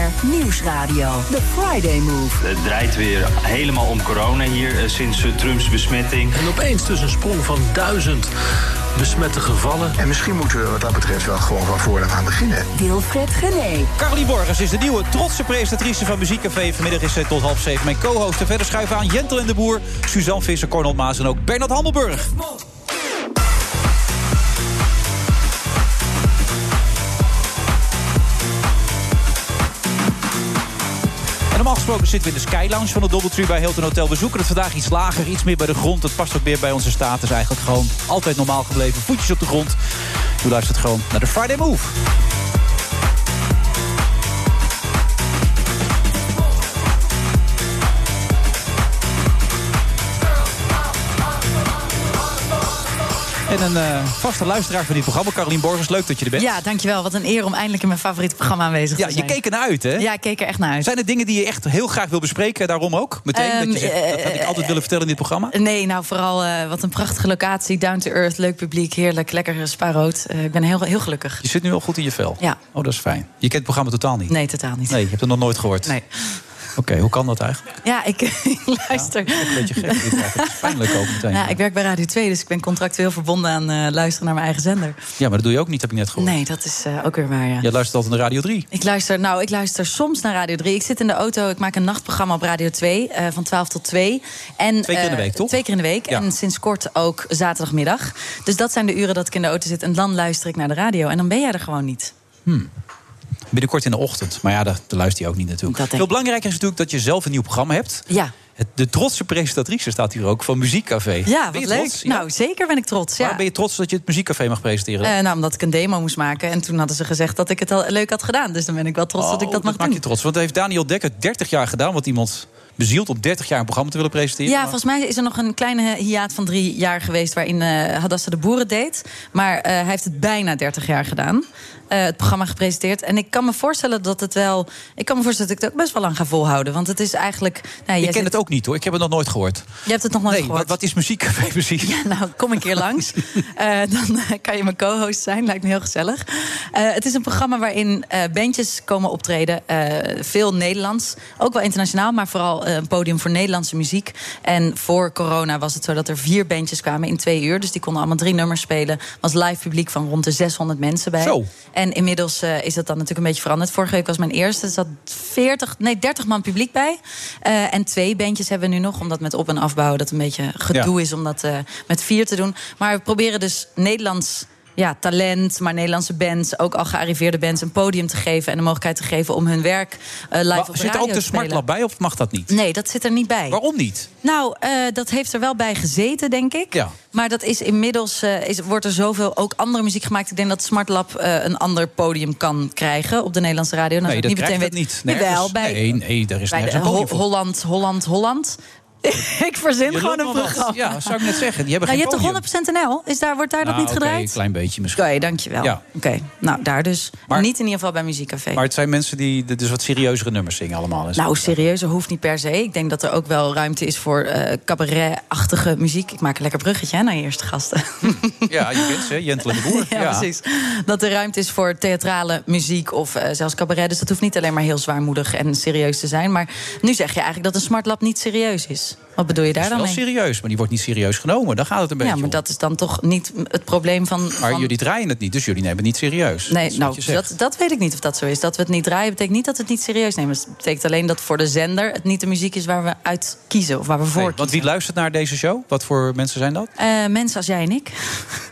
BNR Nieuwsradio. The Friday Move. Het draait weer helemaal om corona hier eh, sinds eh, Trumps besmetting. En opeens dus een sprong van duizend besmette gevallen. En misschien moeten we wat dat betreft wel gewoon van vooraf aan beginnen. Wilfred Gené. Carly Borgers is de nieuwe trotse presentatrice van Muziekcafé. Vanmiddag is zij tot half zeven mijn co-host. En verder schuiven aan Jentel en de Boer, Suzanne Visser, Cornel Maas en ook Bernard Handelburg. Gesproken zitten we in de Sky Lounge van de Doubletree bij Hilton Hotel. We zoeken het vandaag iets lager, iets meer bij de grond. Het past ook meer bij onze status eigenlijk gewoon. Altijd normaal gebleven, voetjes op de grond. U luistert gewoon naar de Friday Move. En een eh, vaste luisteraar van dit programma, Carolien Borgers. Leuk dat je er bent. Ja, dankjewel. Wat een eer om eindelijk in mijn favoriete programma aanwezig Ja, te je zijn. keek ernaar uit, hè? Ja, ik keek er echt naar uit. Zijn er dingen die je echt heel graag wil bespreken, daarom ook? Meteen, Ehm, dat, je zegt, dat had ik altijd willen vertellen in dit programma? Nee, nou vooral eh, wat een prachtige locatie. Down to earth, leuk publiek, heerlijk, lekker spaarrood. Eh, ik ben heel, heel gelukkig. Je zit nu al goed in je vel. Ja. Oh, dat is fijn. Je kent het programma totaal niet? Nee, totaal niet. Nee, je hebt het nog nooit gehoord? Nee. Oké, hoe kan dat eigenlijk? Ja, ik luister. Ja, een beetje gek. dit is pijnlijk ook meteen. Nou, ik werk bij Radio 2, dus ik ben contractueel verbonden aan eh, luisteren naar mijn eigen zender. Ja, maar dat doe je ook niet, heb ik net gehoord. Nee, dat is eh, ook weer waar, ja. Jij luistert altijd naar Radio 3. Ik luister, nou, ik luister soms naar Radio 3. Ik zit in de auto, ik maak een nachtprogramma op Radio 2 eh, van 12 tot 2. En, Twee keer in de week, toch? Twee keer in de week. Ja. En sinds kort ook zaterdagmiddag. Dus dat zijn de uren dat ik in de auto zit. En dan luister ik naar de radio. En dan ben jij er gewoon niet. Binnenkort in de ochtend. Maar ja, daar, daar luister je ook niet natuurlijk. Dat denk Veel belangrijker is natuurlijk dat je zelf een nieuw programma hebt. Ja. De trotse presentatrice staat hier ook van Muziekcafé. Ja, wat leuk. Ja. Nou, zeker ben ik trots. Ja. Waar ben je trots dat je het Muziekcafé mag presenteren? Eh, nou, omdat ik een demo moest maken. En toen hadden ze gezegd dat ik het al leuk had gedaan. Dus dan ben ik wel trots dat ik Oh, dat mag maak doen. je trots. Want dat heeft Daniel Dekker 30 jaar gedaan. Wat iemand bezield om 30 jaar een programma te willen presenteren. Ja, volgens mij is er nog een kleine hiaat van drie jaar geweest... waarin eh Hadassa de Boeren deed. Maar eh, hij heeft het bijna 30 jaar gedaan. eh, het programma gepresenteerd. En ik kan me voorstellen dat het wel... Ik kan me voorstellen dat ik het ook best wel lang ga volhouden. Want het is eigenlijk... Nou, jij ik ken zit- het ook niet hoor. Ik heb het nog nooit gehoord. Je hebt het nog nooit Nee, gehoord. wat, wat is Muziekcafé precies? Ja, nou, kom een keer langs. Dan kan je mijn co-host zijn. Lijkt me heel gezellig. Het is een programma waarin bandjes komen optreden. Veel Nederlands. Ook wel internationaal, maar vooral een podium voor Nederlandse muziek. En voor corona was het zo dat er vier bandjes kwamen in twee uur. Dus die konden allemaal drie nummers spelen. was live publiek van rond de 600 mensen bij. Zo. En inmiddels eh, is dat dan natuurlijk een beetje veranderd. Vorige week was mijn eerste. Er zat 40, nee, 30 man publiek bij. Eh, en twee bandjes hebben we nu nog. Omdat met op- en afbouwen dat een beetje gedoe Ja. is om dat eh, met vier te doen. Maar we proberen dus Nederlands ja, talent, maar Nederlandse bands, ook al gearriveerde bands, een podium te geven en de mogelijkheid te geven om hun werk eh, live Maar op de zit er radio ook de te spelen. Smartlab bij of mag dat niet? Nee, dat zit er niet bij. Waarom niet? Nou, eh, dat heeft er wel bij gezeten, denk ik. Ja. Maar dat is inmiddels eh, is, wordt er zoveel ook andere muziek gemaakt. Ik denk dat Smart Lab een ander podium kan krijgen op de Nederlandse radio. Dan nee, dat niet het meteen niet. weten. Jawel, Nergens. bij, nee, nee, daar is bij de. Holland, Holland, Holland. ik verzin Je gewoon een programma. Ja, zou ik net zeggen. Die hebben Nou, je hebt toch podium. 100% NL? Is daar, wordt daar dat Nou, niet oké, gedraaid? een klein beetje misschien. Oké, dankjewel. Ja. Oké, nou daar dus. Maar- niet in ieder geval bij Muziekcafé. Maar het zijn mensen die dus wat serieuzere nummers zingen allemaal. Nou, serieuzer hoeft niet per se. Ik denk dat er ook wel ruimte is voor eh cabaret-achtige muziek. Ik maak een lekker bruggetje hè, naar je eerste gasten. Ja, je kent ze, en de Boer. Ja, precies. Dat er ruimte is voor theatrale muziek of eh, zelfs cabaret. Dus dat hoeft niet alleen maar heel zwaarmoedig en serieus te zijn. Maar nu zeg je eigenlijk dat een Smart Lab niet serieus is. Yes. Wat bedoel je daar Dat is dan wel mee? serieus, maar die wordt niet serieus genomen. Daar gaat het een beetje Ja, maar om. dat is dan toch niet het probleem van... Maar van... jullie draaien het niet, dus jullie nemen het niet serieus. Dat Nee, wat nou, dat, dat weet ik niet of dat zo is. Dat we het niet draaien betekent niet dat we het niet serieus nemen. Het betekent alleen dat voor de zender het niet de muziek is waar we uit kiezen of waar we voor Nee, want wie luistert naar deze show? Wat voor mensen zijn dat? Eh, mensen als jij en ik.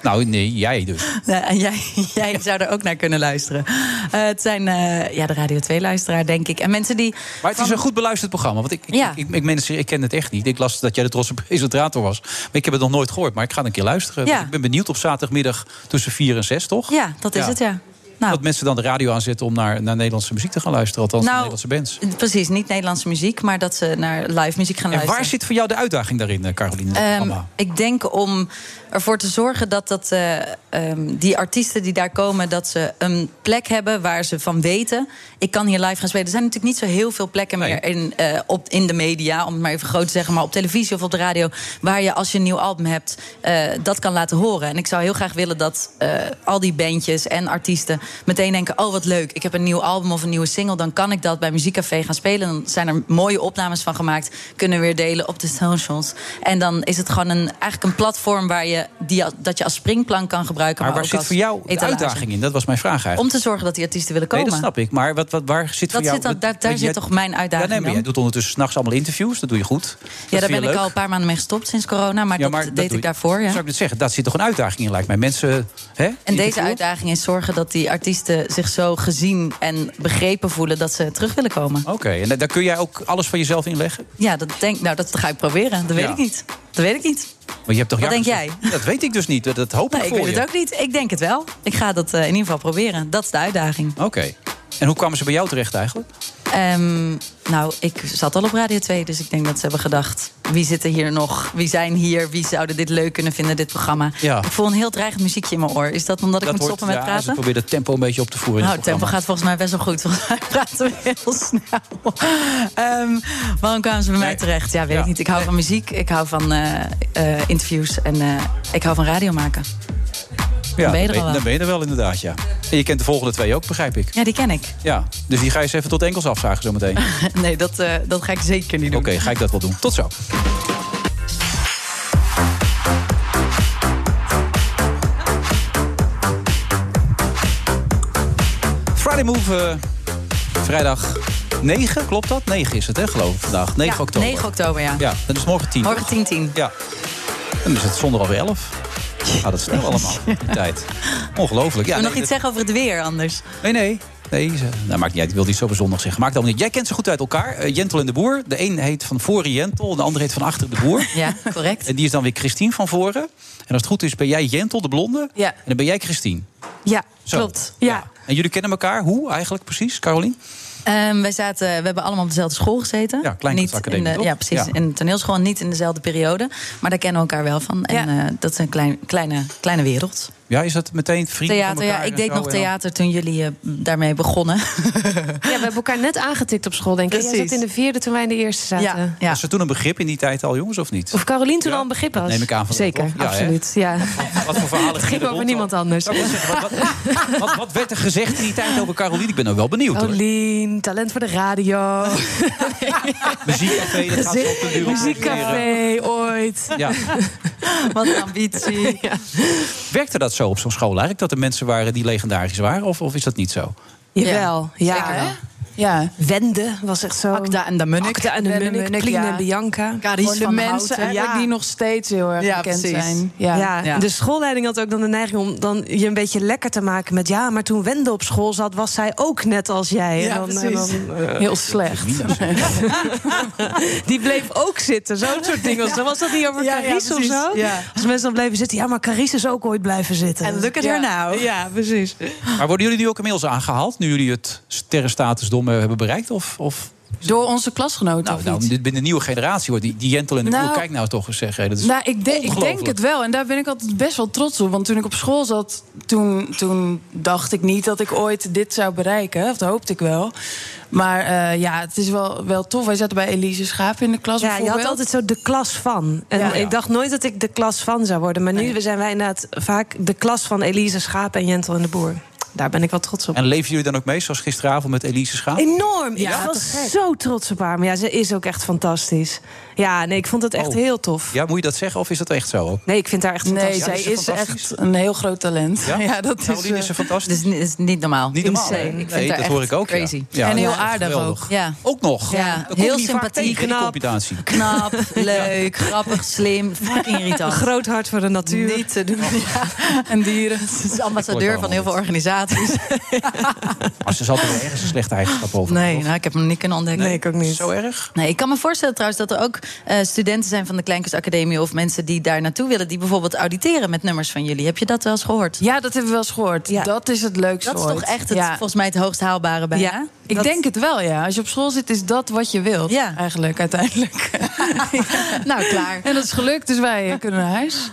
Nou, nee, jij dus. En jij, jij zou er ook naar kunnen luisteren. Eh, het zijn eh, ja, de Radio 2-luisteraar, denk ik. En mensen die. Maar het is een goed beluisterd programma. Want ik, ik, Ja. ik, ik, meen het, ik ken het echt niet. Ik las dat jij de trotse presentator was. Maar ik heb het nog nooit gehoord. Maar ik ga het een keer luisteren. Ja. Ik ben benieuwd op zaterdagmiddag tussen 4 en 6, toch? Ja, dat is Ja. het, ja. Nou. Dat mensen dan de radio aanzetten om naar, naar Nederlandse muziek te gaan luisteren. Althans, Nou, Nederlandse bands. Precies, niet Nederlandse muziek, maar dat ze naar live muziek gaan En luisteren. waar zit voor jou de uitdaging daarin, eh, Caroline? Ehm, ik denk om ervoor te zorgen dat, dat eh, ehm, die artiesten die daar komen... dat ze een plek hebben waar ze van weten... ik kan hier live gaan spelen. Er zijn natuurlijk niet zo heel veel plekken meer in, eh, op, in de media... om het maar even groot te zeggen, maar op televisie of op de radio... waar je als je een nieuw album hebt, eh, dat kan laten horen. En ik zou heel graag willen dat eh, al die bandjes en artiesten... meteen denken, oh wat leuk, ik heb een nieuw album of een nieuwe single... dan kan ik dat bij Muziekcafé gaan spelen. Dan zijn er mooie opnames van gemaakt. Kunnen we weer delen op de socials. En dan is het gewoon een, eigenlijk een platform... Waar je die, dat je als springplank kan gebruiken. Maar Maar, waar zit voor jou de etalage. uitdaging in? Dat was mijn vraag eigenlijk. Om te zorgen dat die artiesten willen komen. Nee, dat snap ik. Maar wat, wat, waar zit voor Dat jou... zit dan- daar- daar zit jij- toch mijn uitdaging Ja, nee, maar dan? jij doet ondertussen s'nachts allemaal interviews. Dat doe je goed. Dat Ja, daar ben ik al een paar maanden mee gestopt sinds corona. Maar, Ja, dat dat deed ik daarvoor. Ja. Zou ik net zeggen, daar zit toch een uitdaging in, lijkt mij. Mensen, hè? En deze uitdaging is zorgen dat die artiesten zich zo gezien en begrepen voelen dat ze terug willen komen. Oké, en daar kun jij ook alles van jezelf inleggen? Ja, dat, denk, nou, dat ga ik proberen. Dat weet Ja. ik niet. Dat weet ik niet. Maar je hebt toch Wat denk gezegd? Dat weet ik dus niet. Dat, dat hoop Nee, ik ik voor weet je. het ook niet. Ik denk het wel. Ik ga dat eh, in ieder geval proberen. Dat is de uitdaging. Oké. En hoe kwamen ze bij jou terecht eigenlijk? Ehm, nou, ik zat al op Radio 2, dus ik denk dat ze hebben gedacht... wie zit er hier nog? Wie zijn hier? Wie zouden dit leuk kunnen vinden, dit programma? Ja. Ik voel een heel dreigend muziekje in mijn oor. Is dat omdat ik moet stoppen met ja, praten? proberen het tempo een beetje op te voeren. Nou, het het tempo gaat volgens mij best wel goed. Volgens mij praten we heel snel. Ehm, waarom kwamen ze bij mij terecht? Ja, weet Ja. ik niet. Ik hou van muziek, ik hou van eh, eh, interviews en eh, ik hou van radio maken. Ja, ben je er wel. dan ben je er wel inderdaad, ja. En je kent de volgende twee ook, begrijp ik. Ja, die ken ik. Ja, dus die ga je eens even tot enkels afzagen zometeen. Oké, Nee, dat, eh, dat ga ik zeker niet doen. ga ik dat wel doen. Tot zo. Friday Move, eh, vrijdag 9, klopt dat? 9 is het, hè, geloof ik, vandaag. 9 Ja, oktober. 9 oktober, ja. Ja, dat is morgen 10. Morgen 10, 10. Ja. En dan is het zonder alweer 11. Gaat het snel allemaal, die tijd. Ongelooflijk. Ja, Wil nog iets zeggen over het weer anders? Nee, nee. Nee, ze, nou, maakt niet uit. Ik wil niet zo bijzonder zeggen. Maakt allemaal niet. Jij kent ze goed uit elkaar. Eh, Jentel en de Boer. De een heet van voren Jentel. En de ander heet van achter de Boer. Ja, correct. En die is dan weer Christine van voren. En als het goed is, ben jij Jentel, de blonde. Ja. En dan ben jij Christine. Ja, Zo. klopt. Ja. En jullie kennen elkaar. Hoe eigenlijk precies, Carolien? Ehm, wij zaten, we hebben allemaal op dezelfde school gezeten. Ja, Kleinkunstacademie, Niet in de? Ja, precies. Ja. In de toneelschool, niet in dezelfde periode. Maar daar kennen we elkaar wel van. En Ja. eh, dat is een klein, kleine, kleine wereld. Ja, is dat meteen vrienden Theater, van ja. elkaar Ik en deed zo nog theater toen jullie eh, daarmee begonnen. ja, we hebben elkaar net aangetikt op school, denk ik. Jij Precies. zat in de vierde toen wij in de eerste zaten. Ja, ja. Was er toen een begrip in die tijd al, jongens, of niet? Of Carolien toen Ja, al een begrip was. neem ik aan van Zeker? Ja, absoluut. Ja. Wat voor verhalen Het ging er over niemand anders. Ik wat, wat, wat, wat werd er gezegd in die tijd over Carolien? Ik ben ook wel benieuwd. hoor. Carolien, talent voor de radio. Muziekcafé, dat gaat zo op de Muziekcafé, ooit. Ja. Wat een ambitie. Werkte dat zo op zo'n school eigenlijk? Dat er mensen waren die legendarisch waren? Of, of is dat niet zo? Jawel, ja. Zeker wel. Ja. Wende was echt zo. Acta en de Munnik. Acta en de En de Munnik, ja. en Bianca. Caries de mensen eigenlijk die nog steeds heel erg Ja, bekend precies. zijn. Ja. Ja. Ja. de schoolleiding had ook dan de neiging om dan je een beetje lekker te maken met... ja, maar toen Wende op school zat, was zij ook net als jij. Ja, en dan, en precies. dan, eh, Heel slecht. die bleef ook zitten, zo'n soort dingen. Zo was dat niet over Ja, ja, Carice of zo? Ja. Als mensen dan bleven zitten, ja, maar Carice is ook ooit blijven zitten. En look at her now. Ja, precies. Maar worden jullie nu ook inmiddels aangehaald? Nu jullie het sterrenstatus dom hebben bereikt? Of, of Door onze klasgenoten nou, of nou, binnen de nieuwe generatie wordt die, die Jentel en de Nou, Boer. Kijk nou toch eens zeggen. Dat is Nou, ik, de- ik denk het wel. En daar ben ik altijd best wel trots op. Want toen ik op school zat, toen, toen dacht ik niet dat ik ooit dit zou bereiken. Of dat hoopte ik wel. Maar eh, ja, het is wel, wel tof. Wij zaten bij Elise Schaap in de klas Ja, je had altijd zo de klas van. En Ja. ik dacht nooit dat ik de klas van zou worden. Maar nu zijn wij inderdaad vaak de klas van Elise Schaap en Jentel en de Boer. Daar ben ik wel trots op. En leven jullie dan ook mee, zoals gisteravond met Elise Schaap? Enorm. Ja, ik was zo trots op haar. Maar ja, ze is ook echt fantastisch. Ja, nee, ik vond het echt Oh. heel tof. Ja, moet je dat zeggen of is dat echt zo ook? Nee, ik vind haar echt Nee, fantastisch. zij is is echt een heel groot talent. Ja? Ja, dat is... Caroline eh, is ze fantastisch? Het is niet normaal. Niet normaal. Ik vind nee, dat echt hoor ik ook. Crazy. Ja. En heel Ja, aardig ook. Ja. Ook nog. Ja, Dat heel sympathiek, knap. leuk, grappig, slim. Fucking irritant. Een groot hart voor de natuur. Niet te doen. Ja. En dieren. Ze is ambassadeur van heel veel organisaties. Maar ze zal toch wel ergens een slechte eigenschap over Nee, nou, ik heb hem niet kunnen ontdekken. Nee, ik ook niet. Zo erg? Nee, ik kan me voorstellen trouwens dat er ook eh, studenten zijn van de Kleinkunstacademie... of mensen die daar naartoe willen, die bijvoorbeeld auditeren met nummers van jullie. Heb je dat wel eens gehoord? Ja, dat hebben we wel eens gehoord. Ja. Dat is het leukste Dat is toch echt het, Ja. volgens mij het hoogst haalbare bijna? Ja, ik Dat- denk het wel, ja. Als je op school zit, is dat wat je wilt. Ja. Eigenlijk, uiteindelijk. Nou, klaar. en dat is gelukt, dus wij kunnen naar huis.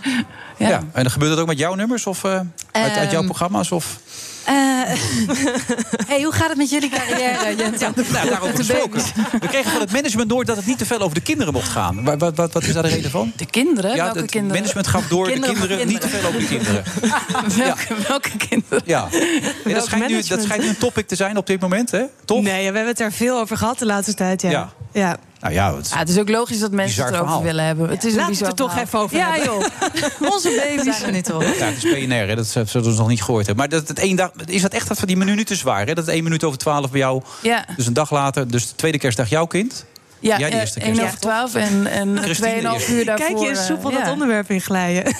Ja. Ja. En dan gebeurt dat ook met jouw nummers of eh, uit, uit jouw Ehm, programma's? Of? Eh, hey, hoe gaat het met jullie carrière, Jens? Nou, daarover gesproken. We kregen van het management door dat het niet te veel over de kinderen mocht gaan. Wat, wat, wat, wat is daar de reden van? De kinderen? Ja, welke het kinderen? management gaf door Kinderen de kinderen, niet te veel over de kinderen. welke, welke kinderen? Ja. Nee, dat, schijnt nu, dat schijnt nu een topic te zijn op dit moment, hè? Toch? Nee, ja, we hebben het er veel over gehad de laatste tijd. Ja. Ja. Ja. Nou ja, het, Ja, het is ook logisch dat mensen het erover willen hebben. Het is een Laten we het er toch verhaal. even over ja, hebben. joh. Onze baby's. Zijn we nu toch? ja, het is PNR, hè? dat zullen dus nog niet gehoord hebben. Maar dat, het één dag, is dat echt dat van die minuten zwaar? Hè? Dat het één minuut over twaalf bij jou, Ja, dus een dag later, dus de tweede kerstdag jouw kind? ja de eh, eerste 1 kerst. over 12 en, en Christine de 2,5 eerste. uur daarvoor. Kijk je eens soepel eh, dat ja. onderwerp inglijden.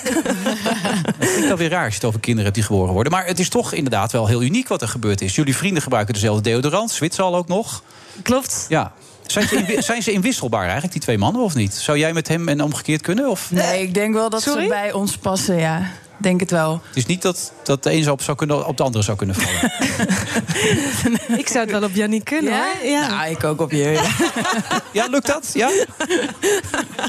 Dat vind ik wel weer raar als je het over kinderen hebt die geboren worden. Maar het is toch inderdaad wel heel uniek wat er gebeurd is. Jullie vrienden gebruiken dezelfde deodorant, Zwitser ook nog. Klopt. Ja. Zijn ze, zijn ze inwisselbaar eigenlijk, die twee mannen, of niet? Zou jij met hem en omgekeerd kunnen? Of? Nee, ik denk wel dat Sorry? ze bij ons passen, ja. Denk het wel. Het is niet dat, dat de een zo op, zou kunnen, op de andere zou kunnen vallen. Ik zou het wel op Jannie kunnen, hoor. Ja. Nou, ik ook op je. Ja. Ja, lukt dat? Ja?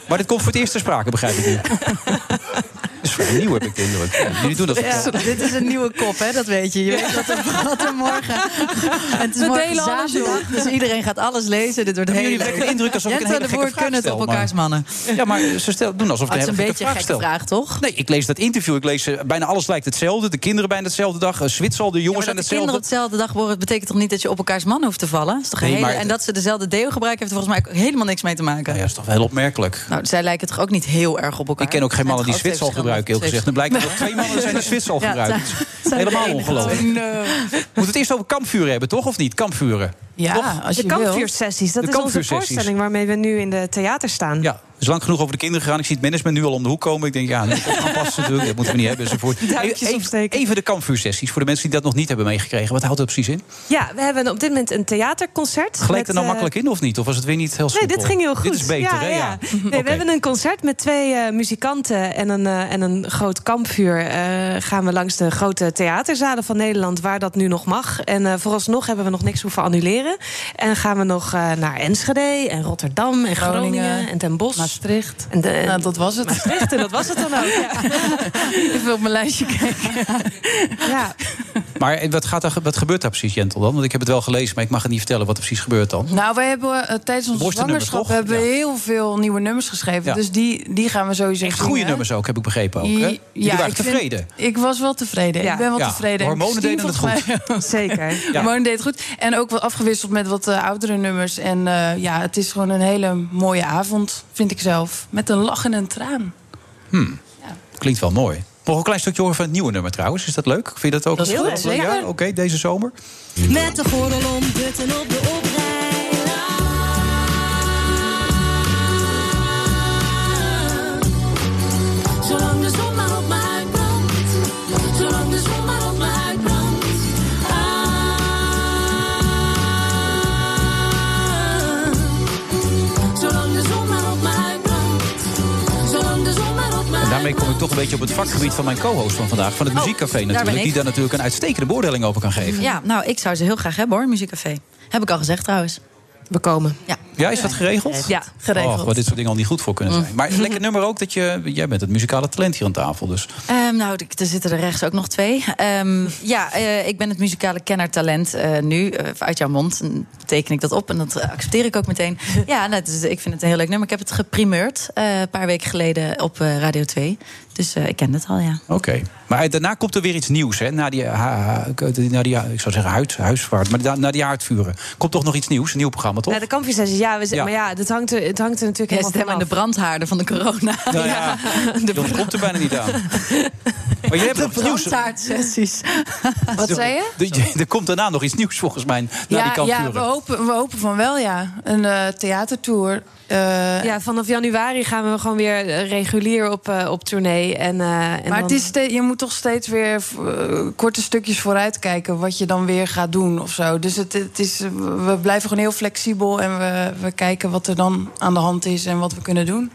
Maar dit komt voor het eerst ter sprake, begrijp ik nu. Dat is vrij nieuw, heb ik de indruk. Jullie doen dat Ja, dit is een nieuwe kop, hè? dat weet je. Je weet wat er, wat er morgen... En het is We morgen zaterdag, dus iedereen gaat alles lezen. Dit wordt heel jullie wekken de indruk alsof ik een hele de Boer kunnen het op elkaars mannen. Ja, maar ze stel, doen alsof ik Het een is een hele beetje gekke een vraag gekke stel. vraag, toch? Nee, ik lees dat interview. Ik lees eh, bijna alles lijkt hetzelfde. De kinderen bijna dezelfde dag. Uh, Zwitser, de jongens zijn dat de kinderen hetzelfde. hetzelfde dag worden, betekent toch niet dat je op elkaars man hoeft te vallen? Dat is toch een Nee, hele, maar- en dat ze dezelfde deo gebruiken, heeft er volgens mij ook helemaal niks mee te maken. Ja, dat is toch wel heel opmerkelijk. Nou, zij lijken toch ook niet heel erg op elkaar? Ik ken ook geen mannen die Het zijn Zwitser toch gebruiken, heel gezegd. Dan blijkt dat er twee mannen zijn die Zwitser zijn de Helemaal ongelooflijk. Moet het eerst over kampvuren hebben, toch? Of niet? Kampvuren. Ja, als De je wil. kampvuursessies, dat De is onze voorstelling waarmee we nu in de theater staan. Ja, is lang genoeg over de kinderen gegaan. Ik zie het management nu al om de hoek komen. Ik denk, ja, moet het aanpassen natuurlijk. Dat moeten we niet hebben enzovoort. Even, even de kampvuursessies voor de mensen die dat nog niet hebben meegekregen. Wat houdt dat precies in? Ja, we hebben op dit moment een theaterconcert. Met, er nou eh, makkelijk in of niet? Of was het weer niet heel Nee, soepel? dit ging heel goed. Dit is beter, ja, hè? Ja. Nee. We hebben een concert met twee eh, muzikanten en een, eh, en een groot kampvuur. eh, gaan we langs de grote theaterzalen van Nederland, waar dat nu nog mag. En eh, vooralsnog hebben we nog niks hoeven annuleren. En gaan we nog eh, naar Enschede en Rotterdam en Groningen, Groningen, en Den Bosch. Maastricht. En de, Nou, dat was het. Maastricht, en dat was het dan ook. Ja. Even op mijn lijstje kijken. Ja. Maar wat, gaat er, wat gebeurt daar precies, Jentel, dan? Want ik heb het wel gelezen, maar ik mag het niet vertellen wat er precies gebeurt dan. Nou, wij hebben eh, tijdens onze zwangerschap hebben we Ja. heel veel nieuwe nummers geschreven. Ja. Dus die, die gaan we sowieso Echt zingen. goede nummers ook, heb ik begrepen ook. Hè? Jullie waren ik vind- tevreden. ik was wel tevreden. Ja. Ik ben wel Ja, tevreden. de hormonen deden het mij- Zeker. Ja. Hormonen deed het goed. En ook wat afgewisseld met wat eh, oudere nummers. En eh, ja, het is gewoon een hele mooie avond, vind ik zelf. Met een lach en een traan. Klinkt wel mooi. Mogen we een klein stukje horen van het nieuwe nummer trouwens? Is dat leuk? Vind je dat ook? Dat is goed, Ja. Oké, deze zomer. Met de gordel om, putten op de. Daarmee kom ik toch een beetje op het vakgebied van mijn co-host van vandaag. Van het Oh, Muziekcafé daar natuurlijk. ik. Die daar natuurlijk een uitstekende beoordeling over kan geven. Ja, nou, ik zou ze heel graag hebben hoor, Muziekcafé. Heb ik al gezegd trouwens. We komen. Ja. Ja, is dat geregeld? Ja, geregeld. Oh, waar dit soort dingen al niet goed voor kunnen zijn. Maar lekker nummer ook dat je... Jij bent het muzikale talent hier aan tafel, dus... Ehm, nou, er zitten er rechts ook nog twee. Ehm, ja, eh, ik ben het muzikale kennertalent eh, nu. eh, uit jouw mond teken ik dat op en dat accepteer ik ook meteen. ja, nou, is- ik vind het een heel leuk nummer. Ik heb het geprimeerd eh, een paar weken geleden op eh, Radio 2. Dus eh, ik ken het al, ja. Oké. Maar daarna komt er weer iets nieuws, hè? Na die, ha- na die ik zou zeggen huid, huisvaart, maar da- na die haardvuren. Komt toch nog iets nieuws, een nieuw programma, toch? Nou, de kampvuursessies, ja, Ja, Ja. maar ja, het hangt er, het hangt er natuurlijk helemaal stem aan de brandhaarden van de corona. Nou ja, dat komt er bijna niet aan. Maar je hebt nieuws. Brandhaardsessies. Wat zei je? Er- komt daarna nog iets nieuws volgens mij. Na die Ja, ja kampvuren. We, hopen, we hopen van wel, ja. Een eh, theatertour. Eh, Ja, vanaf januari gaan we gewoon weer eh, regulier op, eh, op tournee. En, en maar dan- het is je moet toch steeds weer korte stukjes vooruitkijken... wat je dan weer gaat doen of zo. Dus het, het is, we blijven gewoon heel flexibel... en we, we kijken wat er dan aan de hand is en wat we kunnen doen.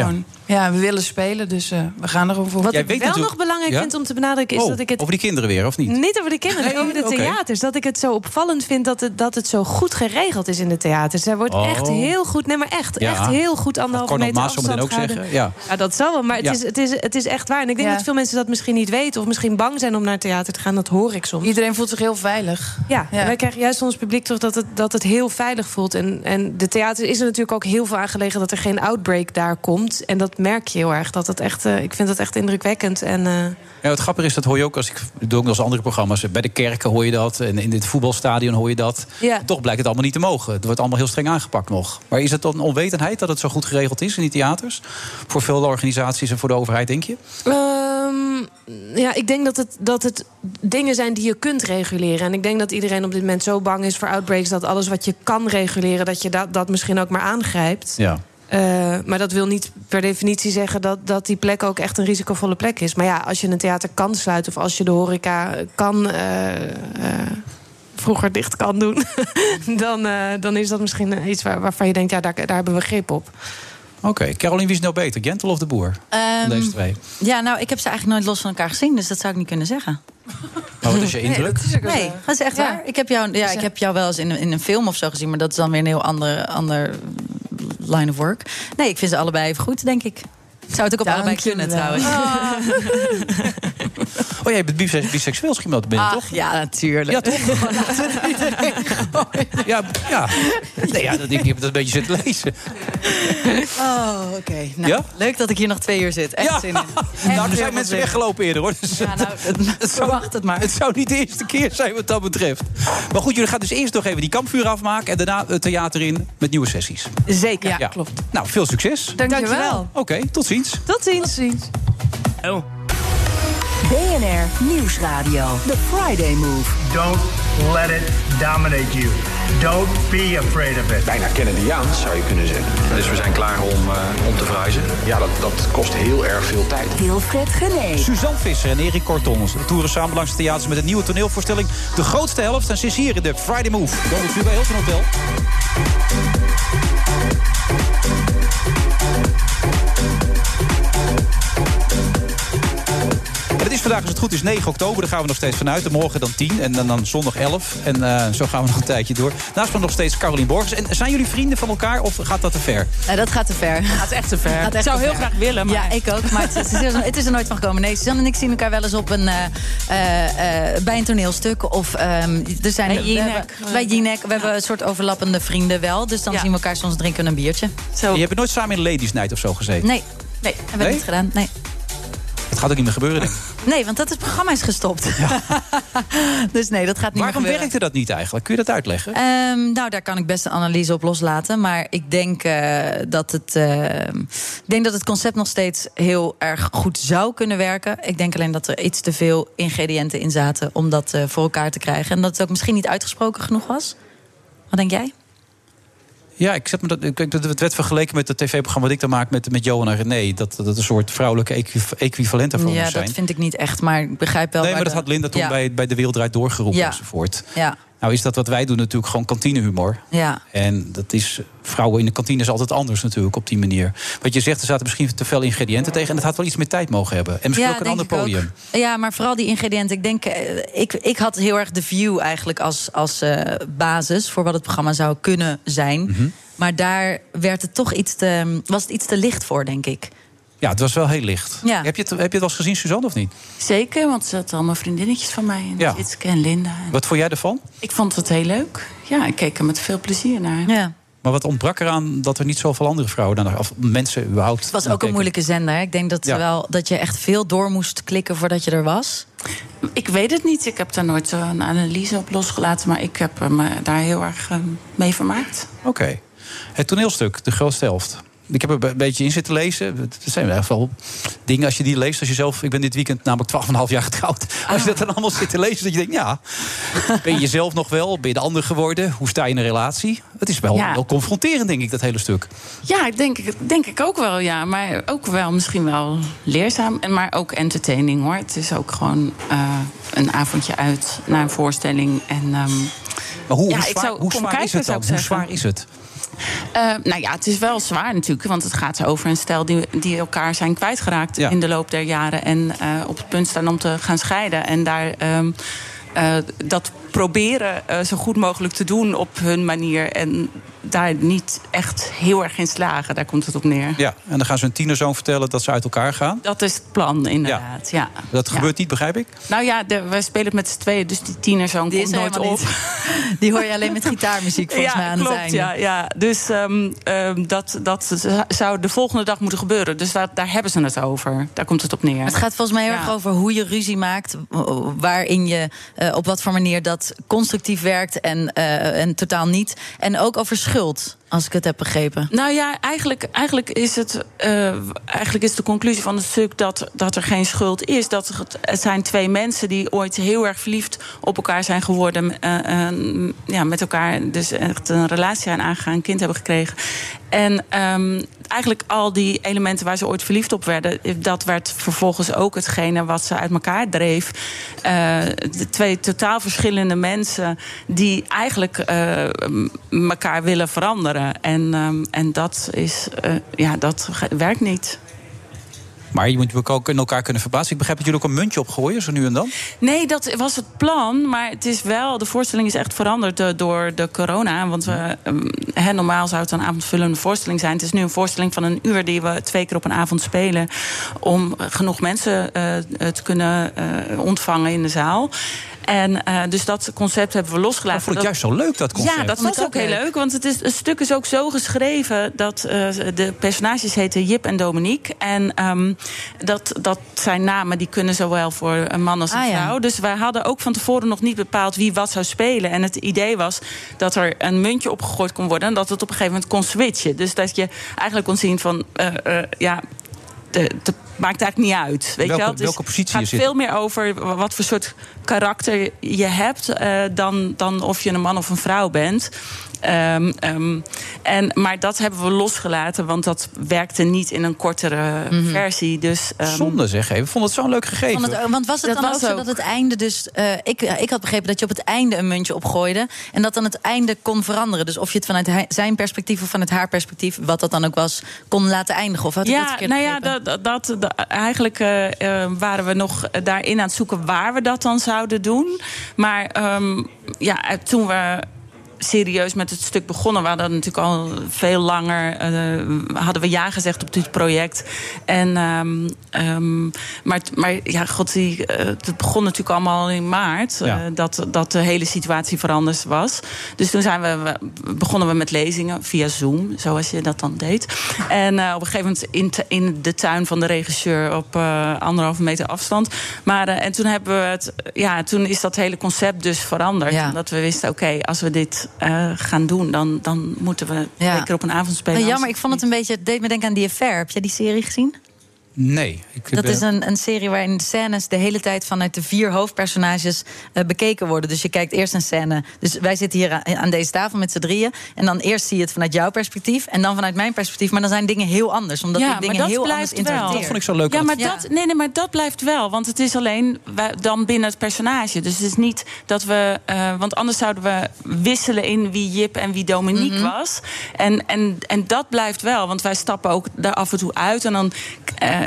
Gewoon, ja, we willen spelen, dus eh, we gaan er gewoon voor. Wat Jij ik weet wel nog belangrijk Ja? vind om te benadrukken... is Oh, dat ik het over die kinderen weer, of niet? Niet over de kinderen, Nee, over de theaters. Dat ik het zo opvallend vind dat het, dat het zo goed geregeld is in de theaters. Er wordt Oh. echt heel goed, nee maar echt, Ja. echt heel goed anderhalve meter Maas afstand ook gehouden. zeggen. Ja. dat zal wel, maar het, Ja. is, het, is, het is echt waar. En ik denk Ja. dat veel mensen dat misschien niet weten... of misschien bang zijn om naar het theater te gaan, dat hoor ik soms. Iedereen voelt zich heel veilig. Ja, Ja. wij krijgen juist van ons publiek terug dat het, dat het heel veilig voelt. En, en de theater is er natuurlijk ook heel veel aan gelegen... dat er geen outbreak daar komt. En dat merk je heel erg. Dat het echt, eh, ik vind het echt indrukwekkend. En, eh, Ja, het grappige is, dat hoor je ook als ik doe ook nog eens andere programma's. Bij de kerken hoor je dat. En in dit voetbalstadion hoor je dat. Ja. Toch blijkt het allemaal niet te mogen. Het wordt allemaal heel streng aangepakt nog. Maar is het dan onwetendheid dat het zo goed geregeld is in die theaters? Voor veel organisaties en voor de overheid, denk je? Ehm, ja, ik denk dat het, dat het dingen zijn die je kunt reguleren. En ik denk dat iedereen op dit moment zo bang is voor outbreaks... dat alles wat je kan reguleren, dat je dat, dat misschien ook maar aangrijpt. Ja. Eh, maar dat wil niet per definitie zeggen dat, dat die plek ook echt een risicovolle plek is. Maar ja, als je een theater kan sluiten of als je de horeca kan. eh, eh, vroeger dicht kan doen, dan, eh, dan is dat misschien iets waar, waarvan je denkt, ja, daar, daar hebben we grip op. Oké, Caroline, wie is nou beter? Gentel of de boer? Van Ehm, deze twee. Ja, nou, ik heb ze eigenlijk nooit los van elkaar gezien, dus dat zou ik niet kunnen zeggen. Maar wat is je indruk? Nee, dat is echt waar. Ik heb jou, ja, ik heb jou wel eens in, een- in een film of zo gezien, maar dat is dan weer een heel ander, ander line of work. Nee, ik vind ze allebei even goed, denk ik. Zou het ook op allebei kunnen trouwens. Oh, jij bent bise- biseksueel, misschien wel binnen, Ach, toch? ja, natuurlijk. Ja, toch? Ja, ja. Nee, ja, dat, ik heb dat een beetje zitten lezen. Oh, oké. Nou, Ja? Leuk dat ik hier nog twee uur zit. Echt Ja. zin in. Nou, er zijn mensen weggelopen eerder, hoor. Dus Ja, nou, het, zou, verwacht het maar. het zou niet de eerste keer zijn wat dat betreft. Maar goed, jullie gaan dus eerst nog even die kampvuur afmaken... en daarna het theater in met nieuwe sessies. Zeker. Ja, klopt. Nou, veel succes. Dankjewel. Oké, tot ziens. Tot ziens. Oh. BNR Nieuwsradio. The Friday Move. Don't let it dominate you. Don't be afraid of it. bijna Kennedyaans, zou je kunnen zeggen. Dus we zijn klaar om, eh, om te verhuizen. Ja, dat, dat kost heel erg veel tijd. Wilfred Gené. Suzanne Visser en Erik Korton toeren samen langs de theaters met een nieuwe toneelvoorstelling. De grootste helft. En ze is hier in de Friday Move. Donald Trump bij Hilton Hotel. Is vandaag, als het goed is, 9 oktober. Daar gaan we nog steeds vanuit. En morgen dan 10 en dan, dan zondag 11. En eh, zo gaan we nog een tijdje door. Naast me nog steeds Carolien Borges. En zijn jullie vrienden van elkaar of gaat dat te ver? Nee, dat gaat te ver. Gaat echt te ver. Echt Ik zou heel ver. graag willen, maar... Ja, ik ook. Maar het, is- het is, er- het is er nooit van gekomen. Nee, Suzanne en ik zien elkaar wel eens op een, eh, eh, eh, bij een toneelstuk. Of ehm, er zijn, Bij we Jinek. hebben- Bij Jinek. We hebben een soort overlappende vrienden wel. Dus dan Ja. zien we elkaar soms drinken een biertje. Zo. Je hebt nooit samen in Ladies Night of zo gezeten? Nee, nee, hebben we Nee? niet gedaan. Nee. Gaat ook niet meer gebeuren, denk ik. nee, want dat het programma is gestopt. dus nee, dat gaat niet Waarom meer gebeuren. werkte dat niet eigenlijk? Kun je dat uitleggen? Ehm, nou, daar kan ik best een analyse op loslaten. Maar ik denk, eh, dat het, ehm, ik denk dat het concept nog steeds heel erg goed zou kunnen werken. Ik denk alleen dat er iets te veel ingrediënten in zaten om dat eh, voor elkaar te krijgen. En dat het ook misschien niet uitgesproken genoeg was. Wat denk jij? Ja, ik zet me dat, ik denk dat het werd vergeleken met het tv-programma dat ik dan maak met, met Johan en René. Dat dat een soort vrouwelijke equiv- equivalent daarvan ja, zijn. dat vind ik niet echt. Maar ik begrijp wel. nee, maar dat de- had Linda toen ja, bij, bij De Wereld Draait doorgeroepen Ja. enzovoort. Ja, Nou is dat wat wij doen natuurlijk gewoon kantinehumor. ja. En dat is, vrouwen in de kantine is altijd anders natuurlijk op die manier. Wat je zegt, er zaten misschien te veel ingrediënten tegen. En het had wel iets meer tijd mogen hebben. En misschien Ja, ook een ander ook. podium. Ja, maar vooral die ingrediënten. Ik denk, eh, ik, ik had heel erg de view eigenlijk als, als eh, basis voor wat het programma zou kunnen zijn. Mhm. Maar daar werd het toch iets te, was het iets te licht voor, denk ik. Ja, het was wel heel licht. Ja. Heb, je het, heb je het wel eens gezien, Suzanne, of niet? Zeker, want ze zaten allemaal vriendinnetjes van mij. En Ja. Jitske en Linda. En Wat vond jij ervan? Ik vond het heel leuk. Ja, ik keek er met veel plezier naar. Ja. Maar wat ontbrak eraan dat er niet zoveel andere vrouwen dan of mensen überhaupt. Het was ook een moeilijke zender. Ik denk dat, Ja. wel, dat je echt veel door moest klikken voordat je er was. Ik weet het niet. Ik heb daar nooit zo een analyse op losgelaten. Maar ik heb me daar heel erg eh, mee vermaakt. Oké. Het toneelstuk, De Grootste Helft. Ik heb er een beetje in zitten lezen. Het zijn echt wel dingen als je die leest. Als je zelf, ik ben dit weekend namelijk 12,5 jaar getrouwd. Als je dat dan allemaal zit te lezen, dat je denkt, ja, ben je jezelf nog wel? Ben je de ander geworden? Hoe sta je in een relatie? Het is wel, Ja. wel confronterend, denk ik, dat hele stuk. Ja, ik denk, denk ik ook wel, ja. Maar ook wel misschien wel leerzaam. En maar ook entertaining, hoor. Het is ook gewoon eh, een avondje uit naar een voorstelling. En, ehm, Maar hoe, ja, hoe zwaar, hoe zwaar kijken, is het dan? ik Hoe zwaar is het? Nou ja, het is wel zwaar natuurlijk. Want het gaat over een stel die, die elkaar zijn kwijtgeraakt in de loop der jaren. En eh, op het punt staan om te gaan scheiden. En daar ehm, eh, dat proberen eh, zo goed mogelijk te doen op hun manier. En daar niet echt heel erg in slagen. Daar komt het op neer. Ja, en dan gaan ze hun tienerzoon vertellen dat ze uit elkaar gaan. Dat is het plan, inderdaad. Ja. Dat Ja. gebeurt niet, begrijp ik? Nou ja, de, wij spelen het met z'n tweeën, dus die tienerzoon Die komt is nooit op. niet. Die hoor je alleen met gitaarmuziek volgens ja, mij aan klopt, het einde. Ja, ja. Dus ehm, ehm, dat, dat zou de volgende dag moeten gebeuren. Dus daar, daar hebben ze het over. Daar komt het op neer. Het gaat volgens mij heel Ja. erg over hoe je ruzie maakt. Waarin je, eh, op wat voor manier dat constructief werkt en, eh, en totaal niet. En ook over schuld, als ik het heb begrepen. Nou ja, eigenlijk, eigenlijk, is het, eh, eigenlijk is de conclusie van het stuk dat, dat er geen schuld is. Dat het, zijn twee mensen die ooit heel erg verliefd op elkaar zijn geworden. eh, ja, met elkaar dus echt een relatie zijn aangegaan, een kind hebben gekregen. En ehm, eigenlijk al die elementen waar ze ooit verliefd op werden, dat werd vervolgens ook hetgene wat ze uit elkaar dreef. Eh, de twee totaal verschillende mensen die eigenlijk elkaar willen veranderen. En, ehm, en dat is, eh, ja, dat werkt niet. Maar je moet ook in elkaar kunnen verplaatsen. Ik begrijp dat jullie ook een muntje opgooien, zo nu en dan. Nee, dat was het plan. Maar het is wel, de voorstelling is echt veranderd eh, door de corona. Want we, ehm, hè, normaal zou het een avondvullende voorstelling zijn. Het is nu een voorstelling van een uur die we twee keer op een avond spelen. Om eh, genoeg mensen eh, te kunnen eh, ontvangen in de zaal. En eh, dus dat concept hebben we losgelaten. Ik vond het Dat- juist zo leuk, dat concept. Ja, dat Vond was ik ook ook heel leuk. Want het, is, het stuk is ook zo geschreven dat eh, de personages heten Jip en Dominique. En ehm, dat, dat zijn namen die kunnen zowel voor een man als een Ah, ja. vrouw. Dus wij hadden ook van tevoren nog niet bepaald wie wat zou spelen. En het idee was dat er een muntje opgegooid kon worden. En dat het op een gegeven moment kon switchen. Dus dat je eigenlijk kon zien van eh, eh, ja. Het maakt eigenlijk niet uit. Weet Welke- je wel? Welke positie je gaat zit. veel meer over wat voor soort karakter je hebt eh, dan, dan of je een man of een vrouw bent. Ehm, ehm, en, maar dat hebben we losgelaten, want dat werkte niet in een kortere Mhm. versie. Dus, ehm, Zonde zeg even. Ik vond het zo'n leuk gegeven. Het, want was het Dat dan was ook zo ook. dat het einde dus... eh, ik, ik had begrepen dat je op het einde een muntje opgooide... en dat dan het einde kon veranderen. Dus of je het vanuit hij- zijn perspectief of vanuit haar perspectief... wat dat dan ook was, kon laten eindigen. Of had ik dat ja, verkeerd nou ja, dat, dat, dat- eigenlijk eh, eh, waren we nog daarin aan het zoeken waar we dat dan zouden doen. Maar ehm, ja, eh, toen we serieus met het stuk begonnen. We hadden natuurlijk al veel langer eh, hadden we ja gezegd op dit project. En, ehm, ehm, maar, maar ja, god, die, eh, het begon natuurlijk allemaal in maart. eh, dat, dat de hele situatie veranderd was. Dus toen zijn we, begonnen we met lezingen via Zoom, zoals je dat dan deed. En op een gegeven moment in, te- in de tuin van de regisseur op anderhalve meter afstand. Maar en toen hebben we het, ja, toen is dat hele concept dus veranderd. Ja. Omdat we wisten, oké, als we dit eh, gaan doen, dan, dan moeten we Ja. twee keer op een avond spelen. Nou, jammer, ik vond het een beetje... Het deed me denken aan Die Affair. Heb jij die serie gezien? Nee. Ik, Dat ben- is een, een serie waarin de scènes de hele tijd vanuit de vier hoofdpersonages eh, bekeken worden. Dus je kijkt eerst een scène. Dus wij zitten hier aan, aan deze tafel met z'n drieën. En dan eerst zie je het vanuit jouw perspectief. En dan vanuit mijn perspectief. Maar dan zijn dingen heel anders. Omdat ik dingen heel anders interpreteer. Dat vond ik zo leuk. Ja, maar het- dat, nee, nee, maar dat blijft wel. Want het is alleen dan binnen het personage. Dus het is niet dat we. eh, want anders zouden we wisselen in wie Jip en wie Dominique Mhm. was. En, en, en dat blijft wel. Want wij stappen ook daar af en toe uit. En dan eh,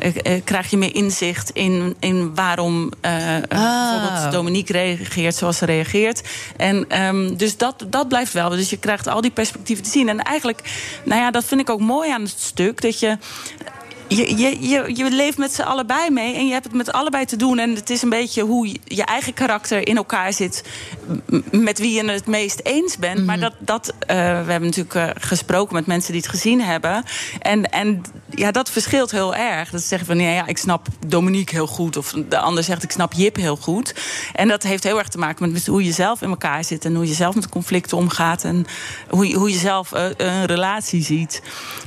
krijg je meer inzicht in, in waarom eh, eh, bijvoorbeeld Dominique reageert zoals ze reageert. En ehm, dus dat, dat blijft wel. Dus je krijgt al die perspectieven te zien. En eigenlijk, nou ja, dat vind ik ook mooi aan het stuk. Dat je je, je, je, je leeft met z'n allebei mee en je hebt het met allebei te doen. En het is een beetje hoe je, eigen karakter in elkaar zit. met wie je het meest eens bent. Maar dat, dat eh, we hebben natuurlijk eh, gesproken met mensen die het gezien hebben. En, en ja, dat verschilt heel erg. Dat ze zeggen van ja, ja, ik snap Dominique heel goed. Of de ander zegt ik snap Jip heel goed. En dat heeft heel erg te maken met hoe je zelf in elkaar zit. En hoe je zelf met conflicten omgaat. En hoe je, hoe je zelf eh, een relatie ziet.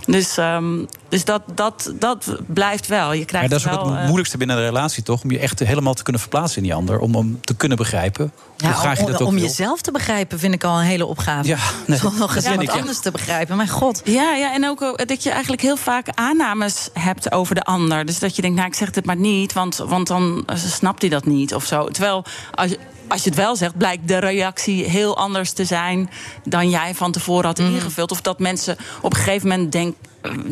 Dus, ehm, dus dat, dat, dat blijft wel. Je Maar krijgt dat is ook wel, het eh, moeilijkste binnen een relatie, toch? Om je echt helemaal te kunnen verplaatsen in die ander. Om hem te kunnen begrijpen. hoe Ja, graag je om, dat ook om wil. jezelf te begrijpen vind ik al een hele opgave. Ja, nee, Om nog eens dat ja. anders te begrijpen. Mijn god. Ja, ja, en ook eh, dat je eigenlijk heel vaak aannames hebt over de ander. Dus dat je denkt, nou, ik zeg dit maar niet, want, want dan eh, snapt hij dat niet of zo. Terwijl, als je, als je het wel zegt, blijkt de reactie heel anders te zijn dan jij van tevoren had ingevuld. Of dat mensen op een gegeven moment denk,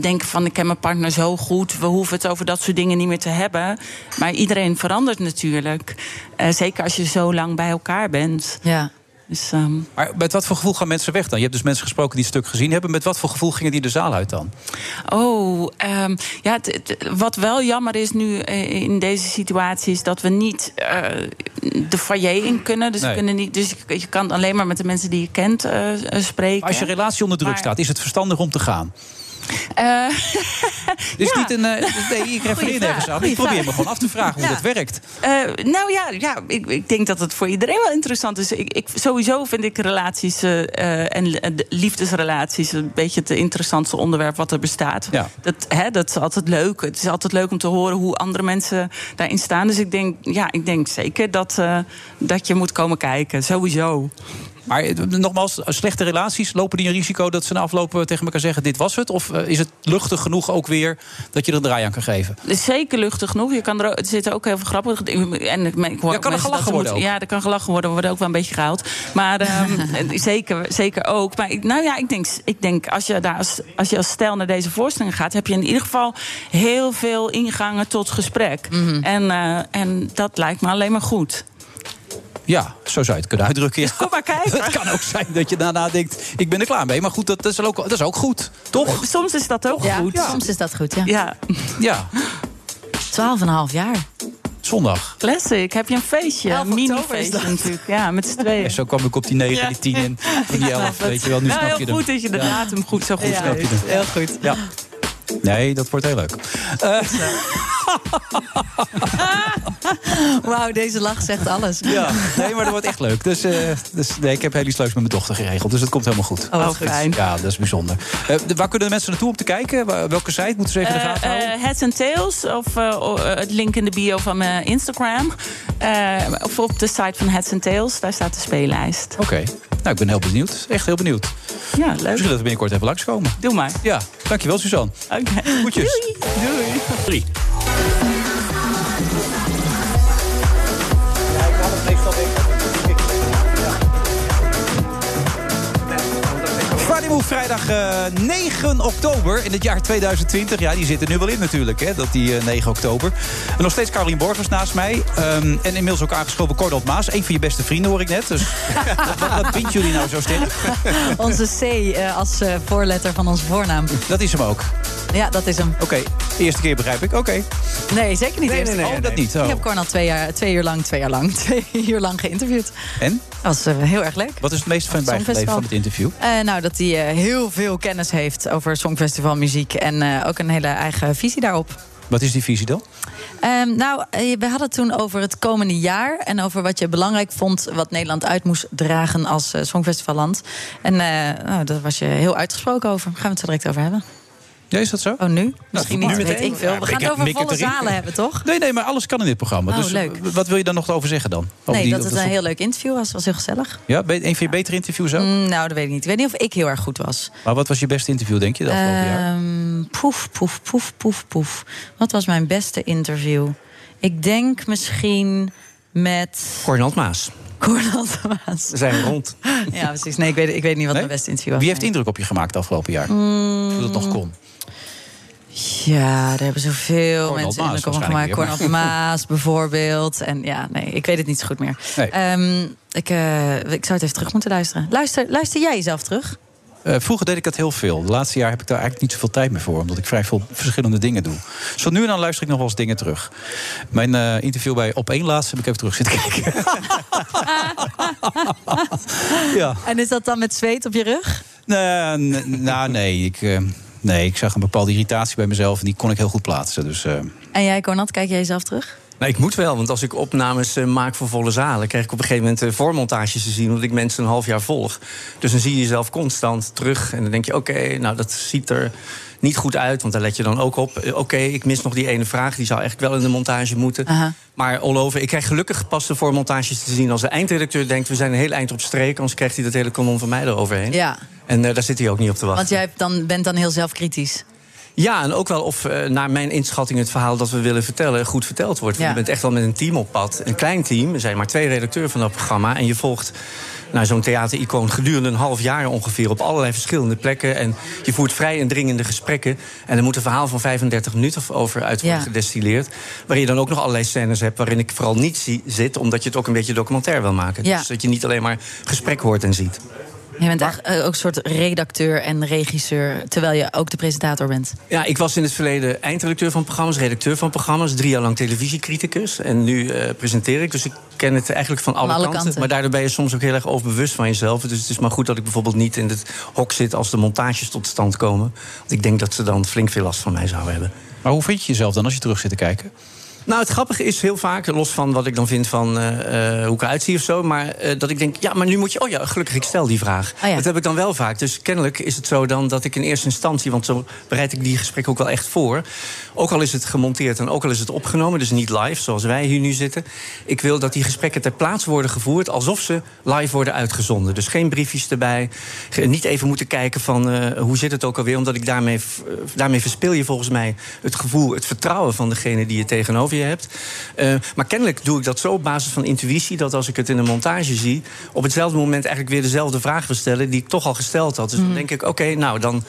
denken van, ik ken mijn partner zo goed, we hoeven het over dat soort dingen niet meer te hebben. Maar iedereen verandert natuurlijk. Eh, zeker als je zo lang bij elkaar bent. Ja. Dus, ehm, Maar met wat voor gevoel gaan mensen weg dan? Je hebt dus mensen gesproken die het stuk gezien hebben. Met wat voor gevoel gingen die de zaal uit dan? Oh, ehm, ja, wat wel jammer is nu eh, in deze situatie... is dat we niet eh, de foyer in kunnen. Dus, we Nee. kunnen niet, dus je, je kan alleen maar met de mensen die je kent spreken. Maar als je relatie onder druk Maar- staat, is het verstandig om te gaan? Eh, Dit is niet een. eh, nee, ik refereer nergens aan. Ik probeer vraag. me gewoon af te vragen hoe Ja. dat werkt. Eh, nou ja, ja ik, ik denk dat het voor iedereen wel interessant is. Ik, ik, sowieso vind ik relaties en de liefdesrelaties een beetje het interessantste onderwerp wat er bestaat. Ja. Dat, hè, dat is altijd leuk. Het is altijd leuk om te horen hoe andere mensen daarin staan. Dus ik denk, ja, ik denk zeker dat, dat je moet komen kijken. Sowieso. Maar eh, nogmaals, slechte relaties, lopen die een risico dat ze na aflopen tegen elkaar zeggen: dit was het? Of eh, is het luchtig genoeg ook weer dat je er een draai aan kan geven? Is zeker luchtig genoeg. Je kan er, er zitten ook heel veel grappige dingen. En ik, hoor Ja, kan er gelachen worden Ja, er kan gelachen worden. Er wordt ook wel een beetje gehuild. Maar ehm, zeker, zeker ook. Maar ik, nou ja, ik denk, ik denk als, je daar als, als je als stel naar deze voorstelling gaat... heb je in ieder geval heel veel ingangen tot gesprek. Mhm. en, eh, en dat lijkt me alleen maar goed. Ja, zo zou je het kunnen uitdrukken. Ja. Kom maar kijken. Het kan ook zijn dat je daarna denkt: ik ben er klaar mee. Maar goed, dat is ook, dat is ook goed, toch? Soms is dat ook Ja, goed. soms is dat goed, ja. Ja. Ja, 12,5 jaar. zondag. Classic. Heb je een feestje? 11 Een mini-feestje natuurlijk. Ja, met z'n tweeën. En zo kwam ik op die 9, Ja. die 10 en die 11. Weet je wel, nu nou, snap heel je hem. goed dat je de Ja. datum goed zo goed Ja, snap je hem. heel goed. Ja. Nee, dat wordt heel leuk. Eh, Wauw, deze lach zegt alles. ja, nee, maar dat wordt echt leuk. Dus, eh, dus nee, ik heb heel iets leuks met mijn dochter geregeld. Dus dat komt helemaal goed. Oh, fijn. Ja, dat is bijzonder. Eh, de- waar kunnen de mensen naartoe om te kijken? Welke site moeten ze even in de gaten houden? Eh, eh, Heads and Tails, of eh, eh, het link in de bio van mijn Instagram. Eh, of op de site van Heads and Tails, daar staat de speellijst. Oké. Nou, ik ben heel benieuwd. Echt heel benieuwd. Ja, leuk. Misschien dat we binnenkort even langskomen. Doe maar. Ja, dankjewel Suzanne. Oké. Goedjes. Doei. Drie. Friday Move, vrijdag eh, 9 oktober in het jaar 2020. Ja, die zit er nu wel in natuurlijk, hè, dat die eh, 9 oktober. En nog steeds Carolien Borgers naast mij. Ehm, en inmiddels ook aangeschoven Cordot Maas. Een van je beste vrienden hoor ik net. Dus wat, wat, jullie nou zo sterk? Onze C eh, als eh, voorletter van onze voornaam. Dat is hem ook. Ja, dat is hem. Oké, eerste keer begrijp ik. Oké. Nee, zeker niet Nee, eerst. nee, nee, Oh, dat niet. Oh. Ik heb Cornel twee, jaar, twee uur lang, twee jaar lang, twee uur lang geïnterviewd. En? Dat was eh, heel erg leuk. Wat is het meest van bijgebleven van het interview? Eh, nou, dat hij eh, heel veel kennis heeft over Songfestival muziek. En ook een hele eigen visie daarop. Wat is die visie dan? Ehm, nou, we hadden het toen over het komende jaar. En over wat je belangrijk vond. Wat Nederland uit moest dragen als Songfestivalland. En eh, nou, daar was je heel uitgesproken over. Daar gaan we het zo direct over hebben. Ja, is dat zo? Oh, nu? Misschien niet, weet ik veel. We gaan het over volle zalen hebben, toch? Nee, nee, maar alles kan in dit programma. Oh, dus leuk. wat wil je dan nog over zeggen dan? Over Nee, die- dat het een heel leuk interview was. was heel gezellig. Ja, een van je betere interviews ook? Mm, nou, dat weet ik niet. Ik weet niet of ik heel erg goed was. Maar wat was je beste interview, denk je, de afgelopen jaar? Ehm, poef, poef, poef, poef, poef. Wat was mijn beste interview? Ik denk misschien met Cornald Maas. Cornel de Maas. We zijn rond. Ja, precies. Nee, ik weet, ik weet niet wat Nee? mijn beste interview was. Wie heeft nee. indruk op je gemaakt de afgelopen jaar? Mm. Het nog kon. Ja, daar hebben zoveel Cornel mensen Maas me waarschijnlijk gemaakt. Cornel Maas bijvoorbeeld. En ja, nee, ik weet het niet zo goed meer. Nee. Ehm, ik, eh, ik zou het even terug moeten luisteren. Luister, luister jij jezelf terug? Eh, vroeger deed ik dat heel veel. De laatste jaar heb ik daar eigenlijk niet zoveel tijd meer voor. Omdat ik vrij veel verschillende dingen doe. Zo nu en dan luister ik nog wel eens dingen terug. Mijn eh, interview bij Op 1 laatst heb ik even terug zitten kijken. ja. En is dat dan met zweet op je rug? Nee, nou, nee. Ik, nee, ik zag een bepaalde irritatie bij mezelf. En die kon ik heel goed plaatsen. Dus, eh, En jij, Cornat, kijk jij jezelf terug? Nou, ik moet wel, want als ik opnames eh, maak voor volle zalen... krijg ik op een gegeven moment eh, voormontages te zien... omdat ik mensen een half jaar volg. Dus dan zie je jezelf constant terug. En dan denk je, oké, nou, dat ziet er niet goed uit... want daar let je dan ook op. Eh, Oké, ik mis nog die ene vraag. Die zou eigenlijk wel in de montage moeten. Maar all over, ik krijg gelukkig pas de voormontages te zien... als de eindredacteur denkt, we zijn een heel eind op streek... anders krijgt hij dat hele kanon van mij eroverheen. Ja, En daar zit hij ook niet op te wachten. want jij dan, bent dan heel zelfkritisch. Ja, en ook wel of eh, naar mijn inschatting het verhaal dat we willen vertellen goed verteld wordt. Ja. Je bent echt wel met een team op pad. Een klein team. Er zijn maar twee redacteuren van dat programma. En je volgt nou, zo'n theatericoon gedurende een half jaar ongeveer op allerlei verschillende plekken. En je voert vrij indringende gesprekken. En er moet een verhaal van 35 minuten over uit worden Ja. gedestilleerd. Waarin je dan ook nog allerlei scènes hebt waarin ik vooral niet zie, zit, omdat je het ook een beetje documentair wil maken. Ja. Dus dat je niet alleen maar gesprek hoort en ziet. Je bent echt eh, ook een soort redacteur en regisseur... terwijl je ook de presentator bent. Ja, ik was in het verleden eindredacteur van programma's, redacteur van programma's, drie jaar lang televisiecriticus. En nu eh, presenteer ik, dus ik ken het eigenlijk van alle, alle kanten. kanten. Maar daardoor ben je soms ook heel erg overbewust van jezelf. Dus het is maar goed dat ik bijvoorbeeld niet in het hok zit als de montages tot stand komen. Want ik denk dat ze dan flink veel last van mij zouden hebben. maar hoe vind je jezelf dan als je terug zit te kijken? Nou, het grappige is heel vaak, los van wat ik dan vind van eh, eh, hoe ik eruit zie of zo, maar eh, dat ik denk, ja, maar nu moet je, oh ja, gelukkig, ik stel die vraag. Oh ja. Dat heb ik dan wel vaak. Dus kennelijk is het zo dan dat ik in eerste instantie, want zo bereid ik die gesprekken ook wel echt voor, ook al is het gemonteerd en ook al is het opgenomen, dus niet live zoals wij hier nu zitten, ik wil dat die gesprekken ter plaatse worden gevoerd alsof ze live worden uitgezonden. Dus geen briefjes erbij, niet even moeten kijken van hoe zit het ook alweer, omdat ik daarmee, daarmee verspil je volgens mij het gevoel, het vertrouwen van degene die je tegenover je hebt. Eh, maar kennelijk doe ik dat zo op basis van intuïtie... dat als ik het in een montage zie... op hetzelfde moment eigenlijk weer dezelfde vraag wil stellen... die ik toch al gesteld had. Dus dan denk ik, oké, nou, dan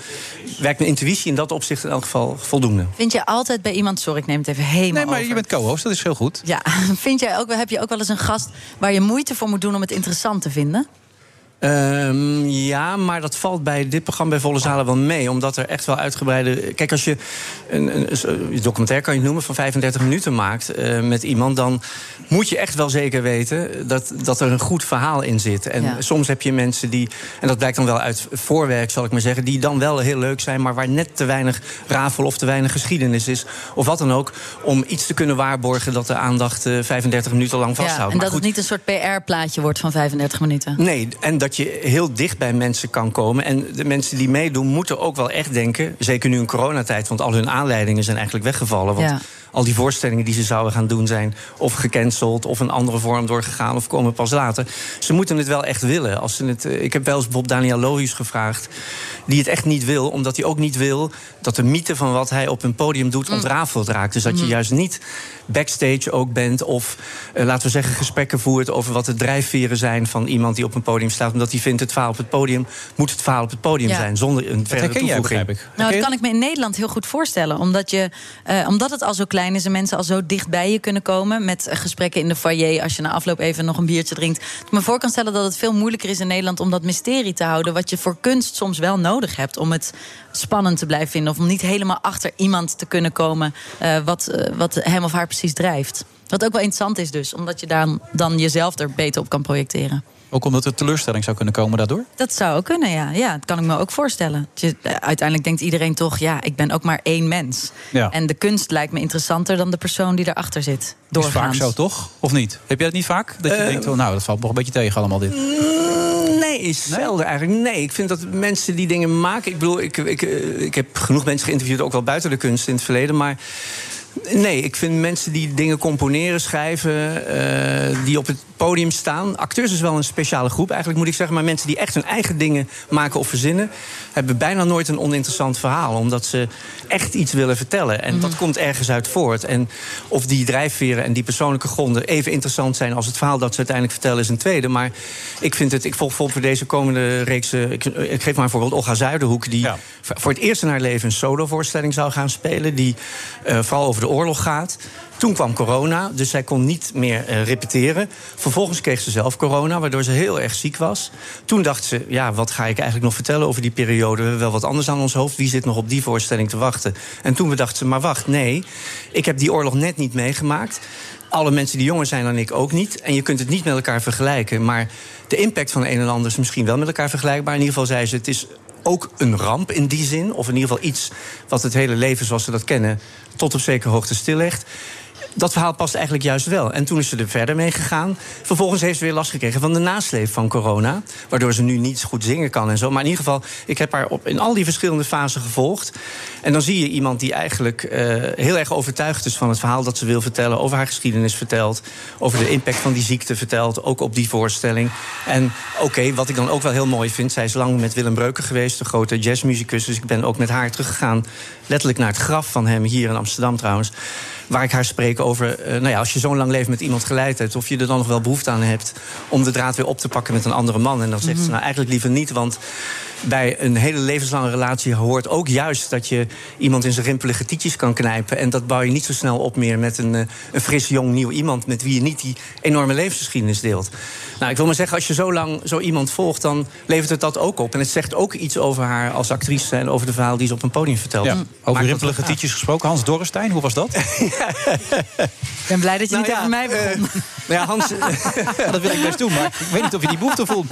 werkt mijn intuïtie... in dat opzicht in elk geval voldoende. Vind je altijd bij iemand... Sorry, ik neem het even helemaal Nee, maar over. je bent co-host, dat is heel goed. Ja, vind jij ook, heb je ook wel eens een gast... waar je moeite voor moet doen om het interessant te vinden? Ehm, ja, maar dat valt bij dit programma bij Volle Zalen wel mee. Omdat er echt wel uitgebreide... Kijk, als je een, een, een documentaire kan je het noemen... van 35 minuten maakt eh, met iemand... dan moet je echt wel zeker weten dat, dat er een goed verhaal in zit. En Ja. soms heb je mensen die... en dat blijkt dan wel uit voorwerk, zal ik maar zeggen... die dan wel heel leuk zijn... maar waar net te weinig rafel of te weinig geschiedenis is... of wat dan ook, om iets te kunnen waarborgen... dat de aandacht eh, 35 minuten lang Ja, vasthoudt. en Maar dat het niet een soort PR-plaatje wordt van 35 minuten. Nee, en dat je heel dicht bij mensen kan komen. En de mensen die meedoen moeten ook wel echt denken... zeker nu in coronatijd, want al hun aanleidingen zijn eigenlijk weggevallen. Want. Al die voorstellingen die ze zouden gaan doen zijn... of gecanceld, of een andere vorm doorgegaan... of komen pas later. Ze moeten het wel echt willen. Als ze het, eh, ik heb wel eens bijvoorbeeld Daniel Lohius gevraagd... die het echt niet wil, omdat hij ook niet wil... dat de mythe van wat hij op een podium doet ontrafeld raakt. Dus dat je Mm. juist niet backstage ook bent... of, eh, laten we zeggen, gesprekken voert over wat de drijfveren zijn... van iemand die op een podium staat. Omdat hij vindt het verhaal op het podium... moet het verhaal op het podium Ja. zijn, zonder een verdere jij, toevoeging. begrijp ik. Nou, dat kan ik me in Nederland heel goed voorstellen. Omdat, je, eh, omdat het al zo klein is en mensen al zo dicht bij je kunnen komen... met eh, gesprekken in de foyer als je na afloop even nog een biertje drinkt. Ik me voor kan stellen dat het veel moeilijker is in Nederland... om dat mysterie te houden, wat je voor kunst soms wel nodig hebt... om het spannend te blijven vinden. Of om niet helemaal achter iemand te kunnen komen... eh, wat, eh, wat hem of haar precies drijft. Wat ook wel interessant is dus, omdat je dan, dan jezelf er beter op kan projecteren. Ook omdat er teleurstelling zou kunnen komen daardoor? Dat zou ook kunnen, ja. Ja, dat kan ik me ook voorstellen. Dat Je, eh, uiteindelijk denkt iedereen toch, ja, ik ben ook maar één mens. Ja. En de kunst lijkt me interessanter dan de persoon die erachter zit. Is Doorgaans. vaak zo, toch? Of niet? Heb jij het niet vaak? Dat je Eh, denkt, oh, nou, dat valt nog een beetje tegen allemaal dit. Mm, Nee, is zelden eigenlijk. Nee, ik vind dat mensen die dingen maken. Ik bedoel, ik, ik, eh, ik heb genoeg mensen geïnterviewd, ook wel buiten de kunst in het verleden. Maar nee, ik vind mensen die dingen componeren, schrijven, eh, die op het podium staan. Acteurs is wel een speciale groep, eigenlijk moet ik zeggen. Maar mensen die echt hun eigen dingen maken of verzinnen, hebben bijna nooit een oninteressant verhaal. Omdat ze echt iets willen vertellen. En dat komt ergens uit voort. En of die drijfveren en die persoonlijke gronden even interessant zijn als het verhaal dat ze uiteindelijk vertellen, is een tweede. Maar ik vind het, ik volg bijvoorbeeld voor deze komende reeks. eh, Ik, ik geef maar een voorbeeld Olga Zuiderhoek, die voor het eerst in haar leven een solovoorstelling zou gaan spelen. Die eh, vooral over de oorlog gaat. Toen kwam corona, dus zij kon niet meer eh, repeteren. Vervolgens kreeg ze zelf corona, waardoor ze heel erg ziek was. Toen dacht ze, ja, wat ga ik eigenlijk nog vertellen over die periode? We hebben wel wat anders aan ons hoofd. Wie zit nog op die voorstelling te wachten? En toen bedacht ze, maar wacht, nee, ik heb die oorlog net niet meegemaakt. Alle mensen die jonger zijn dan ik ook niet. En je kunt het niet met elkaar vergelijken. Maar de impact van een en ander is misschien wel met elkaar vergelijkbaar. In ieder geval zei ze, het is ook een ramp in die zin. Of in ieder geval iets wat het hele leven zoals ze dat kennen... tot op zekere hoogte stillegt. Dat verhaal past eigenlijk juist wel. En toen is ze er verder mee gegaan. Vervolgens heeft ze weer last gekregen van de nasleep van corona. Waardoor ze nu niet goed zingen kan en zo. Maar in ieder geval, ik heb haar op, in al die verschillende fasen gevolgd. En dan zie je iemand die eigenlijk eh, heel erg overtuigd is van het verhaal dat ze wil vertellen. Over haar geschiedenis vertelt. Over de impact van die ziekte vertelt. Ook op die voorstelling. En oké, wat ik dan ook wel heel mooi vind. Zij is lang met Willem Breuker geweest, de grote jazzmuzikus. Dus ik ben ook met haar teruggegaan. Letterlijk naar het graf van hem hier in Amsterdam trouwens. Waar ik haar spreek over, eh, nou ja, als je zo'n lang leven met iemand geleid hebt, of je er dan nog wel behoefte aan hebt om de draad weer op te pakken met een andere man. En dan zegt ze, nou eigenlijk liever niet, want bij een hele levenslange relatie hoort ook juist dat je iemand in zijn rimpelige tietjes kan knijpen. En dat bouw je niet zo snel op meer met een, eh, een fris, jong, nieuw iemand met wie je niet die enorme levensgeschiedenis deelt. Nou, ik wil maar zeggen, als je zo lang zo iemand volgt, dan levert het dat ook op. En het zegt ook iets over haar als actrice en over de verhaal die ze op een podium vertelt. Ja, over rimpelige tietjes gesproken. Hans Dorrestein, hoe was dat? Ik ben blij dat je Nou niet ja, over mij begon. Nou ja, Hans, dat wil ik best doen, maar ik weet niet of je die behoefte voelt.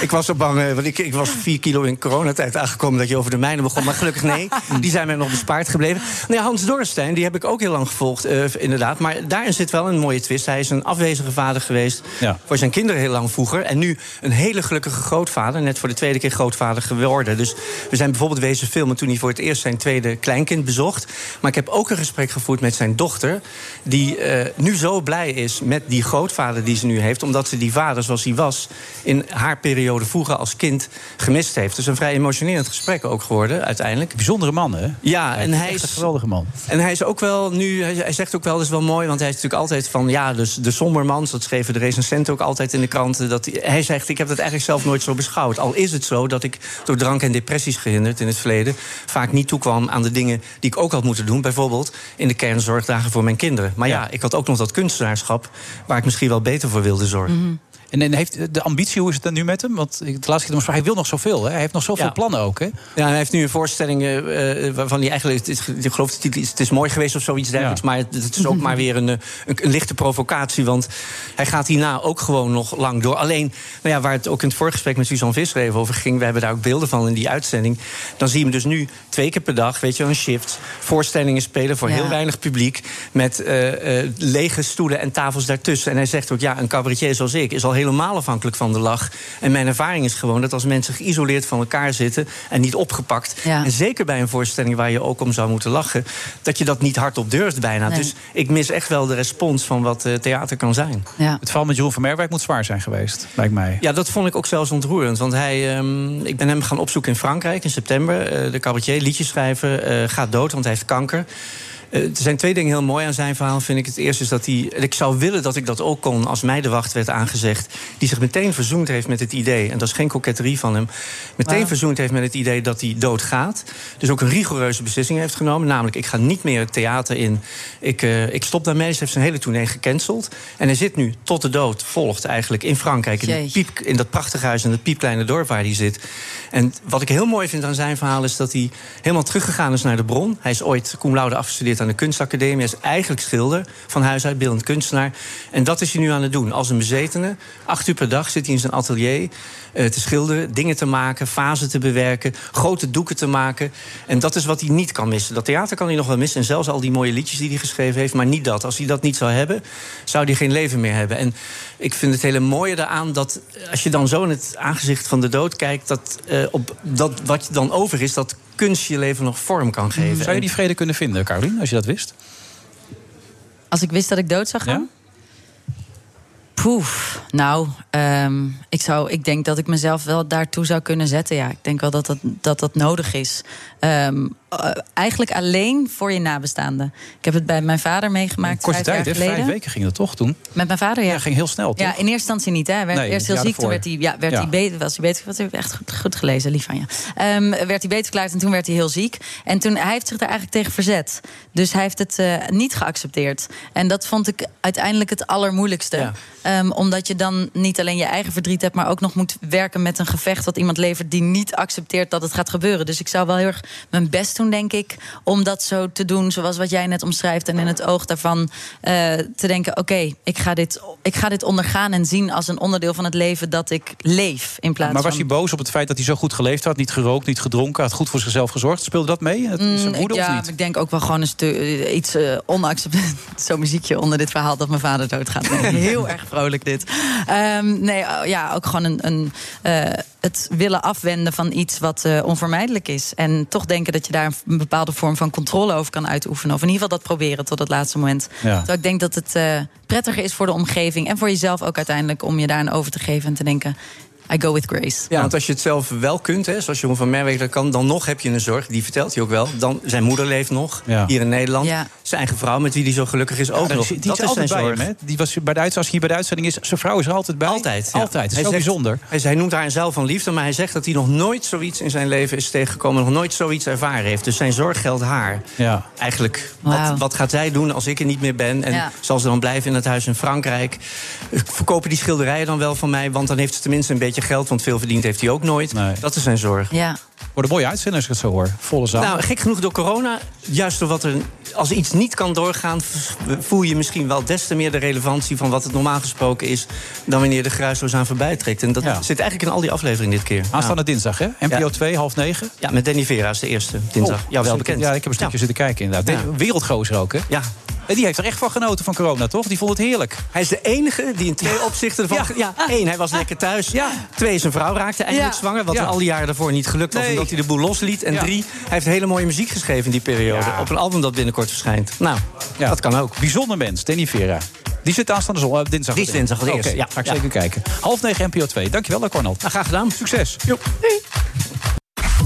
Ik was zo bang, eh, want ik, ik was vier kilo in coronatijd aangekomen dat je over de mijnen begon. Maar gelukkig nee, die zijn mij nog bespaard gebleven. Nou ja, Hans Dorrestein, die heb ik ook heel lang gevolgd, eh, inderdaad. Maar daarin zit wel een mooie twist. Hij is een afwezige vader geweest Ja. voor zijn kinderen heel lang vroeger. En nu een hele gelukkige grootvader. Net voor de tweede keer grootvader geworden. Dus we zijn bijvoorbeeld wezen filmen toen hij voor het eerst zijn tweede kleinkind bezocht. Maar ik heb ook een gesprek gevoerd met zijn dochter. Die eh, nu zo blij is met die grootvader die ze nu heeft. Omdat ze die vader zoals hij was in haar periode vroeger als kind gemist heeft. Dus een vrij emotionerend gesprek ook geworden uiteindelijk. Bijzondere man, hè? Ja, en hij is een geweldige man. en hij is ook wel nu, hij zegt ook wel, dat is wel mooi, want hij is natuurlijk altijd van, ja, dus de sombermans, dat schreven de recensenten ook altijd in de kranten. Dat hij, hij zegt, ik heb dat eigenlijk zelf nooit zo beschouwd. Al is het zo dat ik door drank en depressies gehinderd in het verleden vaak niet toekwam aan de dingen die ik ook had moeten doen. Bijvoorbeeld in de kernzorgdagen voor mijn kinderen. Maar ja, ik had ook nog dat kunstenaarschap waar ik misschien wel beter voor wilde zorgen. En, en heeft de ambitie, hoe is het dan nu met hem? Want de laatste keer hem hij wil nog zoveel. Hè? Hij heeft nog zoveel Ja. plannen ook. Hè? Ja, hij heeft nu een voorstelling eh, eh, waarvan hij eigenlijk... Het is, ik geloof de titel is Het is mooi geweest of zoiets dergelijks. Maar het, het is ook maar weer een, eh, een, een lichte provocatie. Want hij gaat hierna ook gewoon nog lang door. Alleen, nou ja, waar het ook in het voorgesprek met Suzanne Visser even over ging... we hebben daar ook beelden van in die uitzending. Dan zie je hem dus nu twee keer per dag, weet je, wel, een shift. Voorstellingen spelen voor Ja. heel weinig publiek. Met eh, eh, lege stoelen en tafels daartussen. En hij zegt ook, ja, een cabaretier zoals ik... is al helemaal afhankelijk van de lach. En mijn ervaring is gewoon dat als mensen geïsoleerd van elkaar zitten... en niet opgepakt, Ja. en zeker bij een voorstelling waar je ook om zou moeten lachen... dat je dat niet hardop durft bijna. Nee. Dus ik mis echt wel de respons van wat eh, theater kan zijn. Ja. Het verhaal met Jeroen van Merwijk moet zwaar zijn geweest, lijkt mij. Ja, dat vond ik ook zelfs ontroerend. Want hij, ehm, ik ben hem gaan opzoeken in Frankrijk in september. Eh, de cabaretier, liedjes schrijven, eh, gaat dood, want hij heeft kanker. Eh, er zijn twee dingen heel mooi aan zijn verhaal, vind ik. Het eerste is dat hij... Ik zou willen dat ik dat ook kon als mij de wacht werd aangezegd... die zich meteen verzoend heeft met het idee... en dat is geen koketterie van hem... meteen verzoend heeft met het idee dat hij doodgaat. Dus ook een rigoureuze beslissing heeft genomen. Namelijk, ik ga niet meer het theater in. Ik, eh, ik stop daarmee. Ze heeft zijn hele tournee gecanceld. En hij zit nu tot de dood, volgt eigenlijk in Frankrijk... in, piep, in dat prachtige huis in dat piepkleine dorp waar hij zit. En wat ik heel mooi vind aan zijn verhaal... is dat hij helemaal teruggegaan is naar de bron. Hij is ooit cum laude afgestudeerd aan de kunstacademie. Is eigenlijk schilder van huis uit, beeldend kunstenaar. En dat is hij nu aan het doen. Als een bezetene, acht uur per dag zit hij in zijn atelier... eh, te schilderen, dingen te maken, fasen te bewerken... grote doeken te maken. En dat is wat hij niet kan missen. Dat theater kan hij nog wel missen. En zelfs al die mooie liedjes die hij geschreven heeft. Maar niet dat. Als hij dat niet zou hebben, zou hij geen leven meer hebben. En ik vind het hele mooie daaraan dat als je dan zo in het aangezicht van de dood kijkt... dat, eh, op, dat wat je dan over is, dat kunst je leven nog vorm kan geven. Zou je die vrede kunnen vinden, Carolien, als je dat wist? Als ik wist dat ik dood zou gaan? Poef. Nou, ehm, ik, zou, ik denk dat ik mezelf wel daartoe zou kunnen zetten. Ja, ik denk wel dat dat, dat, dat nodig is. Ehm, eh, eigenlijk alleen voor je nabestaanden. Ik heb het bij mijn vader meegemaakt Korte tijd, hè? Vijf weken ging dat toch toen? Met mijn vader, ja. Ja, ging heel snel, toch? Ja, in eerste instantie niet. Hè. Hij werd Nee, eerst heel ziek, toen werd hij, ja, werd Ja. hij beter. Was hij beter wat heb ik echt goed, goed gelezen, lief van je. Ehm, werd hij beter verklaard en toen werd hij heel ziek. En toen hij heeft zich daar eigenlijk tegen verzet. Dus hij heeft het eh, niet geaccepteerd. En dat vond ik uiteindelijk het allermoeilijkste. Ehm, omdat je dan niet alleen je eigen verdriet hebt, maar ook nog moet werken met een gevecht wat iemand levert die niet accepteert dat het gaat gebeuren. Dus ik zou wel heel erg mijn best doen, denk ik, om dat zo te doen zoals wat jij net omschrijft. En in het oog daarvan eh, te denken: oké, ik, ga dit, ik ga dit ondergaan en zien als een onderdeel van het leven dat ik leef. In plaats Maar was van. hij boos op het feit dat hij zo goed geleefd had? Niet gerookt, niet gedronken, had goed voor zichzelf gezorgd? Speelde dat mee? Het, zijn Mm, ja, of maar niet? ik denk ook wel gewoon een iets eh onacceptabel. Zo'n muziekje onder dit verhaal dat mijn vader doodgaat. Nee, heel erg vrolijk dit. Ehm, nee, oh, ja, ook gewoon een, een, eh, het willen afwenden van iets wat eh, onvermijdelijk is. En toch denken dat je daar een bepaalde vorm van controle over kan uitoefenen. Of in ieder geval dat proberen tot het laatste moment. Ja. Terwijl ik denk dat het eh, prettiger is voor de omgeving en voor jezelf ook uiteindelijk om je daarin over te geven en te denken. I go with grace. Ja, want als je het zelf wel kunt, hè, zoals Jeroen van Merwijk dat kan... dan nog heb je een zorg, die vertelt hij ook wel. Dan, zijn moeder leeft nog, Ja. hier in Nederland. Ja. Zijn eigen vrouw, met wie hij zo gelukkig is, ook Ja, nog. Die, dat is altijd bij zorg. hem, hè? Die was bij de, als hij hier bij de uitzending is, zijn vrouw is er altijd bij. Altijd. ja. Altijd. Dat is Hij zo zegt- bijzonder. Hij, hij noemt haar een zeil van liefde, maar hij zegt dat hij nog nooit zoiets in zijn leven is tegengekomen. Nog nooit zoiets ervaren heeft. Dus zijn zorg geldt haar. Ja. Eigenlijk, wat, wat gaat zij doen als ik er niet meer ben? En Ja. zal ze dan blijven in het huis in Frankrijk? Verkopen die schilderijen dan wel van mij? Want dan heeft ze tenminste een beetje geld, want veel verdiend heeft hij ook nooit. Dat is zijn zorg. Ja. Wordt een mooie uitzending als ik het zo hoor. Volle zaal. Nou, gek genoeg door corona, juist door wat er. Als iets niet kan doorgaan, voel je misschien wel des te meer de relevantie van wat het normaal gesproken is. dan wanneer de geruisloos aan voorbij trekt. En dat Ja. zit eigenlijk in al die afleveringen dit keer. Aanstaande dinsdag, hè? NPO Ja. 2, half negen. Ja, met Danny Vera is de eerste dinsdag. Oh, ja, wel bekend. Ja, ik heb een stukje zitten kijken inderdaad. Ja. Wereldgozer ook, hè? Ja. En die heeft er echt van genoten van corona, toch? Die vond het heerlijk. Hij is de enige die in twee opzichten ervan... Ja. één, hij was lekker thuis. Twee, zijn vrouw raakte eindelijk zwanger. Wat er al die jaren daarvoor niet gelukt was. Nee. Omdat hij de boel losliet. En Ja. drie, hij heeft hele mooie muziek geschreven in die periode. Ja. Op een album dat binnenkort verschijnt. Nou, Ja. dat kan ook. Bijzonder mens, Danny Vera. Die zit aanstaande zon, eh, dinsdag. Die is dinsdag eerste, ja. ga ik Ja. zeker kijken. Half negen NPO 2. Dankjewel, eh, Cornel. Nou, graag gedaan. Succes.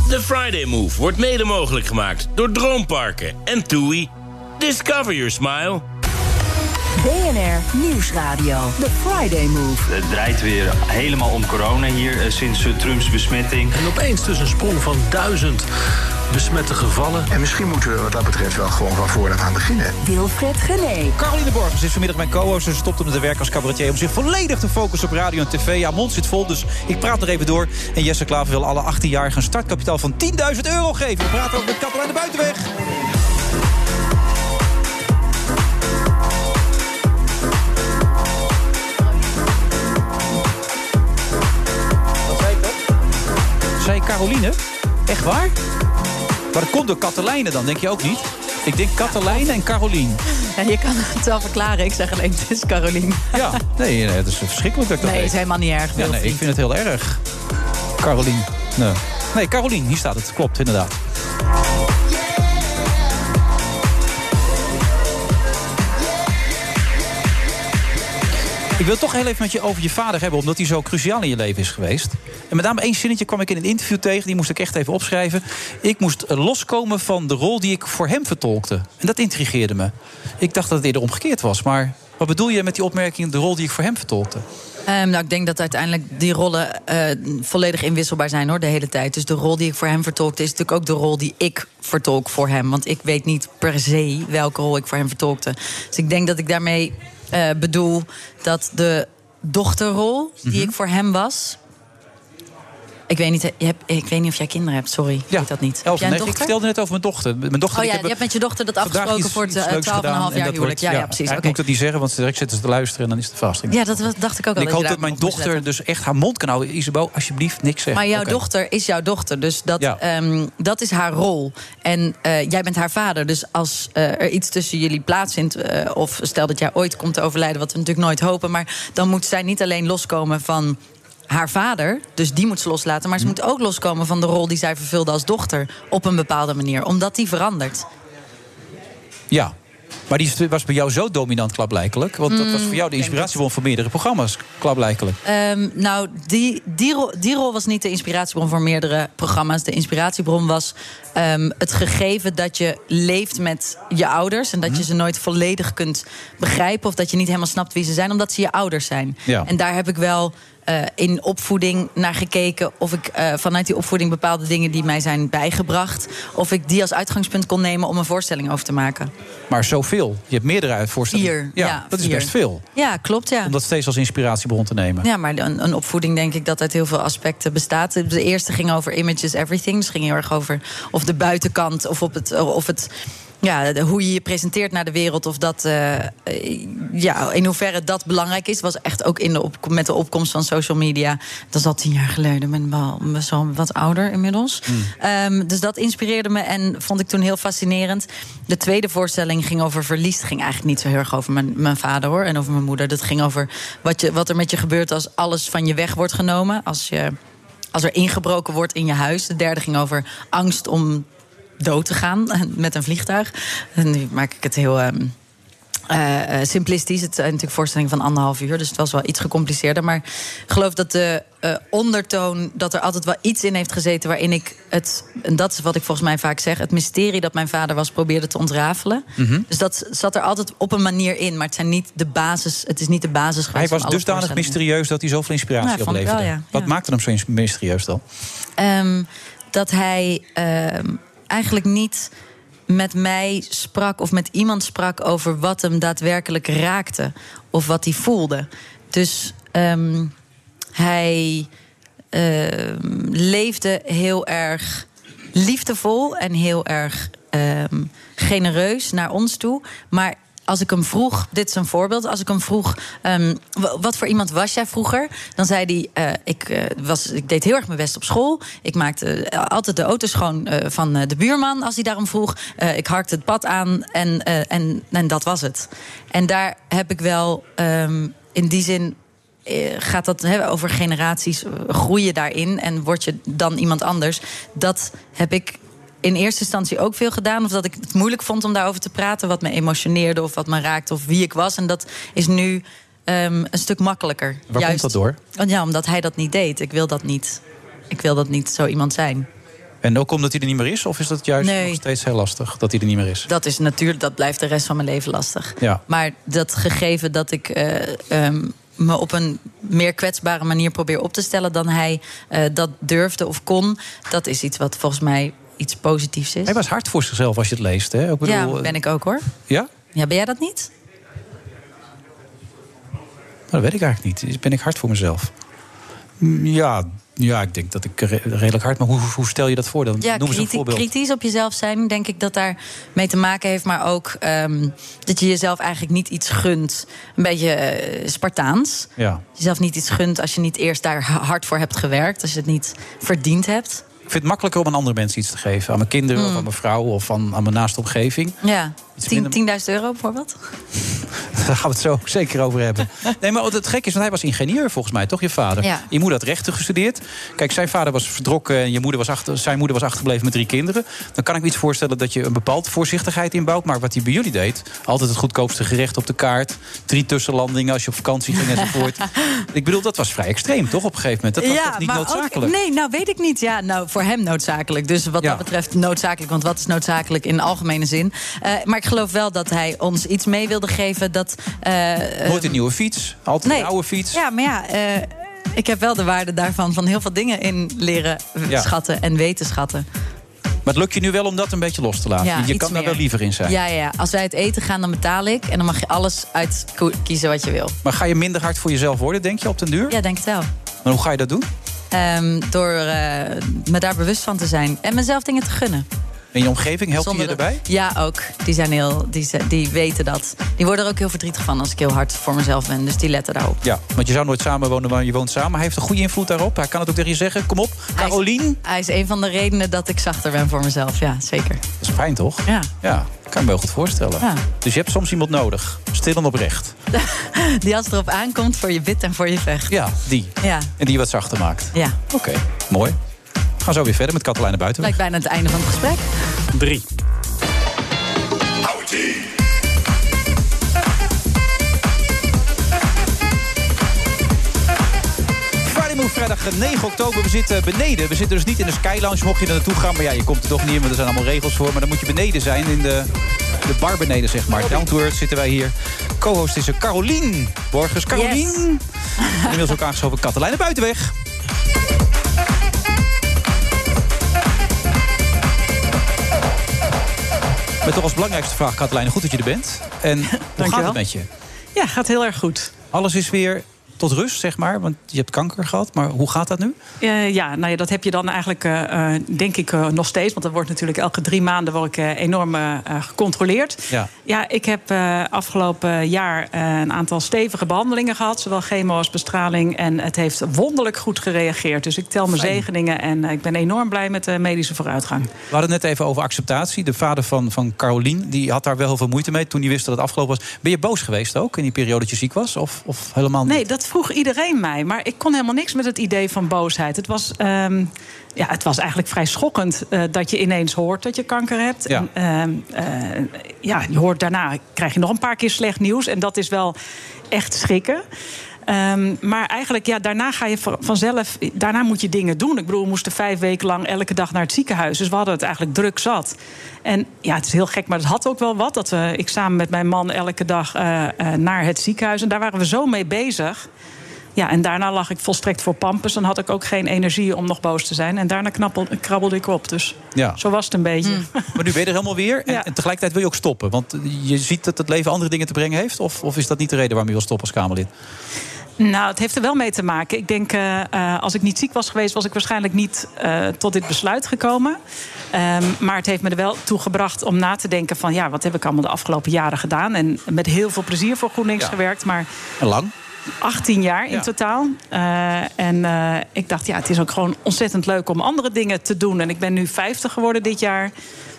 De Friday Move wordt mede mogelijk gemaakt door Droomparken en TUI. Discover your smile. BNR Nieuwsradio. The Friday Move. Het draait weer helemaal om corona hier eh, sinds eh, Trumps besmetting. En opeens dus een sprong van duizend besmette gevallen. En misschien moeten we wat dat betreft wel gewoon van vooraf aan beginnen. Wilfred Gené. Caroline Borgers is vanmiddag mijn co-host. Ze stopt met de werk als cabaretier om zich volledig te focussen op radio en tv. Ja, mond zit vol, dus ik praat nog even door. En Jesse Klaver wil alle 18-jarigen een startkapitaal van 10.000 euro geven. We praten over met Katelijn de Buitenweg. Zei Caroline? Echt waar? Maar dat komt door Katelijne dan, denk je ook niet? Ik denk Katelijne en Carolien. Ja, je kan het wel verklaren. Ik zeg alleen, het is Carolien. Ja, nee, nee het is verschrikkelijk dat ik dat Nee, weet. is helemaal niet erg. Ja, nee, ik vind het heel erg. Carolien. Nee, nee Carolien, hier staat het. Klopt, inderdaad. Ik wil toch heel even met je over je vader hebben, omdat hij zo cruciaal in je leven is geweest. En met name één zinnetje kwam ik in een interview tegen, die moest ik echt even opschrijven. Ik moest loskomen van de rol die ik voor hem vertolkte. En dat intrigeerde me. Ik dacht dat het eerder omgekeerd was, maar wat bedoel je met die opmerking, de rol die ik voor hem vertolkte? Ehm, nou, ik denk dat uiteindelijk die rollen eh, volledig inwisselbaar zijn hoor, de hele tijd. Dus de rol die ik voor hem vertolkte, is natuurlijk ook de rol die ik vertolk voor hem. Want ik weet niet per se welke rol ik voor hem vertolkte. Dus ik denk dat ik daarmee bedoel dat de dochterrol die Mhm. ik voor hem was. Ik weet, niet, je hebt, ik weet niet of jij kinderen hebt, sorry. Ik weet dat niet. Heb jij een nee, ik vertelde net over mijn dochter. Mijn dochter Oh ik ja, heb je hebt met je dochter dat afgesproken iets- voor het iets eh, leuks 12,5 gedaan en jaar huwelijk. wordt- Ja, ja, precies. Ik moet dat niet zeggen, want direct zitten ze te luisteren en dan is het vasting. Ja, dat dacht ik ook al. Ik hoop dat mijn dochter dus echt haar mond kan houden. Isabel, alsjeblieft, niks zeggen. Maar jouw dochter is jouw dochter, dus dat, Ja. ehm, dat is haar rol. En eh, jij bent haar vader, dus als eh, er iets tussen jullie plaatsvindt... eh, of stel dat jij ooit komt te overlijden, wat we natuurlijk nooit hopen... maar dan moet zij niet alleen loskomen van haar vader, dus die moet ze loslaten... maar ze moet ook loskomen van de rol die zij vervulde als dochter... op een bepaalde manier, omdat die verandert. Ja. Maar die was bij jou zo dominant, klaarblijkelijk. Want dat Mm, was voor jou de inspiratiebron voor meerdere programma's, klaarblijkelijk. Ehm, nou, die, die, rol, die rol was niet de inspiratiebron voor meerdere programma's. De inspiratiebron was ehm, het gegeven dat je leeft met je ouders. En dat Mhm. je ze nooit volledig kunt begrijpen. Of dat je niet helemaal snapt wie ze zijn, omdat ze je ouders zijn. Ja. En daar heb ik wel eh, in opvoeding naar gekeken. Of ik eh, vanuit die opvoeding bepaalde dingen die mij zijn bijgebracht. Of ik die als uitgangspunt kon nemen om een voorstelling over te maken. Maar zoveel. Je hebt meerdere uitvoorstellingen. Vier, Ja, ja, dat is best veel. Ja, klopt, ja. Om dat steeds als inspiratiebron te nemen. Ja, maar een, een opvoeding denk ik dat uit heel veel aspecten bestaat. De eerste ging over images everything. Dus ging heel erg over of de buitenkant of, op het, of het, ja, de- hoe je je presenteert naar de wereld. Of dat, eh, ja, in hoeverre dat belangrijk is. Was echt ook in de op, met de opkomst van social media. Dat is al tien jaar geleden. Ben wel best wel wat ouder inmiddels. Ehm, dus dat inspireerde me en vond ik toen heel fascinerend. De tweede voorstelling ging over verlies. Het ging eigenlijk niet zo heel erg over mijn, mijn vader hoor. En over mijn moeder. Dat ging over wat, je, wat er met je gebeurt als alles van je weg wordt genomen. Als, je, als er ingebroken wordt in je huis. De derde ging over angst om dood te gaan met een vliegtuig. Nu maak ik het heel. ehm, eh, eh, simplistisch. Het zijn natuurlijk voorstellingen van anderhalf uur, dus het was wel iets gecompliceerder. Maar ik geloof dat de eh, ondertoon, dat er altijd wel iets in heeft gezeten waarin ik het, en dat is wat ik volgens mij vaak zeg, het mysterie dat mijn vader was, probeerde te ontrafelen. Mhm. Dus dat zat er altijd op een manier in, maar het, zijn niet de basis, het is niet de basis Hij geweest was van alle dusdanig mysterieus dat hij zoveel inspiratie vond ik opleverde. wel, ja. Wat Ja. maakte hem zo mysterieus dan? Ehm, dat hij ehm, eigenlijk niet met mij sprak of met iemand sprak over wat hem daadwerkelijk raakte of wat hij voelde. Dus ehm, hij ehm, leefde heel erg liefdevol en heel erg ehm, genereus naar ons toe. Maar als ik hem vroeg, dit is een voorbeeld, als ik hem vroeg, ehm, wat voor iemand was jij vroeger? Dan zei hij, eh, ik, eh, was, ik deed heel erg mijn best op school. Ik maakte eh, altijd de auto schoon van de buurman als hij daarom vroeg. Ik harkte het pad aan en, en, en dat was het. En daar heb ik wel ehm, in die zin gaat dat hè, over generaties, groei je daarin en word je dan iemand anders. Dat heb ik in eerste instantie ook veel gedaan. Of dat ik het moeilijk vond om daarover te praten. Wat me emotioneerde of wat me raakte of wie ik was. En dat is nu ehm, een stuk makkelijker. Waar komt dat door? Oh, Ja, omdat hij dat niet deed. Ik wil dat niet. Ik wil dat niet zo iemand zijn. En ook omdat hij er niet meer is? Of is dat juist Nee. nog steeds heel lastig dat hij er niet meer is? Dat is natuurlijk, dat blijft de rest van mijn leven lastig. Ja. Maar dat gegeven dat ik eh, ehm, me op een meer kwetsbare manier probeer op te stellen dan hij eh, dat durfde of kon, dat is iets wat volgens mij iets positiefs is. Hij was hard voor zichzelf als je het leest. Hè? Ik bedoel, ja, ben ik ook hoor. Ja? Ja, ben jij dat niet? Nou, dat weet ik eigenlijk niet. Ben ik hard voor mezelf? Mm, Ja, ja ik denk dat ik re- redelijk hard... Maar hoe, hoe stel je dat voor? Dan Ja, noem eens een voorbeeld. kritisch op jezelf zijn, denk ik dat daar mee te maken heeft. Maar ook ehm, dat je jezelf eigenlijk niet iets gunt. Een beetje eh, Spartaans. Ja. Jezelf niet iets gunt als je niet eerst daar ha- hard voor hebt gewerkt. Als je het niet verdiend hebt. Ik vind het makkelijker om aan andere mensen iets te geven. Aan mijn kinderen, Mm. of aan mijn vrouw, of aan, aan mijn naaste omgeving. Ja, Iets Tien- minder- 10.000 euro bijvoorbeeld. Daar gaan we het zo zeker over hebben. Nee, maar het gek is, want hij was ingenieur volgens mij, toch, je vader? Ja. Je moeder had rechten gestudeerd. Kijk, zijn vader was vertrokken en je moeder was achter, zijn moeder was achtergebleven met drie kinderen. Dan kan ik me iets voorstellen dat je een bepaald voorzichtigheid inbouwt. Maar wat hij bij jullie deed, altijd het goedkoopste gerecht op de kaart. Drie tussenlandingen als je op vakantie ging enzovoort. ik bedoel, dat was vrij extreem, toch, op een gegeven moment? Dat was toch niet maar noodzakelijk? Ook, nee, nou weet ik niet. Ja, nou voor hem noodzakelijk. Dus wat Ja. dat betreft noodzakelijk. Want wat is noodzakelijk in algemene zin? Eh, maar ik geloof wel dat hij ons iets mee wilde geven dat. eh, Nooit een nieuwe fiets, altijd een oude fiets. Ja, maar ja, eh, ik heb wel de waarde daarvan van heel veel dingen in leren Ja. schatten en weten schatten. Maar het lukt je nu wel om dat een beetje los te laten. Ja, je kan daar wel liever in zijn. Ja, ja, als wij het eten gaan, dan betaal ik. En dan mag je alles uitkiezen wat je wil. Maar ga je minder hard voor jezelf worden, denk je, op den duur? Ja, denk het wel. Maar hoe ga je dat doen? Ehm, door eh, me daar bewust van te zijn. En mezelf dingen te gunnen. En je omgeving, helpt je je erbij? Ja, ook. Die, zijn heel, die, ze- die weten dat. Die worden er ook heel verdrietig van als ik heel hard voor mezelf ben. Dus die letten daarop. Ja, want je zou nooit samen wonen, maar je woont samen. Hij heeft een goede invloed daarop. Hij kan het ook tegen je zeggen. Kom op, Carolien. Hij is een van de redenen dat ik zachter ben voor mezelf. Ja, zeker. Dat is fijn, toch? Ja. Ja, kan me wel goed voorstellen. Ja. Dus je hebt soms iemand nodig. Stil en oprecht. Die als het erop aankomt voor je bid en voor je vecht. Ja, die. Ja, En die je wat zachter maakt. ja. Oké, mooi. We gaan zo weer verder met Katelijne Buiten. Lijkt bijna het einde van het gesprek. Drie. vrijdag 9 oktober. We zitten beneden. We zitten dus niet in de Sky Lounge. Mocht je er naartoe gaan, maar ja, je komt er toch niet in, want er zijn allemaal regels voor. Maar dan moet je beneden zijn in de, de bar beneden, zeg maar. Downtour zitten wij hier. Co-host is er Carolien Borgers. Carolien. Yes. Inmiddels ook aangeschoven Katelijne Buitenweg. Met toch als belangrijkste vraag, Katelijne. Goed dat je er bent. En hoe gaat het met je? Ja, gaat heel erg goed. Alles is weer tot rust, zeg maar. Want je hebt kanker gehad. Maar hoe gaat dat nu? Eh, ja, nou ja, dat heb je dan eigenlijk, eh, eh, denk ik, nog steeds. Want dat wordt natuurlijk elke drie maanden word ik, enorm gecontroleerd. Ja. Ja, ik heb afgelopen jaar een aantal stevige behandelingen gehad. Zowel chemo als bestraling. En het heeft wonderlijk goed gereageerd. Dus ik tel mijn Fijn. zegeningen. En ik ben enorm blij met de medische vooruitgang. We hadden het net even over acceptatie. De vader van, van Carolien die had daar wel heel veel moeite mee toen hij wist dat het afgelopen was. Ben je boos geweest ook in die periode dat je ziek was? Of, of helemaal niet? Nee, dat vroeg iedereen mij. Maar ik kon helemaal niks met het idee van boosheid. Het was, ehm, ja, het was eigenlijk vrij schokkend eh, dat je ineens hoort dat je kanker hebt. Ja. En, ehm, eh, ja, je hoort daarna, krijg je nog een paar keer slecht nieuws. En dat is wel echt schrikken. Ehm, maar eigenlijk, ja, daarna ga je van- vanzelf. Daarna moet je dingen doen. Ik bedoel, we moesten vijf weken lang elke dag naar het ziekenhuis. Dus we hadden het eigenlijk druk zat. En ja, het is heel gek, maar het had ook wel wat. Dat we, ik samen met mijn man elke dag eh, eh, naar het ziekenhuis. En daar waren we zo mee bezig. Ja, en daarna lag ik volstrekt voor pampus. Dan had ik ook geen energie om nog boos te zijn. En daarna knappel, krabbelde ik op. Dus Ja. zo was het een beetje. Maar nu ben je er helemaal weer. En, en tegelijkertijd wil je ook stoppen. Want je ziet dat het leven andere dingen te brengen heeft. Of, of is dat niet de reden waarom je wil stoppen als Kamerlid? Nou, het heeft er wel mee te maken. Ik denk, eh, eh, als ik niet ziek was geweest, was ik waarschijnlijk niet eh, tot dit besluit gekomen. Ehm, maar het heeft me er wel toe gebracht om na te denken van... ja, wat heb ik allemaal de afgelopen jaren gedaan? En met heel veel plezier voor GroenLinks Ja. gewerkt. Maar En lang? 18 jaar in Ja. totaal. En ik dacht, ja, het is ook gewoon ontzettend leuk om andere dingen te doen. En ik ben nu 50 geworden dit jaar.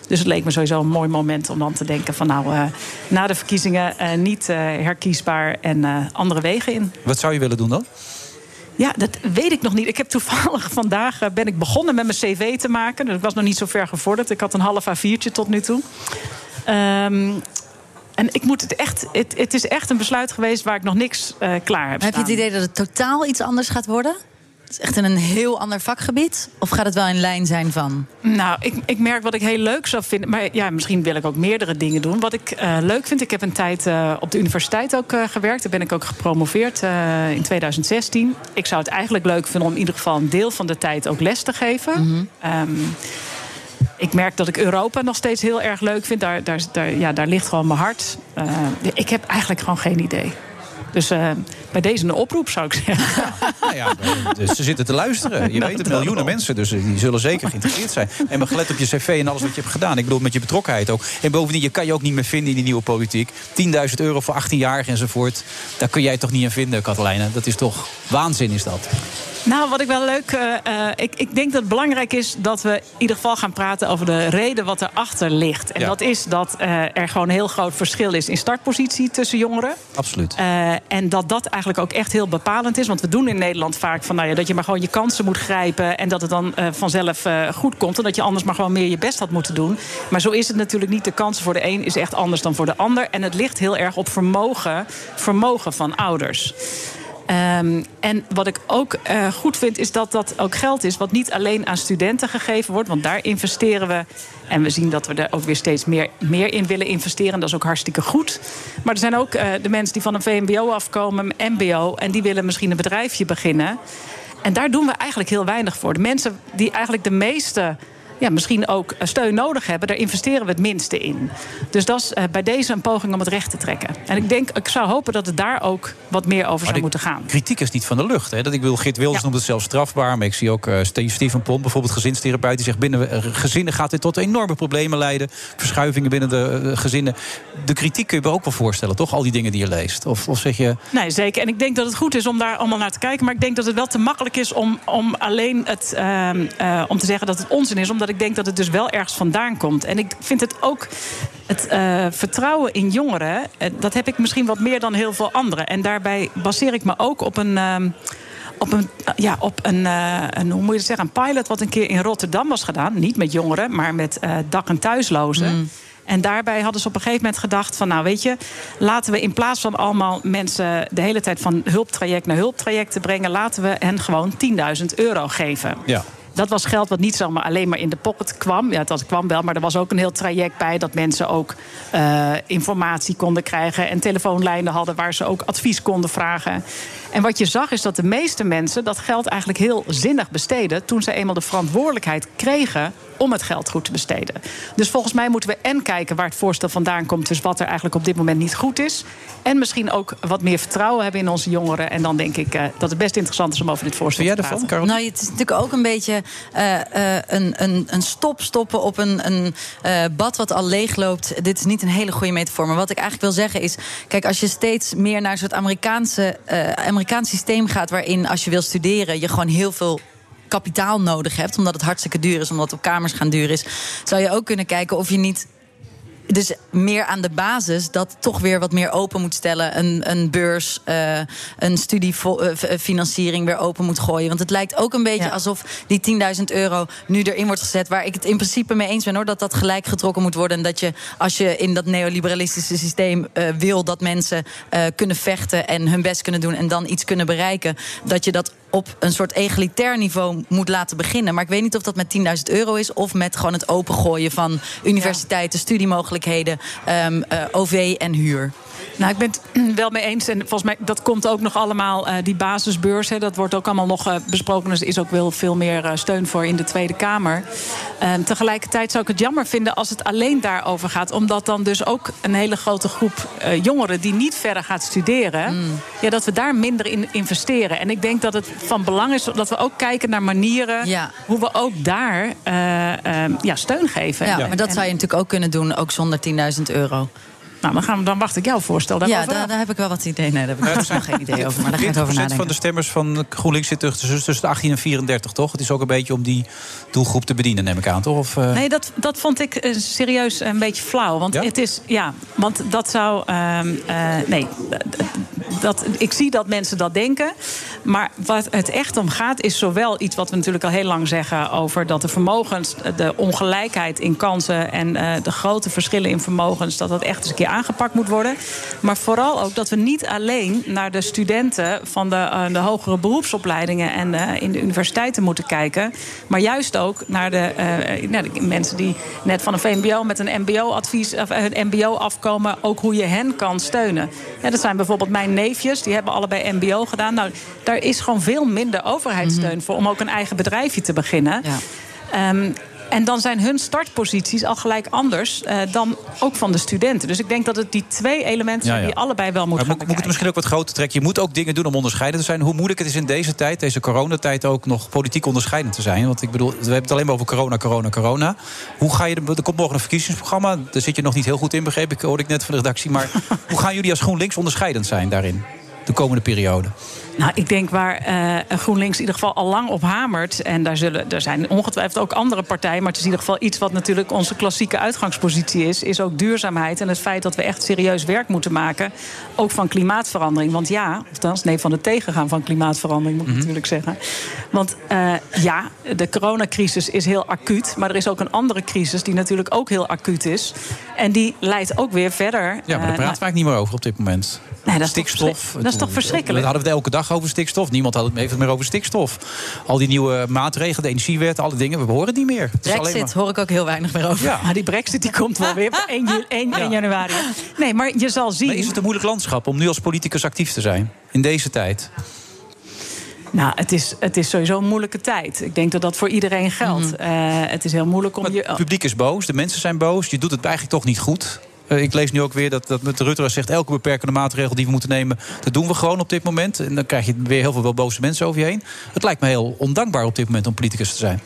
Dus het leek me sowieso een mooi moment om dan te denken van... nou, eh, na de verkiezingen eh, niet eh, herkiesbaar en eh, andere wegen in. Wat zou je willen doen dan? Ja, dat weet ik nog niet. Ik heb toevallig vandaag ben ik begonnen met mijn cv te maken. Dus ik was nog niet zo ver gevorderd. Ik had een half A4'tje tot nu toe. Ehm, en ik moet het echt. Het, het is echt een besluit geweest waar ik nog niks eh, klaar heb. Heb je het idee dat het totaal iets anders gaat worden? Is echt in een heel ander vakgebied? Of gaat het wel in lijn zijn van? Nou, ik, ik merk wat ik heel leuk zou vinden. Maar ja, misschien wil ik ook meerdere dingen doen. Wat ik eh, leuk vind, ik heb een tijd eh, op de universiteit ook eh, gewerkt. Daar ben ik ook gepromoveerd in 2016. Ik zou het eigenlijk leuk vinden om in ieder geval een deel van de tijd ook les te geven. Ehm, ik merk dat ik Europa nog steeds heel erg leuk vind. Daar, daar, daar, ja, daar ligt gewoon mijn hart. Ik heb eigenlijk gewoon geen idee. Dus eh, bij deze een oproep zou ik zeggen. Nou ja, dus ze zitten te luisteren. Je weet het, miljoenen mensen. Dus die zullen zeker geïnteresseerd zijn. En maar gelet op je cv en alles wat je hebt gedaan. Ik bedoel, met je betrokkenheid ook. En bovendien, je kan je ook niet meer vinden in die nieuwe politiek. 10.000 euro voor 18-jarigen enzovoort. Daar kun jij toch niet aan vinden, Katelijne? Dat is toch waanzin, is dat? Nou, wat ik wel leuk. eh, ik, ik denk dat het belangrijk is dat we in ieder geval gaan praten over de reden wat erachter ligt. En Ja. dat is dat eh, er gewoon een heel groot verschil is in startpositie tussen jongeren. Absoluut. En dat dat eigenlijk ook echt heel bepalend is. Want we doen in Nederland vaak van nou ja, dat je maar gewoon je kansen moet grijpen. En dat het dan vanzelf goed komt. En dat je anders maar gewoon meer je best had moeten doen. Maar zo is het natuurlijk niet. De kansen voor de een is echt anders dan voor de ander. En het ligt heel erg op vermogen, vermogen van ouders. Ehm, en wat ik ook eh, goed vind, is dat dat ook geld is wat niet alleen aan studenten gegeven wordt. Want daar investeren we. En we zien dat we er ook weer steeds meer, meer in willen investeren. Dat is ook hartstikke goed. Maar er zijn ook eh, de mensen die van een VMBO afkomen, een MBO. En die willen misschien een bedrijfje beginnen. En daar doen we eigenlijk heel weinig voor. De mensen die eigenlijk de meeste. Ja, misschien ook steun nodig hebben, daar investeren we het minste in. Dus dat is eh, bij deze een poging om het recht te trekken. En ik denk, ik zou hopen dat het daar ook wat meer over zou moeten gaan. Kritiek is niet van de lucht. Hè? Dat ik wil, Geert Wilders noemt het zelfs strafbaar. Maar ik zie ook eh, Ste- Steven Pont, bijvoorbeeld gezinstherapeut... die zegt binnen eh, gezinnen gaat dit tot enorme problemen leiden. Verschuivingen binnen de eh, gezinnen. De kritiek kun je me ook wel voorstellen, toch? Al die dingen die je leest. Of, of zeg je... Nee, zeker. En ik denk dat het goed is om daar allemaal naar te kijken. Maar ik denk dat het wel te makkelijk is om, om alleen het, ehm, eh, om te zeggen dat het onzin is. Omdat ik denk dat het dus wel ergens vandaan komt. En ik vind het ook. Het eh, vertrouwen in jongeren, eh, dat heb ik misschien wat meer dan heel veel anderen. En daarbij baseer ik me ook op een. ehm, op een, ja, op een, eh, een, hoe moet je het zeggen, een pilot wat een keer in Rotterdam was gedaan. Niet met jongeren, maar met eh, dak- en thuislozen. En daarbij hadden ze op een gegeven moment gedacht van... nou weet je, laten we in plaats van allemaal mensen... de hele tijd van hulptraject naar hulptraject te brengen... laten we hen gewoon 10.000 euro geven. Ja. Dat was geld wat niet zomaar alleen maar in de pocket kwam. Ja, dat kwam wel, maar er was ook een heel traject bij... dat mensen ook eh, informatie konden krijgen... en telefoonlijnen hadden waar ze ook advies konden vragen. En wat je zag is dat de meeste mensen dat geld eigenlijk heel zinnig besteden... toen ze eenmaal de verantwoordelijkheid kregen om het geld goed te besteden. Dus volgens mij moeten we en kijken waar het voorstel vandaan komt... dus wat er eigenlijk op dit moment niet goed is... en misschien ook wat meer vertrouwen hebben in onze jongeren. En dan denk ik eh, dat het best interessant is om over dit voorstel te praten. Nou, het is natuurlijk ook een beetje eh, eh, een, een, een stop stoppen op een, een eh, bad wat al leegloopt. Dit is niet een hele goede metafoor. Maar wat ik eigenlijk wil zeggen is... kijk, als je steeds meer naar een soort Amerikaanse, eh, Amerikaans systeem gaat... waarin als je wil studeren je gewoon heel veel kapitaal nodig hebt... omdat het hartstikke duur is, omdat het op kamers gaan duur is... zou je ook kunnen kijken of je niet dus meer aan de basis dat toch weer wat meer open moet stellen. Een, een beurs, eh, een studiefinanciering weer open moet gooien. Want het lijkt ook een beetje alsof die 10.000 euro nu erin wordt gezet. Waar ik het in principe mee eens ben hoor. Dat dat gelijk getrokken moet worden. En dat je als je in dat neoliberalistische systeem eh, wil dat mensen eh, kunnen vechten en hun best kunnen doen en dan iets kunnen bereiken. Dat je dat op een soort egalitair niveau moet laten beginnen. Maar ik weet niet of dat met 10.000 euro is... of met gewoon het opengooien van universiteiten, studiemogelijkheden... ehm, eh, OV en huur. Nou, ik ben het wel mee eens. En volgens mij, dat komt ook nog allemaal, eh, die basisbeurs. Hè, dat wordt ook allemaal nog eh, besproken. Dus er is ook wel veel meer eh, steun voor in de Tweede Kamer. Ehm, tegelijkertijd zou ik het jammer vinden als het alleen daarover gaat. Omdat dan dus ook een hele grote groep jongeren... die niet verder gaat studeren... Ja, dat we daar minder in investeren. En ik denk dat het van belang is dat we ook kijken naar manieren... hoe we ook daar eh, ehm, ja, steun geven. Ja, maar dat zou je natuurlijk ook kunnen doen, ook zonder 10.000 euro. Nou, dan, gaan we, dan wacht ik jouw voorstel Ja, daar, heb ik wel wat idee. Nee, daar heb ik nog geen idee over. Maar daar ga ik 40% over van nadenken. de stemmers van GroenLinks zit tussen, tussen de 18 en 34, toch? Het is ook een beetje om die doelgroep te bedienen, neem ik aan, toch? Of, eh, Nee, dat, dat vond ik eh, serieus een beetje flauw. Want het is, ja, want dat zou. ehm, eh, nee, dat, ik zie dat mensen dat denken. Maar wat het echt om gaat, is zowel iets wat we natuurlijk al heel lang zeggen over dat de vermogens, de ongelijkheid in kansen en eh, de grote verschillen in vermogens, dat dat echt eens een keer aangepakt moet worden. Maar vooral ook dat we niet alleen naar de studenten van de, eh, de hogere beroepsopleidingen en eh, in de universiteiten moeten kijken. Maar juist ook naar de, de mensen die net van een VMBO met een MBO-advies of een MBO afkomen, ook hoe je hen kan steunen. Dat zijn bijvoorbeeld mijn neefjes, die hebben allebei MBO gedaan. Nou, daar is gewoon veel minder overheidssteun voor om ook een eigen bedrijfje te beginnen. Ehm, en dan zijn hun startposities al gelijk anders eh, dan ook van de studenten. Dus ik denk dat het die twee elementen zijn Ja, ja. die allebei wel moeten Maar gaan moet, het misschien ook wat groter trekken? Je moet ook dingen doen om onderscheidend te zijn. Hoe moeilijk het is in deze tijd, deze coronatijd, ook nog politiek onderscheidend te zijn. Want ik bedoel, we hebben het alleen maar over corona, corona, corona. Hoe ga je, er komt morgen een verkiezingsprogramma. Daar zit je nog niet heel goed in, begreep ik, hoorde ik net van de redactie. Maar hoe gaan jullie als GroenLinks onderscheidend zijn daarin? De komende periode. Nou, ik denk waar eh, GroenLinks in ieder geval al lang op hamert. En daar, zullen, er zijn ongetwijfeld ook andere partijen. Maar het is in ieder geval iets wat natuurlijk onze klassieke uitgangspositie is. Is ook duurzaamheid. En het feit dat we echt serieus werk moeten maken. Ook van klimaatverandering. Want ja, of althans, nee, van het tegengaan van klimaatverandering moet ik natuurlijk zeggen. Want eh, ja, de coronacrisis is heel acuut. Maar er is ook een andere crisis die natuurlijk ook heel acuut is. En die leidt ook weer verder. Ja, maar daar eh, praten we eigenlijk niet meer over op dit moment. Nee, dat is toch stikstof. dat is toch verschrikkelijk? We hadden het elke dag over stikstof. Niemand had het heeft het meer over stikstof. Al die nieuwe maatregelen, de energiewet, alle dingen, we horen het niet meer. Het is alleen Brexit maar- hoor ik ook heel weinig meer over. Ja. Maar die brexit die komt wel weer op 1, ju- 1, 1 januari. Nee, maar je zal zien... Maar is het een moeilijk landschap om nu als politicus actief te zijn? In deze tijd? Nou, het is, het is sowieso een moeilijke tijd. Ik denk dat dat voor iedereen geldt. Eh, het is heel moeilijk om je... Het publiek is boos, de mensen zijn boos. Je doet het eigenlijk toch niet goed. Eh, ik lees nu ook weer dat, dat met Rutte zegt... elke beperkende maatregel die we moeten nemen... dat doen we gewoon op dit moment. En dan krijg je weer heel veel wel boze mensen over je heen. Het lijkt me heel ondankbaar op dit moment om politicus te zijn.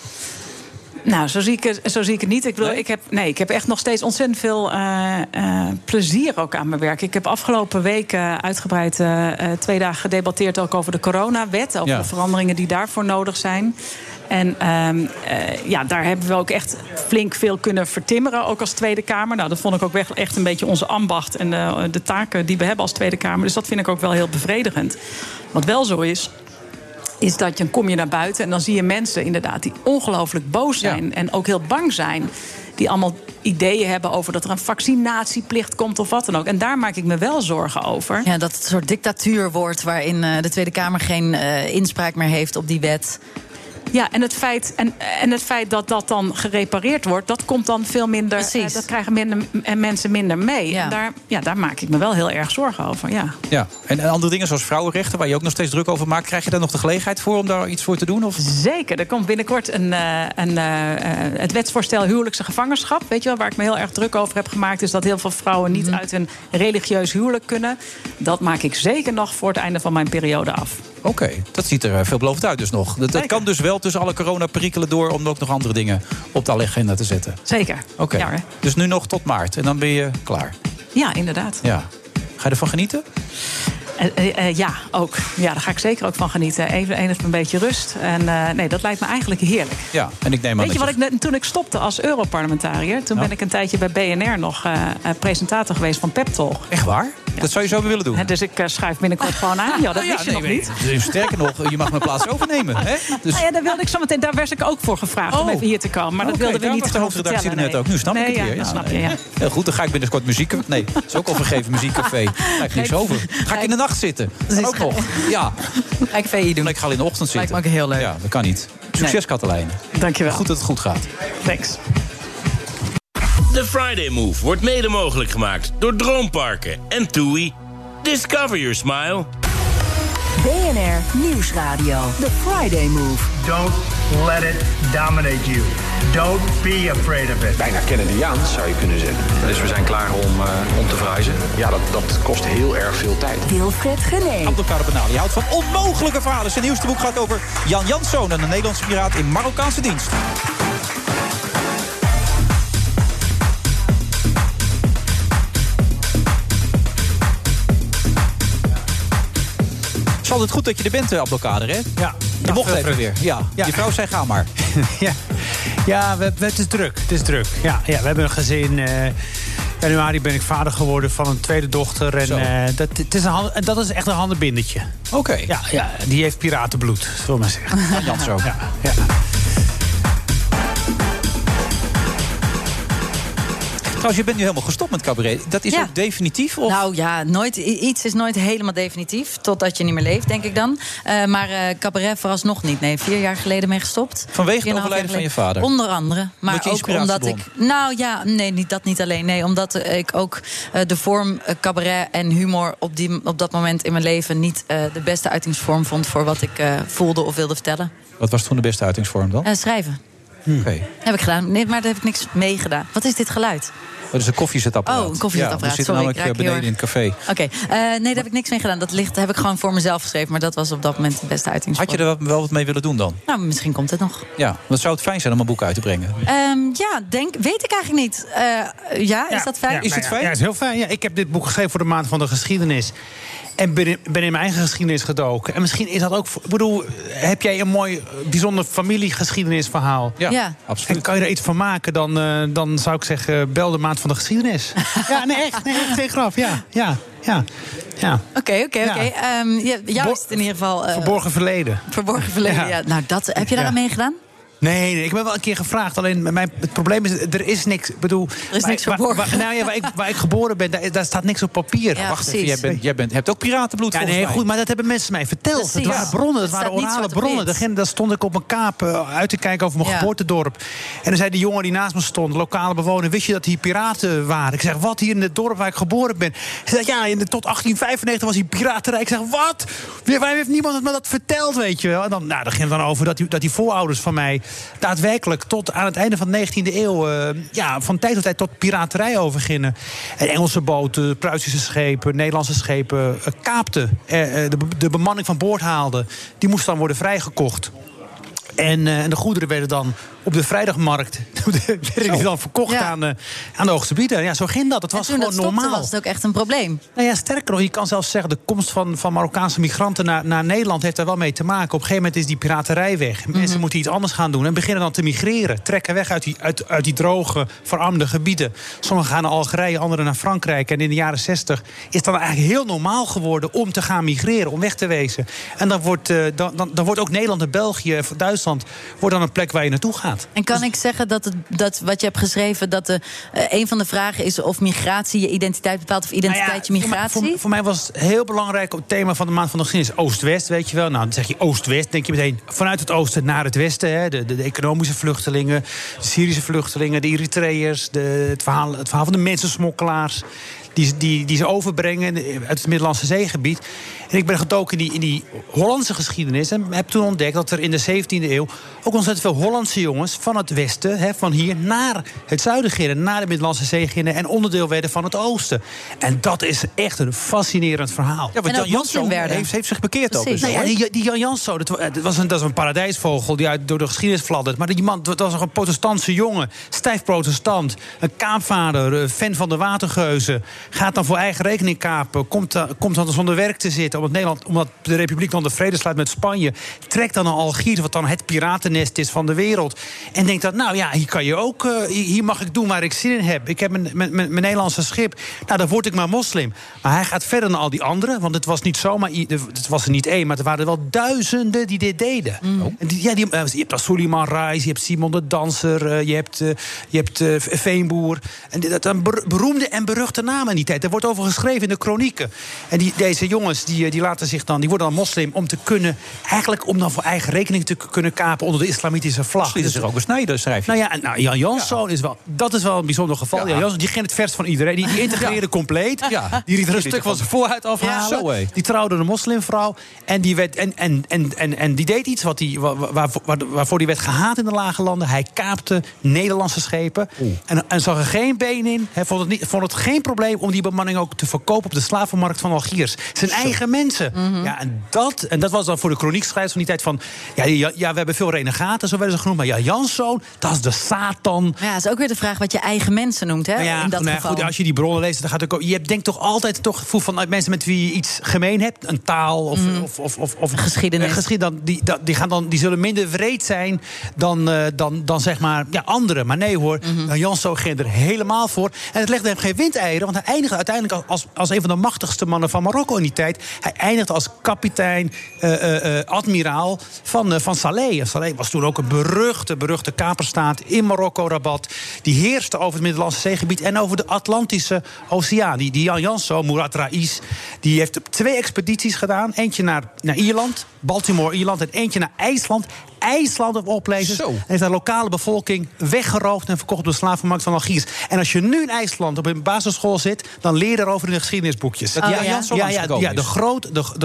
Nou, zo zie ik het, zo zie ik het niet. Ik, bedoel, ik, heb, nee, ik heb echt nog steeds ontzettend veel eh, eh, plezier ook aan mijn werk. Ik heb afgelopen week eh, uitgebreid twee dagen gedebatteerd... ook over de coronawet, over Ja. de veranderingen die daarvoor nodig zijn. En ehm, eh, ja, daar hebben we ook echt flink veel kunnen vertimmeren, ook als Tweede Kamer. Nou, dat vond ik ook echt een beetje onze ambacht en de, de taken die we hebben als Tweede Kamer. Dus dat vind ik ook wel heel bevredigend. Wat wel zo is, is dat je, dan kom je naar buiten en dan zie je mensen inderdaad die ongelooflijk boos zijn en ook heel bang zijn. Die allemaal ideeën hebben over dat er een vaccinatieplicht komt of wat dan ook. En daar maak ik me wel zorgen over. Ja, dat het een soort dictatuur wordt waarin eh, de Tweede Kamer geen eh, inspraak meer heeft op die wet. Ja, en het, feit, en, en het feit dat dat dan gerepareerd wordt, dat komt dan veel minder. eh, dat krijgen minder, en mensen minder mee. En daar, ja, daar maak ik me wel heel erg zorgen over. Ja. Ja, en, en andere dingen zoals vrouwenrechten, waar je ook nog steeds druk over maakt, krijg je daar nog de gelegenheid voor om daar iets voor te doen? Of? Zeker, er komt binnenkort een, eh, een, eh, eh, het wetsvoorstel huwelijkse gevangenschap. Weet je wel, waar ik me heel erg druk over heb gemaakt, is dat heel veel vrouwen niet uit een religieus huwelijk kunnen. Dat maak ik zeker nog voor het einde van mijn periode af. Oké, dat ziet er eh, veelbelovend uit dus nog. Dat, dat kan dus wel tussen alle coronaperikelen door om ook nog andere dingen op de agenda te zetten. Zeker. Oké, Ja, dus nu nog tot maart en dan ben je klaar. ja inderdaad. Ja. Ga je ervan genieten? Eh, eh, ja, ook. Ja, daar ga ik zeker ook van genieten. Even, even een beetje rust. En nee, dat lijkt me eigenlijk heerlijk. Ja, en ik neem aan Weet je wat ik net- toen ik stopte als Europarlementariër... toen Ja. ben ik een tijdje bij BNR nog presentator geweest van Pep Talk. Echt waar? Dat zou je zo willen doen? Dus ik eh, schuif binnenkort gewoon aan. Ja, dat wist je nee, nog nee, niet. dus Sterker nog, je mag mijn plaats overnemen. Hè? Dus... Nou ja, daar wilde ik zo meteen. Daar werd ik ook voor gevraagd om Oh. even hier te komen. Maar dat Oké, wilden we niet de hoofdredactie er net ook. Nu snap ik het ja, weer. dat Ja, snap je, ja. Heel goed, dan ga ik binnenkort muziek... Nee, dat is ook al vergeven, muziekcafé. Ga ik niks over. Ga ik in de nacht zitten? Dat ook nog. Ja. Ga ik VI doen. Ik ga in de ochtend zitten. Lijkt me ook heel leuk. Ja, dat kan niet. Succes, Katelijn. Dankjewel. Goed dat het goed gaat. Thanks. De Friday Move wordt mede mogelijk gemaakt door Droomparken en TUI. Discover your smile. BNR Nieuwsradio. The Friday Move. Don't let it dominate you. Don't be afraid of it. Bijna Kennedyaans zou je kunnen zeggen. Dus we zijn klaar om, eh, om te verhuizen. Ja, dat, dat kost heel erg veel tijd. Wilfred Gené. Abdelkader Benali houdt van onmogelijke verhalen. Zijn nieuwste boek gaat over Jan Janszoon, een Nederlandse piraat in Marokkaanse dienst. Is altijd goed dat je er bent, eh, Abdelkader, hè? Ja. Je mocht even weer. Ja. Ja. Je vrouw zei, ga maar. ja, ja we, het is druk. Het is druk. Ja, ja, we hebben een gezin. eh januari ben ik vader geworden van een tweede dochter. En Zo. eh, dat, het is een hand- dat is echt een handenbindertje. Oké. Ja, ja, die heeft piratenbloed, zullen we maar zeggen. Jan Janszoon. Ja, ja. Trouwens, je bent nu helemaal gestopt met cabaret. Dat is Ja. ook definitief? Of? Nou ja, nooit, iets is nooit helemaal definitief. Totdat je niet meer leeft, denk ik dan. Eh, maar eh cabaret vooralsnog niet. Nee, vier jaar geleden mee gestopt. Vanwege het overlijden van je vader? Onder andere. Maar ook omdat ik. Nou ja, nee, niet, dat niet alleen. Nee, omdat ik ook eh, de vorm cabaret en humor op, die, op dat moment in mijn leven niet de beste uitingsvorm vond voor wat ik voelde of wilde vertellen. Wat was toen de beste uitingsvorm dan? Eh, Oké. Heb ik gedaan. Nee, maar daar heb ik niks mee gedaan. Wat is dit geluid? Dat is een koffiezetapparaat. Oh, een koffiezetapparaat. Ja, we zitten Sorry, ik namelijk eh, beneden heel in het café. Oké, eh, nee, daar heb ik niks mee gedaan. Dat ligt, heb ik gewoon voor mezelf geschreven. Maar dat was op dat moment de beste uitingsvorm. Had je er wat- wel wat mee willen doen dan? Nou, misschien komt het nog. Ja, want zou het fijn zijn om een boek uit te brengen? Ehm, ja, denk, weet ik eigenlijk niet. Eh, ja, is dat fijn? Ja, nou ja, Ja, is heel fijn. Ja, ik heb dit boek geschreven voor de maand van de geschiedenis. En ben in, ben in mijn eigen geschiedenis gedoken. En misschien is dat ook... Ik bedoel, heb jij een mooi, bijzonder familiegeschiedenisverhaal? Ja, Ja. absoluut. En kan je er iets van maken, dan, eh, dan zou ik zeggen... bel de maand van de geschiedenis. ja, nee, echt. Nee, echt geen grap. Ja, ja, ja. ja. Oké, oké, oké. Ehm, is het in ieder geval... eh, Verborgen verleden. verborgen verleden, ja. Ja. Nou, dat, heb je daar Ja. aan meegedaan? Nee, nee, ik ben wel een keer gevraagd. Alleen mijn, het probleem is, er is niks. Ik bedoel, Er is waar- niks verborgen. waar- nou ja, waar, ik, waar ik geboren ben, daar, daar staat niks op papier. Ja, Wacht even, jij, bent, jij bent, hebt ook piratenbloed Ja, nee, mij. goed, maar dat hebben mensen mij verteld. Precies. Het waren bronnen, dat Het waren orale bronnen. Degene, daar stond ik op mijn kaap eh, uit te kijken over mijn Ja. geboortedorp. En dan zei die jongen die naast me stond, de lokale bewoner... wist je dat hier piraten waren? Ik zeg, wat, hier in het dorp waar ik geboren ben? Hij zei, ja, in de, tot 1895 was hier piraterij. Ik zeg, wat? Waarom heeft niemand me dat verteld, weet je wel? En dan, nou, dan ging het dan over dat die, dat die voorouders van mij... daadwerkelijk tot aan het einde van de 19e eeuw... eh, ja, van tijd tot tijd tot piraterij overgingen. En Engelse boten, Pruisische schepen, Nederlandse schepen... eh, kaapten, eh, de, de bemanning van boord haalden. Die moest dan worden vrijgekocht. En, eh, en de goederen werden dan op de vrijdagmarkt werden die dan verkocht Ja. aan, eh, aan de hoogste bieder. Ja, zo ging dat. Het was gewoon dat stopte, normaal. was het ook echt een probleem. Nou ja, sterker nog, je kan zelfs zeggen... de komst van, van Marokkaanse migranten naar, naar Nederland heeft daar wel mee te maken. Op een gegeven moment is die piraterij weg. Mhm. Mensen moeten iets anders gaan doen en beginnen dan te migreren. Trekken weg uit die, uit, uit die droge, verarmde gebieden. Sommigen gaan naar Algerije, anderen naar Frankrijk. En in de jaren zestig is het dan eigenlijk heel normaal geworden... om te gaan migreren, om weg te wezen. En dan wordt, eh, dan, dan, dan wordt ook Nederland en België, Duitsland Duitsland wordt dan een plek waar je naartoe gaat. En kan ik zeggen dat, het, dat wat je hebt geschreven, dat de, eh, een van de vragen is of migratie je identiteit bepaalt of identiteit je Nou ja, migratie? Voor, voor, voor mij was het heel belangrijk op het thema van de maand van de geschiedenis Oost-West, weet je wel. Nou, dan zeg je Oost-West, denk je meteen vanuit het oosten naar het westen. Hè. De, de, de economische vluchtelingen, de Syrische vluchtelingen, de Eritreërs, de, het, verhaal, het verhaal van de mensensmokkelaars. Die, die, die ze overbrengen uit het Middellandse zeegebied. En ik ben gedoken in die, in die Hollandse geschiedenis. En heb toen ontdekt dat er in de 17e eeuw ook ontzettend veel Hollandse jongens van het westen, hè, van hier naar het zuiden gingen, naar de Middellandse Zee gingen en onderdeel werden van het oosten. En dat is echt een fascinerend verhaal. Ja, want Jan Janszoon heeft, heeft zich bekeerd ook. Nou ja, hè? die, die Jan Janszoon, dat, wa- dat was een, dat is een paradijsvogel die uit, door de geschiedenis fladdert. Maar die man, dat was nog een protestantse jongen, stijf protestant, een kaapvader, eh, fan van de watergeuzen. Gaat dan voor eigen rekening kapen, komt, dan- komt dan zonder werk te zitten omdat, Nederland, omdat de Republiek dan de vrede sluit met Spanje. Trekt dan naar Algiers, wat dan het piratennest is van de wereld. En denkt dat, nou ja, hier kan je ook, eh, hier mag ik doen waar ik zin in heb. Ik heb mijn, mijn, mijn mijn Nederlandse schip, nou dan word ik maar moslim. Maar hij gaat verder dan al die anderen, want het was niet zomaar, het was er niet één, maar er waren er wel duizenden die dit deden. En die, ja, die, eh, je hebt dan Suleiman Reis, je hebt Simon de Danser, je hebt, je hebt Veenboer. En dat zijn ber- beroemde en beruchte namen in die tijd. Er wordt over geschreven in de kronieken. En die, deze jongens die, eh, die laten zich dan, die worden dan moslim om te kunnen, eigenlijk om dan voor eigen rekening te kunnen kapen onder de islamitische vlag. Dit is er ook een snijder, schrijf je. Nou ja, nou, Jan Janszoon is wel, dat is wel een bijzonder geval. Jan Janszoon, die ging het vers van iedereen. Die, die integreerde compleet. Ja. Die liet er een stuk van zijn voorhuid afhalen. Ja, zo, die trouwde een moslimvrouw. En die, werd, en, en, en, en, en die deed iets wat die, waar, waar, waar- waarvoor die werd gehaat in de lage landen. Hij kaapte Nederlandse schepen. En, en zag er geen been in. Hij vond het, niet, vond het geen probleem om die bemanning ook te verkopen op de slavenmarkt van Algiers. Zijn eigen mensen. Ja, en, dat, en dat was dan voor de chroniekschrijvers van die tijd van. Ja, ja, ja, we hebben veel renegaten, zo werden ze genoemd. Maar ja, Janszoon, dat is de Satan. Ja, is ook weer de vraag wat je eigen mensen noemt, hè? Nou ja, in dat nou ja, geval. goed, als je die bronnen leest, dan gaat het ook. Je hebt, denkt toch altijd toch het gevoel van uit mensen met wie je iets gemeen hebt, een taal of, of, of, of, of geschiedenis. eh, geschied- dan, die, dat- die, gaan dan, die zullen minder wreed zijn dan, eh, dan, dan zeg maar ja, anderen. Maar nee hoor, mm Janso ging er helemaal voor. En het legde hem geen windeieren, want hij eindigde uiteindelijk als, als een van de machtigste mannen van Marokko in die tijd. Hij eindigde als kapitein, eh, eh, eh, admiraal van, van Saleh. Saleh was toen ook een beruchte, beruchte kaperstaat in Marokko, Rabat. Die heerste over het Middellandse zeegebied en over de Atlantische Oceaan. Die, die Jan Janso, Murat Rais, die heeft twee expedities gedaan. Eentje naar, naar Ierland, Baltimore, Ierland. En eentje naar IJsland. IJsland op oplezers. En heeft de lokale bevolking weggeroofd en verkocht op de slavenmarkt van Algiers. En als je nu in IJsland op een basisschool zit, dan leer je erover in de geschiedenisboekjes. Dat Janso ja, ja, langsgekomen ja, de,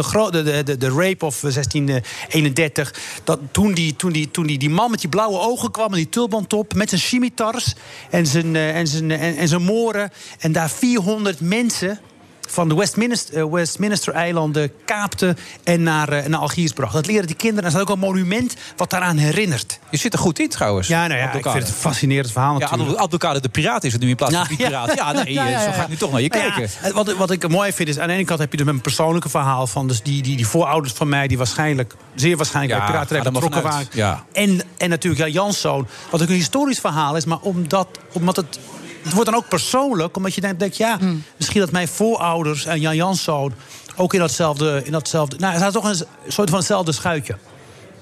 groot, de, de, de, de, rape of 1631. Dat toen, die, toen, die, toen die, die man met die blauwe ogen kwam en die tulband op... met zijn scimitars en zijn, eh, en zijn, en, en zijn moren... en daar 400 mensen van de Westminster, eh, Westminster-eilanden kaapte en naar, eh, naar Algiers bracht. Dat leren die kinderen. Er staat ook een monument wat daaraan herinnert. Je zit er goed in trouwens. Ja, nou ja, ik vind het een fascinerend verhaal Ja, natuurlijk. Abdel- Abdelkader de Piraat is het nu in plaats van Ja, die Piraat. Ja, nee, Ja, ja, zo ja. ga ik nu toch naar je Nou ja, kijken. en wat, wat ik mooi vind is, aan de ene kant heb je dus een persoonlijke verhaal van dus die, die, die voorouders van mij, die waarschijnlijk, zeer waarschijnlijk Ja, bij piraterij er betrokken waren. Ja. En, en natuurlijk ja, Janszoon, wat ook een historisch verhaal is, maar omdat, omdat het. Het wordt dan ook persoonlijk, omdat je denkt, denkt ja, Hmm. misschien dat mijn voorouders en Jan Janszoon ook in datzelfde. In datzelfde nou, er staat toch een soort van hetzelfde schuitje.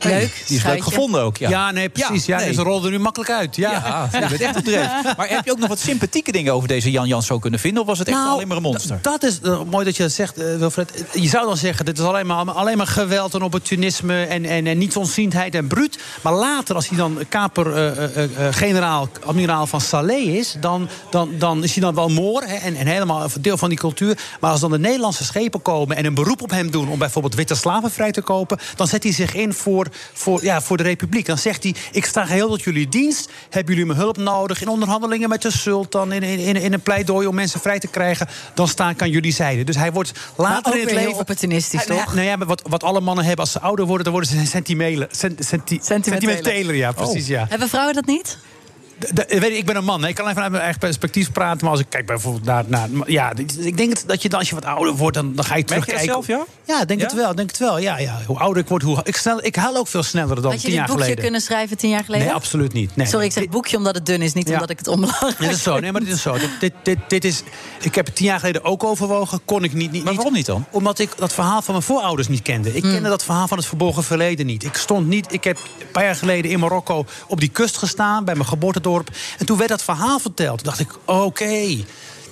Leuk. Die is leuk gevonden ook, ja. Ja, nee, precies. Ja, nee. Ze rolden er nu makkelijk uit. Ja, Ja, je bent echt op dreef. Maar heb je ook nog wat sympathieke dingen over deze Jan Jans zo kunnen vinden? Of was het echt Nou, alleen maar een monster? Dat is eh, mooi dat je dat zegt, eh, Wilfred. Je zou dan zeggen, dit is alleen maar, alleen maar geweld en opportunisme... en, en, en nietsonziendheid en bruut. Maar later, als hij dan kaper, eh, eh, eh, generaal, admiraal van Saleh is... dan, dan, dan is hij dan wel moor hè, en, en helemaal een deel van die cultuur. Maar als dan de Nederlandse schepen komen en een beroep op hem doen... om bijvoorbeeld witte slaven vrij te kopen... dan zet hij zich in voor, voor, ja, voor de republiek. Dan zegt hij, ik sta geheel tot jullie dienst. Hebben jullie mijn hulp nodig in onderhandelingen met de sultan... in, in, in, een pleidooi om mensen vrij te krijgen... dan sta ik aan jullie zijde. Dus hij wordt later ook in het leven... opportunistisch, Hij- toch? Nou ja, maar wat, wat alle mannen hebben als ze ouder worden... dan worden ze sentimele, senti, senti- Sentimenteler. sentimenteler. Ja, precies, ja. Hebben vrouwen dat niet? Weet je, ik ben een man. hè. Ik kan alleen vanuit mijn eigen perspectief praten. Maar als ik kijk bijvoorbeeld naar... naar ja, ik denk het- dat je dan, als je wat ouder wordt, dan, dan ga je Merk je terugkijken. zelf, ja? Ja, denk Ja? het wel. Denk het wel. Ja, ja. Hoe ouder ik word, hoe ik, snel, ik haal ook veel sneller dan Had je tien dit jaar boekje geleden. kunnen schrijven tien jaar geleden? Nee, absoluut niet. Nee. Sorry, ik zeg boekje omdat het dun is, niet omdat ik het ombelangrijk Dit is zo, nee, maar dit is zo. Dit, dit, dit, dit is, ik heb het tien jaar geleden ook overwogen. Kon ik niet, niet. Maar waarom niet dan? Omdat ik dat verhaal van mijn voorouders niet kende. Ik kende dat verhaal van het verborgen verleden niet. Ik stond niet. Ik heb een paar jaar geleden in Marokko op die kust gestaan bij mijn geboortedorp. En toen werd dat verhaal verteld. Toen dacht ik, oké,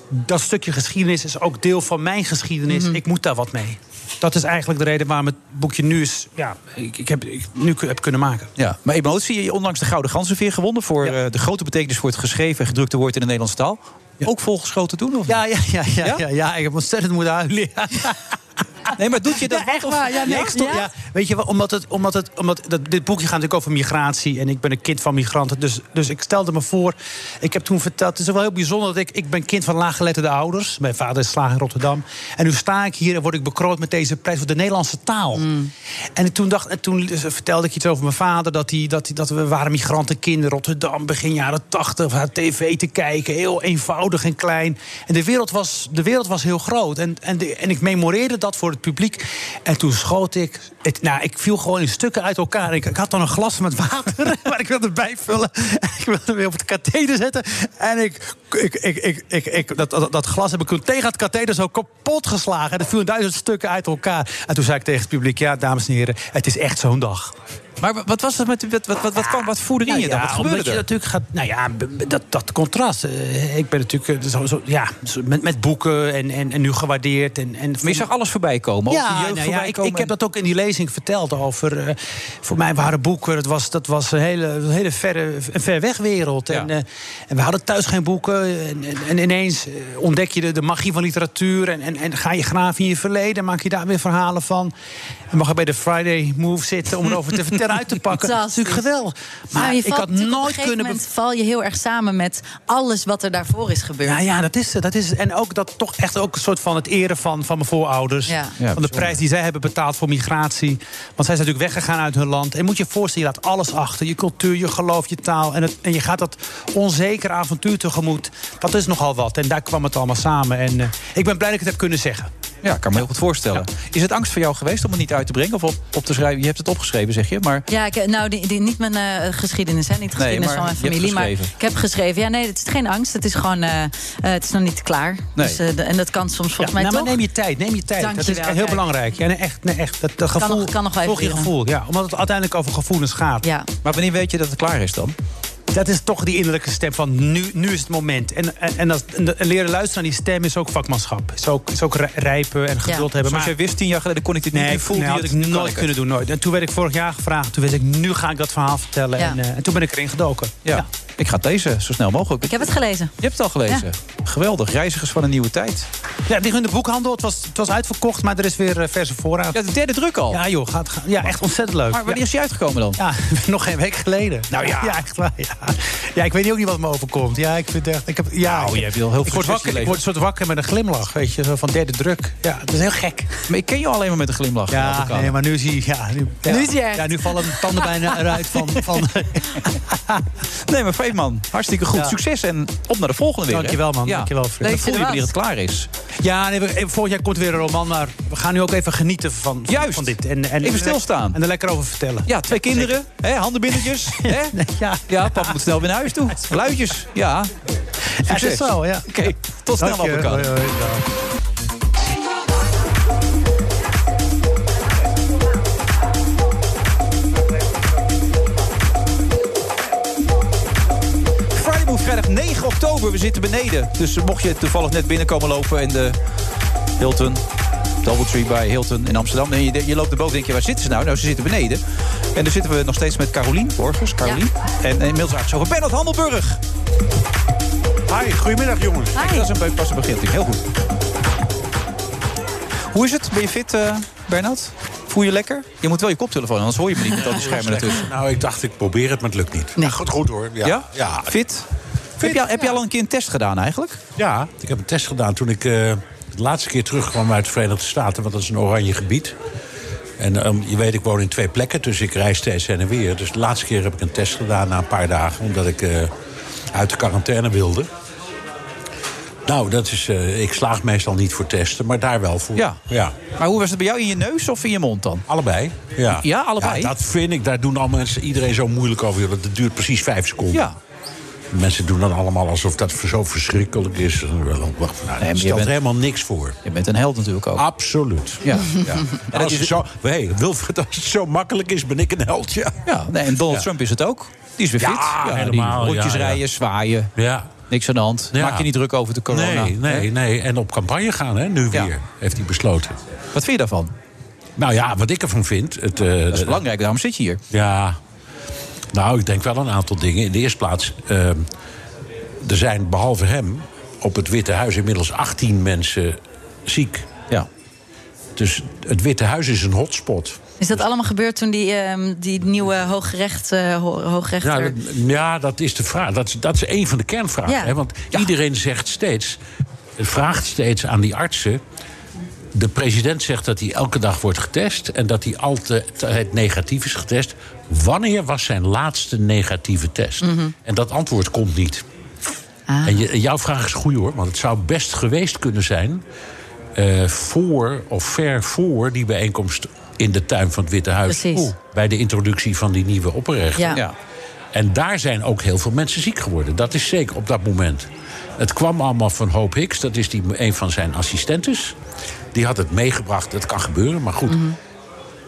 dat stukje geschiedenis is ook deel van mijn geschiedenis. Ik moet daar wat mee. Dat is eigenlijk de reden waarom het boekje nu is. Ja, ik, ik heb ik nu heb kunnen maken. Ja, maar emotie, je onlangs de Gouden Ganzenveer gewonnen... voor eh, de grote betekenis voor het geschreven en gedrukte woord in de Nederlandse taal. Ook volgeschoten toen? Of Ja, ja, ja, ja, ja? ja, ik heb ontzettend moeten huilen. Nee, maar doet je dat Ja, echt waar? Ja, nee, ik stond, ja. Weet je omdat, het, omdat, het, omdat dat, dit boekje gaat natuurlijk over migratie. En ik ben een kind van migranten. Dus, dus ik stelde me voor. Ik heb toen verteld. Het is wel heel bijzonder dat ik. Ik ben kind van laaggeletterde ouders. Mijn vader is slager in Rotterdam. En nu sta ik hier en word ik bekroond met deze prijs voor de Nederlandse taal. En toen, dacht, en toen vertelde ik iets over mijn vader. Dat, hij, dat, hij, dat we waren migrantenkinderen. Rotterdam, begin jaren tachtig. Naar tv te kijken. Heel eenvoudig en klein. En de wereld was, de wereld was heel groot. En, en, de- en ik memoreerde dat voor het publiek. En toen schoot ik. Het, nou, ik viel gewoon in stukken uit elkaar. Ik, had dan een glas met water. maar ik wilde bijvullen. En ik wilde weer op het katheder zetten. En ik, ik, ik, ik, ik, dat, dat, glas heb ik toen tegen het katheder zo kapot geslagen. En er viel duizend stukken uit elkaar. En toen zei ik tegen het publiek: Ja, dames en heren, het is echt zo'n dag. Maar wa- wat was het met wat, wat, wat, wat, kwam- wat voerde in je dan? Wat omdat gebeurde je er? natuurlijk gaat, nou ja, dat, dat contrast. Eh, ik ben natuurlijk eh, zo, zo, ja, met, met boeken en, en, en nu gewaardeerd. En, en Maar je zag alles voorbij komen, ook de Ja, jeugd nou ja ik, ik heb dat ook in die lezing verteld over. eh, voor mij waren boeken. Dat was, dat was een hele, een hele verre, een ver weg wereld. En, en we hadden thuis geen boeken. En, en, en ineens ontdek je de, de magie van literatuur. En, en, en ga je graven in je verleden. Maak je daar weer verhalen van. En mag je bij de Friday Move zitten om erover te vertellen uit te pakken. Dat is natuurlijk geweldig. Maar Nou, ik had op nooit een gegeven kunnen. moment val je heel erg samen met alles wat er daarvoor is gebeurd. Ja, ja, dat is het. Dat is het. En ook dat toch echt ook een soort van het eren van, van mijn voorouders. Ja. Ja, van de bijzonder. prijs die zij hebben betaald voor migratie. Want zij zijn natuurlijk weggegaan uit hun land. En moet je je voorstellen, je laat alles achter. Je cultuur, je geloof, je taal. En, het, en je gaat dat onzeker avontuur tegemoet. Dat is nogal wat. En daar kwam het allemaal samen. En eh, ik ben blij dat ik het heb kunnen zeggen. Ja, ik kan me heel goed voorstellen. Is het angst voor jou geweest om het niet uit te brengen? Of op, op te schrijven? Je hebt het opgeschreven, zeg je. Maar Ja, ik, nou, die, die, niet mijn eh, geschiedenis, hè, niet de geschiedenis van mijn familie. Maar ik heb geschreven. Ja, nee, het is geen angst. Het is gewoon, eh, eh, het is nog niet klaar. Nee. Dus, en dat kan soms volgens mij nou, toch. maar neem je tijd, neem je tijd. dat is heel kijk. belangrijk. Ja, nee, echt, nee, echt. Dat, dat Kan gevoel, nog- kan nog wel volg je gevoel. Ja, omdat het uiteindelijk over gevoelens gaat. Ja. Maar wanneer weet je dat het klaar is dan? Dat is toch die innerlijke stem van nu, nu is het moment. En, en, en, leren luisteren naar die stem is ook vakmanschap. Is ook, is ook rij- rijpen en geduld hebben. Zoals jij wist tien jaar geleden kon ik dit niet. Nee, Nu voelde nee, had ik nooit het. kunnen doen. Nooit. En toen werd ik vorig jaar gevraagd. Toen wist ik, nu ga ik dat verhaal vertellen. Ja. En, eh, en toen ben ik erin gedoken. Ja. Ik ga het lezen, zo snel mogelijk. Ik heb het gelezen. Je hebt het al gelezen. Geweldig. Reizigers van een nieuwe tijd. Ja, het ligt in de boekhandel. Het was, het was uitverkocht, maar er is weer eh, verse voorraad. Ja, de derde druk al. Ja, joh. Gaat, gaat- ja, echt ontzettend leuk. Maar wanneer ja. is die uitgekomen dan? Ja, nog geen week geleden. Nou ja, ja echt waar. Ja. ja, ik weet niet ook niet wat me overkomt. Ja, ik vind echt. Ik heb, ja, Nou, je hebt wel heel veel ik word, je wakker, ik word een soort wakker met een glimlach, weet je, zo van derde druk. Ja, het is heel gek. Maar ik ken je alleen maar met een glimlach. Ja, nee, maar nu zie je, ja, nu, ja, Nu is echt. ja, nu vallen de tanden bijna eruit van. van Nee, maar Hartstikke goed. Ja. Succes en op naar de volgende weer. Dankjewel, man. Ja. Dankjewel, Fred. Nee, voel je er wanneer het klaar is. ja, nee, we- vorig jaar komt weer een roman, maar we gaan nu ook even genieten van, van, Juist. van dit. En, en, Even stilstaan. En er lekker over vertellen. Ja, twee kinderen, hè, handenbindertjes. hè? Ja. Ja, papa moet snel weer naar huis toe. Luidjes, ja. Ja, het is Succes. zo, ja. Oké, tot snel Dank zitten beneden. Dus mocht je toevallig net binnenkomen lopen in de Hilton... Doubletree bij Hilton in Amsterdam. En je, je loopt erboven denk je, waar zitten ze nou? Nou, ze zitten beneden. En daar zitten we nog steeds met Carolien Borgers. Carolien. En, en inmiddels over Bernard Handelburg. Hi, goedemiddag jongens. Kijk, dat is een pas een begin. Heel goed. Hoe is het? Ben je fit, eh Bernard? Voel je lekker? Je moet wel je koptelefoon, anders hoor je me niet met al die schermen ertussen. Nou, ik dacht ik probeer het, maar het lukt niet. Ja, goed, goed hoor. Ja? Ja? Ja. Fit? Heb, je, al- heb je al een keer een test gedaan eigenlijk? Ja, ik heb een test gedaan toen ik eh, de laatste keer terugkwam uit de Verenigde Staten. Want dat is een oranje gebied. En ehm, je weet, ik woon in twee plekken, dus ik reis steeds heen en weer. Dus de laatste keer heb ik een test gedaan na een paar dagen. Omdat ik eh, uit de quarantaine wilde. Nou, dat is, eh, ik slaag meestal niet voor testen, maar daar wel voor. Ja. ja. Maar hoe was het bij jou? In je neus of in je mond dan? Allebei. Ja, Ja, allebei? Ja, dat vind ik, daar doen al mensen, iedereen zo moeilijk over. Dat duurt precies vijf seconden. Ja. Mensen doen dan allemaal alsof dat zo verschrikkelijk is. Nou, maar dat je stelt bent- helemaal niks voor. Je bent een held natuurlijk ook. Absoluut. Ja. Ja. dat Als, het zo, hey, Wilfred, als het zo makkelijk is, ben ik een held. Ja, Ja, nee, en Donald Ja. Trump is het ook. Die is weer Ja, fit. helemaal, Die rondjes ja, ja. rijden, zwaaien. Ja. Niks aan de hand. Ja. Maak je niet druk over de corona. Nee, nee, hè? nee. En op campagne gaan, hè, nu Ja. weer, heeft hij besloten. Wat vind je daarvan? Nou ja, wat ik ervan vind... Het, eh, Dat is belangrijk, daarom zit je hier. Ja, nou, ik denk wel een aantal dingen. In de eerste plaats, eh, er zijn behalve hem op het Witte Huis inmiddels 18 mensen ziek. Ja. Dus het Witte Huis is een hotspot. Is dat allemaal gebeurd toen die, ehm, die nieuwe hooggerecht, eh, ho- hoogrechter... Ja, dat, ja, dat is de vraag. Dat is, dat is een van de kernvragen. Ja. Hè? Want iedereen zegt steeds, vraagt steeds aan die artsen. De president zegt dat hij elke dag wordt getest en dat hij altijd negatief is getest. Wanneer was zijn laatste negatieve test? Mhm. En dat antwoord komt niet. Ah. En je, jouw vraag is goed hoor, want het zou best geweest kunnen zijn. eh, voor of ver voor die bijeenkomst in de tuin van het Witte Huis. Precies. Oeh, bij de introductie van die nieuwe opperrechter. Ja. Ja. En daar zijn ook heel veel mensen ziek geworden. Dat is zeker op dat moment. Het kwam allemaal van Hope Hicks, dat is die, een van zijn assistentes. Die had het meegebracht, dat kan gebeuren, maar goed.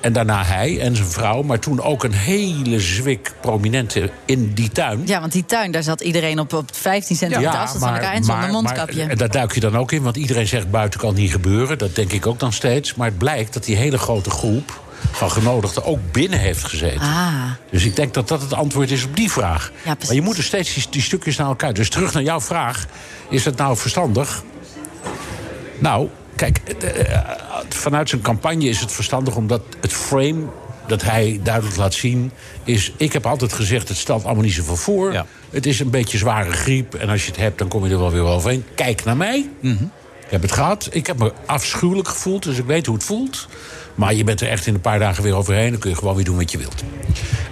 En daarna hij en zijn vrouw, maar toen ook een hele zwik prominente in die tuin. Ja, want die tuin, daar zat iedereen op, op 15 centimeter afstand van elkaar en zonder mondkapje. en daar duik je dan ook in, want iedereen zegt buiten kan niet gebeuren. Dat denk ik ook dan steeds. Maar het blijkt dat die hele grote groep van genodigden ook binnen heeft gezeten. ah, Dus ik denk dat dat het antwoord is op die vraag. Ja, maar je moet er steeds die, die stukjes naar elkaar. Dus terug naar jouw vraag. Is het nou verstandig? Nou, kijk, eh, eh, vanuit zijn campagne is het verstandig omdat het frame dat hij duidelijk laat zien is... ik heb altijd gezegd, het stelt allemaal niet zoveel voor. Ja. Het is een beetje zware griep en als je het hebt, dan kom je er wel weer overheen. Kijk naar mij. Ik heb het gehad. Ik heb me afschuwelijk gevoeld, dus ik weet hoe het voelt. Maar je bent er echt in een paar dagen weer overheen. Dan kun je gewoon weer doen wat je wilt.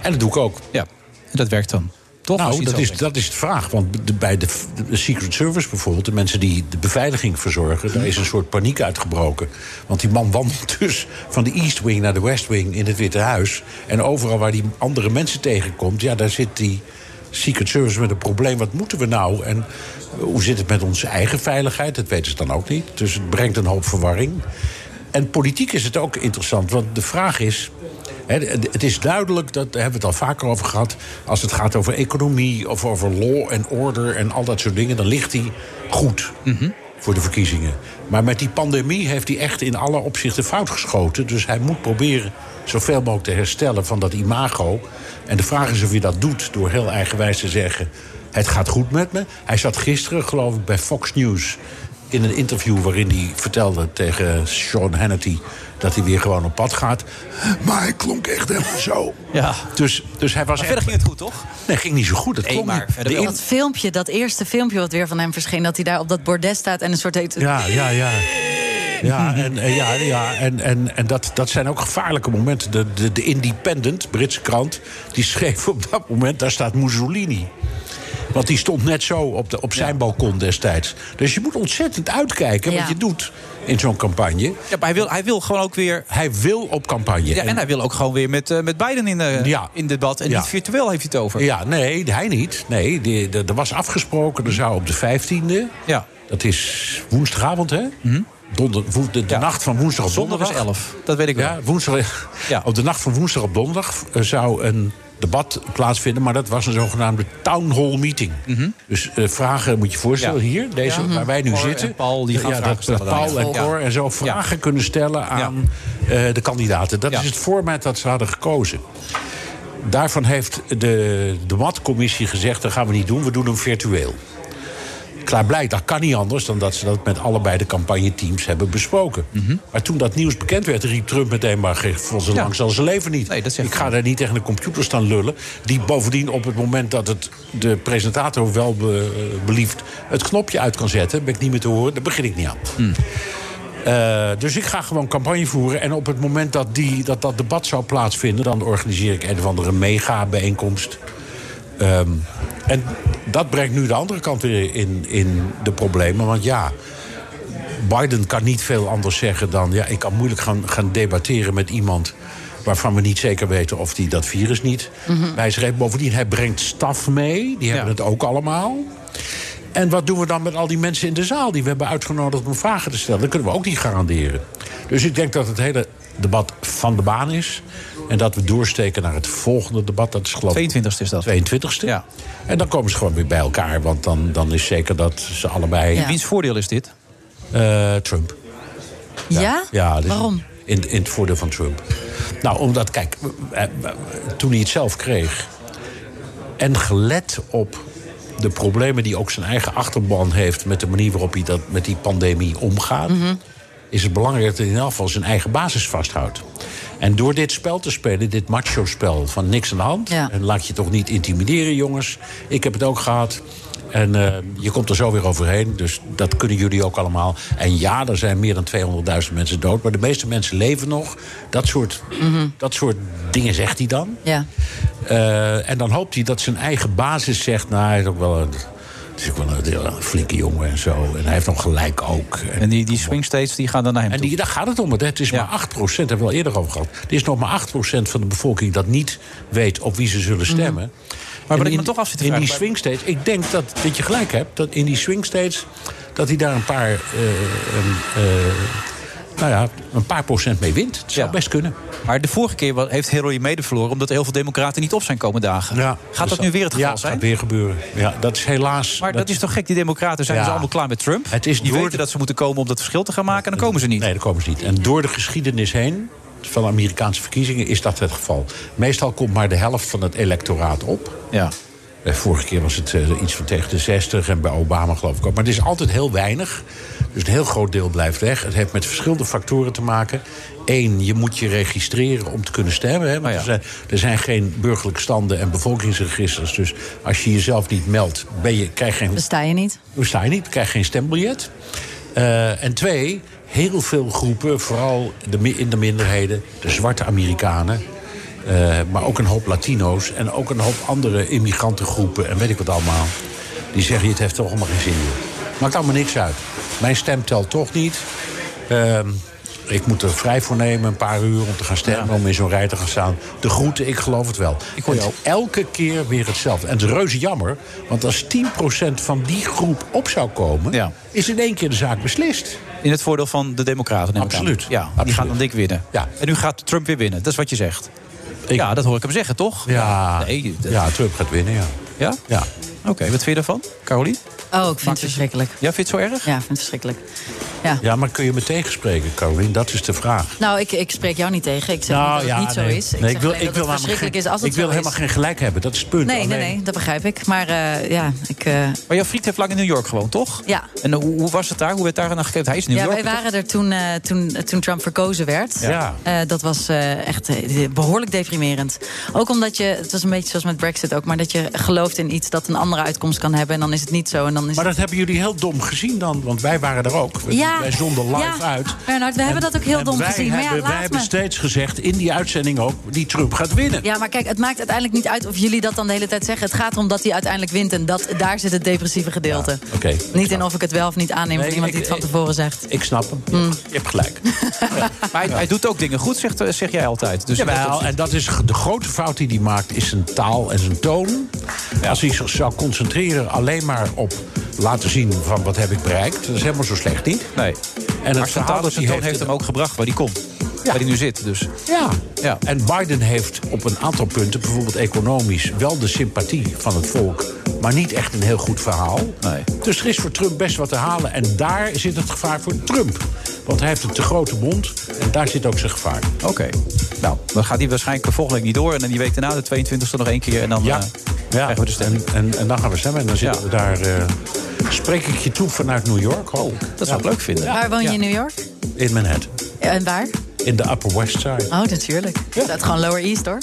En dat doe ik ook. Ja, en dat werkt dan. Toch? Nou, dat is, dat is de vraag. Want de- bij de, de Secret Service bijvoorbeeld, de mensen die de beveiliging verzorgen, daar is een soort paniek uitgebroken. Want die man wandelt dus van de East Wing naar de West Wing in het Witte Huis. En overal waar die andere mensen tegenkomt, ja, daar zit die Secret Service met een probleem. Wat moeten we nou? En hoe zit het met onze eigen veiligheid? Dat weten ze dan ook niet. Dus het brengt een hoop verwarring. En politiek is het ook interessant, want de vraag is. Het is duidelijk, dat daar hebben we het al vaker over gehad. Als het gaat over economie of over law en order en al dat soort dingen, dan ligt hij goed voor de verkiezingen. Maar met die pandemie heeft hij echt in alle opzichten fout geschoten. Dus hij moet proberen zoveel mogelijk te herstellen van dat imago. En de vraag is of hij dat doet door heel eigenwijs te zeggen: Het gaat goed met me. Hij zat gisteren, geloof ik, bij Fox News in een interview waarin hij vertelde tegen Sean Hannity dat hij weer gewoon op pad gaat. Maar hij klonk echt helemaal zo. Ja. Dus, dus hij was Maar echt... verder ging het goed, toch? Nee, ging niet zo goed. Het Nee, klonk maar niet. in- dat filmpje, dat eerste filmpje wat weer van hem verscheen... dat hij daar op dat bordes staat en een soort... heet- Ja, ja, ja. Ja, en, en, ja, ja, en, en, en dat, dat zijn ook gevaarlijke momenten. De, de, de Independent, Britse krant, die schreef op dat moment... daar staat Mussolini. Want die stond net zo op, de, op zijn balkon destijds. Dus je moet ontzettend uitkijken wat Ja. je doet in zo'n campagne. Ja, maar hij wil, hij wil gewoon ook weer... Hij wil op campagne. Ja, en hij wil ook gewoon weer met, eh, met Biden in, eh, Ja. in debat. En Ja. niet virtueel heeft hij het over. Ja, nee, hij niet. Nee, er was afgesproken, er zou op de 15e. Ja. Dat is woensdagavond, hè? Donder, woe- de, de nacht van woensdag op Zondag donderdag. is 11. Dat weet ik wel. Ja, woensdag, Op de nacht van woensdag op donderdag eh, zou een debat plaatsvinden. Maar dat was een zogenaamde town hall meeting. Dus eh, vragen, moet je voorstellen, Ja. hier, deze, Ja. waar wij nu Cor zitten. en Paul, die gaan ja, vragen dat, dat Paul en Ja. Cor en zo vragen kunnen stellen aan eh, de kandidaten. Dat Ja. is het format dat ze hadden gekozen. Daarvan heeft de, de MAT-commissie gezegd... dat gaan we niet doen, we doen hem virtueel. Klaarblijk, dat kan niet anders dan dat ze dat met allebei de campagneteams hebben besproken. Maar toen dat nieuws bekend werd, riep Trump meteen... maar zijn Ja. lang zal zijn leven niet. ik ga daar niet tegen de computer staan lullen... die bovendien op het moment dat het de presentator wel be- belieft... het knopje uit kan zetten, ben ik niet meer te horen... daar begin ik niet aan. Eh, dus ik ga gewoon campagne voeren. En op het moment dat die, dat, dat debat zou plaatsvinden... dan organiseer ik een of andere mega-bijeenkomst... Ehm, en dat brengt nu de andere kant weer in, in de problemen. Want ja, Biden kan niet veel anders zeggen dan... ja, ik kan moeilijk gaan, gaan debatteren met iemand... waarvan we niet zeker weten of hij dat virus niet bij zich heeft. Bovendien, hij brengt staf mee. Die hebben het ook allemaal. En wat doen we dan met al die mensen in de zaal... die we hebben uitgenodigd om vragen te stellen? Dat kunnen we ook niet garanderen. Dus ik denk dat het hele debat van de baan is. En dat we doorsteken naar het volgende debat. Dat is geloof ik... 22e is dat. 22e. Ja. En dan komen ze gewoon weer bij elkaar. Want dan, dan is zeker dat ze allebei... Ja. Wiens voordeel is dit? Eh, Trump. Ja? Ja, dus Waarom? In, in het voordeel van Trump. Nou, omdat, kijk, eh, toen hij het zelf kreeg... en gelet op de problemen die ook zijn eigen achterban heeft... met de manier waarop hij dat met die pandemie omgaat... Mhm. is het belangrijk dat hij in geval zijn eigen basis vasthoudt. En door dit spel te spelen, dit macho-spel van niks aan de hand... en laat je toch niet intimideren, jongens. Ik heb het ook gehad. En eh, je komt er zo weer overheen, dus dat kunnen jullie ook allemaal. En ja, er zijn meer dan 200.000 mensen dood... maar de meeste mensen leven nog. Dat soort, dat soort dingen zegt hij dan. Ja. Eh, en dan hoopt hij dat zijn eigen basis zegt... nou, hij is ook wel een, is ook wel een, heel- een flinke jongen en zo. En hij heeft nog gelijk ook. En die, die swing states die gaan dan naar hem En die, daar gaat het om. Het is maar 8% daar hebben we al eerder over gehad. Er is nog maar 8% van de bevolking dat niet weet op wie ze zullen stemmen. Maar wat ik me toch af zit In die swing states, ik denk dat, dat je gelijk hebt, dat in die swing states, dat hij daar een paar, een, eh, nou ja, een paar procent mee wint. Dat zou best kunnen. Maar de vorige keer heeft Hillary mede verloren... omdat heel veel democraten niet op zijn komen dagen. Ja, Gaat dus dat nu weer het geval ja, zijn? gaat weer gebeuren. Ja, dat is helaas. Maar dat, is toch gek, die democraten zijn Ja. dus allemaal klaar met Trump? Het is die door weten dat ze moeten komen om dat verschil te gaan maken... en dan komen ze niet. Nee, dan komen ze niet. En door de geschiedenis heen van de Amerikaanse verkiezingen is dat het geval. Meestal komt maar de helft van het electoraat op. Ja. Eh, Vorige keer was het eh, iets van tegen de 60 en bij Obama geloof ik ook. Maar het is altijd heel weinig. Dus een heel groot deel blijft weg. Het heeft met verschillende factoren te maken. Eén, je moet je registreren om te kunnen stemmen. Hè? Want er, zijn, er zijn geen burgerlijke standen en bevolkingsregisters. Dus als je jezelf niet meldt, ben je, krijg je geen Besta je niet? besta je niet, krijg je geen stembiljet. Eh, en twee, heel veel groepen, vooral de, in de minderheden, de zwarte Amerikanen. eh, maar ook een hoop Latino's en ook een hoop andere immigrantengroepen en weet ik wat allemaal. Die zeggen: het heeft toch allemaal geen zin meer. Maakt allemaal niks uit. Mijn stem telt toch niet. Ehm, ik moet er vrij voor nemen, een paar uur om te gaan stemmen, om in zo'n rij te gaan staan. De groeten, ik geloof het wel. Ik hoor jou elke keer weer hetzelfde. En het is reuze jammer, want als 10% van die groep op zou komen, is in één keer de zaak beslist. In het voordeel van de democraten. Absoluut. Ja, die gaan dan dik winnen. Ja. En nu gaat Trump weer winnen, dat is wat je zegt. Ja, dat hoor ik hem zeggen, toch? Ja, Nee, dat- ja Trump gaat winnen, ja. Ja? Ja. Oké, wat vind je daarvan, Carolien? Oh, ik vind het verschrikkelijk. Ja, vind je het zo erg? Ja, ik vind het verschrikkelijk. Ja. Ja, maar kun je me tegenspreken, Caroline? Dat is de vraag. Nou, ik, ik spreek jou niet tegen. Ik zeg niet dat het niet zo nee. is. Nee, ik wil, alleen ik wil, het namelijk verschrikkelijk geen, is als het ik wil helemaal is. geen gelijk hebben, dat is het punt. Nee, nee, Alleen- nee, dat begrijp ik. Maar eh, ja, ik... eh, Maar jouw vriend heeft lang in New York gewoond, toch? Ja. En hoe, hoe was het daar? Hoe werd daar naar gekeken? Hij is in New ja, York. wij waren er toen, eh, toen, toen Trump verkozen werd. Ja. Eh, dat was eh, echt eh, behoorlijk deprimerend. Ook omdat je, het was een beetje zoals met Brexit ook... maar dat je gelooft in iets dat een andere uitkomst kan hebben... en dan is het niet zo. En dan is Maar dat hebben jullie heel dom gezien dan, want wij waren er ook. We- Ja. Wij zonden live Ja. uit. Bernard, we hebben dat ook heel dom wij gezien. Maar ja, wij hebben steeds gezegd, in die uitzending ook, die Trump gaat winnen. Ja, maar kijk, het maakt uiteindelijk niet uit of jullie dat dan de hele tijd zeggen. Het gaat erom dat hij uiteindelijk wint. En dat, daar zit het depressieve gedeelte. Oké. Niet in of ik het wel of niet aanneem Nee, van iemand die het van tevoren zegt. Ik snap hem. Mm. Je hebt gelijk. Maar hij, hij doet ook dingen goed, zegt, eh, zeg jij altijd. Dus Jawel, en dat is de grote fout die hij maakt, is zijn taal en zijn toon. Als hij zich zou concentreren alleen maar op laten zien van wat heb ik bereikt, dat is helemaal zo slecht niet. Nee. En het verhaal dat hij heeft heeft, hem ook gebracht waar hij komt. Waar hij nu zit, dus. Ja. Ja. En Biden heeft op een aantal punten, bijvoorbeeld economisch, wel de sympathie van het volk. Maar niet echt een heel goed verhaal. Nee. Dus er is voor Trump best wat te halen. En daar zit het gevaar voor Trump. Want hij heeft een te grote mond. En daar zit ook zijn gevaar. Oké. Nou, dan gaat hij waarschijnlijk volgende week niet door. En dan die week daarna, de 22e, nog één keer. En dan Ja. eh, Ja, krijgen we de en, en, en dan gaan we stemmen. En dan zitten we daar. eh, spreek ik je toe vanuit New York? hoop ik. Dat zou ik leuk vinden. Waar woon je in New York? In Manhattan. En waar? In de Upper West Side. Oh, natuurlijk. Is dat gewoon Lower East, hoor?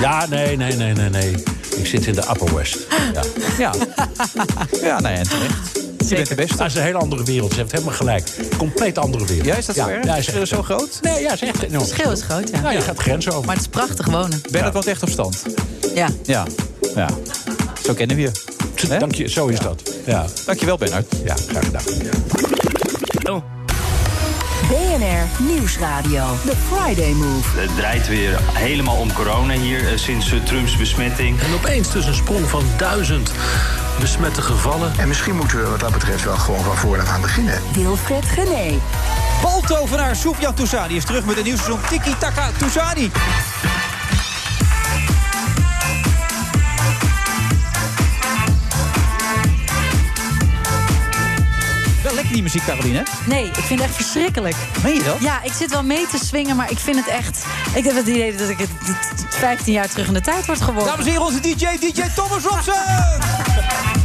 Ja, nee, nee, nee, nee, nee. Ik zit in de Upper West. Ja. Ja. ja, nou ja, en terecht. Je bent de beste. Dat is een hele andere wereld. Ze heeft helemaal gelijk. Compleet andere wereld. Ja, is dat zo erg? Ja, Is is het echt zo groot? Nee, ja, is echt enorm. Het verschil is groot, ja. Nou, je gaat grenzen over. Maar het is prachtig wonen. Ben het wat echt op stand? Ja. Ja. Ja, zo kennen we je. Hè? Dank je, zo is dat. Ja. Dankjewel, Bernard. Ja, graag gedaan. BNR Nieuwsradio. The Friday Move. Het draait weer helemaal om corona hier eh, sinds eh, Trumps besmetting. En opeens dus een sprong van duizend besmette gevallen. En misschien moeten we wat dat betreft wel gewoon van vooraf aan beginnen. Wilfred Gené. Baltovenaar Sofian Toussani is terug met een nieuw seizoen Tiki Taka Toussani. Die muziek, Caroline. Nee, ik vind het echt verschrikkelijk. Meen je dat? Ja, ik zit wel mee te swingen, maar ik vind het echt... Ik heb het idee dat ik het het 15 jaar terug in de tijd word geworden. Dames en heren, onze DJ, DJ Thomas Robson!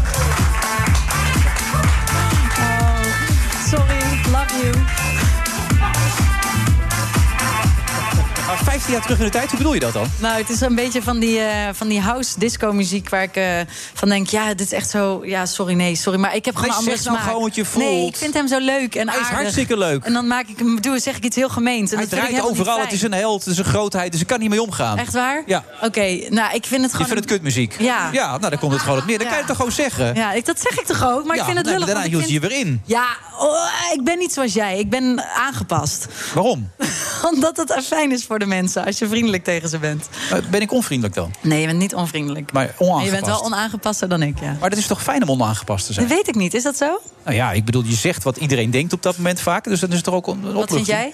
Maar 15 jaar terug in de tijd, hoe bedoel je dat dan? Nou, het is een beetje van die, eh, van die house disco muziek waar ik eh, van denk, ja, dit is echt zo. Ja, sorry, nee, sorry, maar ik heb gewoon Nee, een andere nou smaak. gewoon wat je voelt. Nee, ik vind hem zo leuk en Hij is aardig. hartstikke leuk. En dan maak ik hem, doe, zeg ik iets heel gemeens. En Hij dat draait overal, het is een held, het is een grootheid, dus ik kan niet mee omgaan. Echt waar? Ja. Oké, nou, ik vind het Je gewoon... vindt het kutmuziek? Ja. Ja, nou, dan komt het gewoon op neer. Dan kan je het toch gewoon zeggen? Ja, ik, dat zeg ik toch ook, maar Ja, ik vind het nee, lullig. maar daarna hield je je weer in. Ja, oh, ik ben niet zoals jij. Ik ben aangepast. Waarom? Omdat het fijn is voor de mensen als je vriendelijk tegen ze bent. Eh, Ben ik onvriendelijk dan? Nee, je bent niet onvriendelijk. Maar onaangepast. je bent wel onaangepaster dan ik, ja. Maar het is toch fijn om onaangepast te zijn? Dat weet ik niet, is dat zo? Nou ja, ik bedoel, je zegt wat iedereen denkt op dat moment vaak. Dus dan is toch ook een opluchting. Wat vind jij?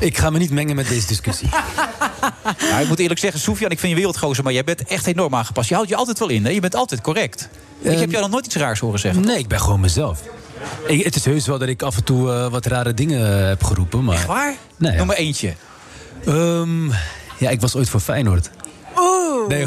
Ik ga me niet mengen met deze discussie. Nou, ik moet eerlijk zeggen, Sofian, ik vind je wereldgozer... maar jij bent echt enorm aangepast. Je houdt je altijd wel in, hè? Je bent altijd correct. ik Ehm, heb jou nog nooit iets raars horen zeggen. Nee, ik ben gewoon mezelf. Ik, het is heus wel dat ik af en toe eh, wat rare dingen eh, heb geroepen. Maar... Echt waar? Nee. Noem maar eentje. Ehm, ja, ik was ooit voor Feyenoord. Oeh. Nee.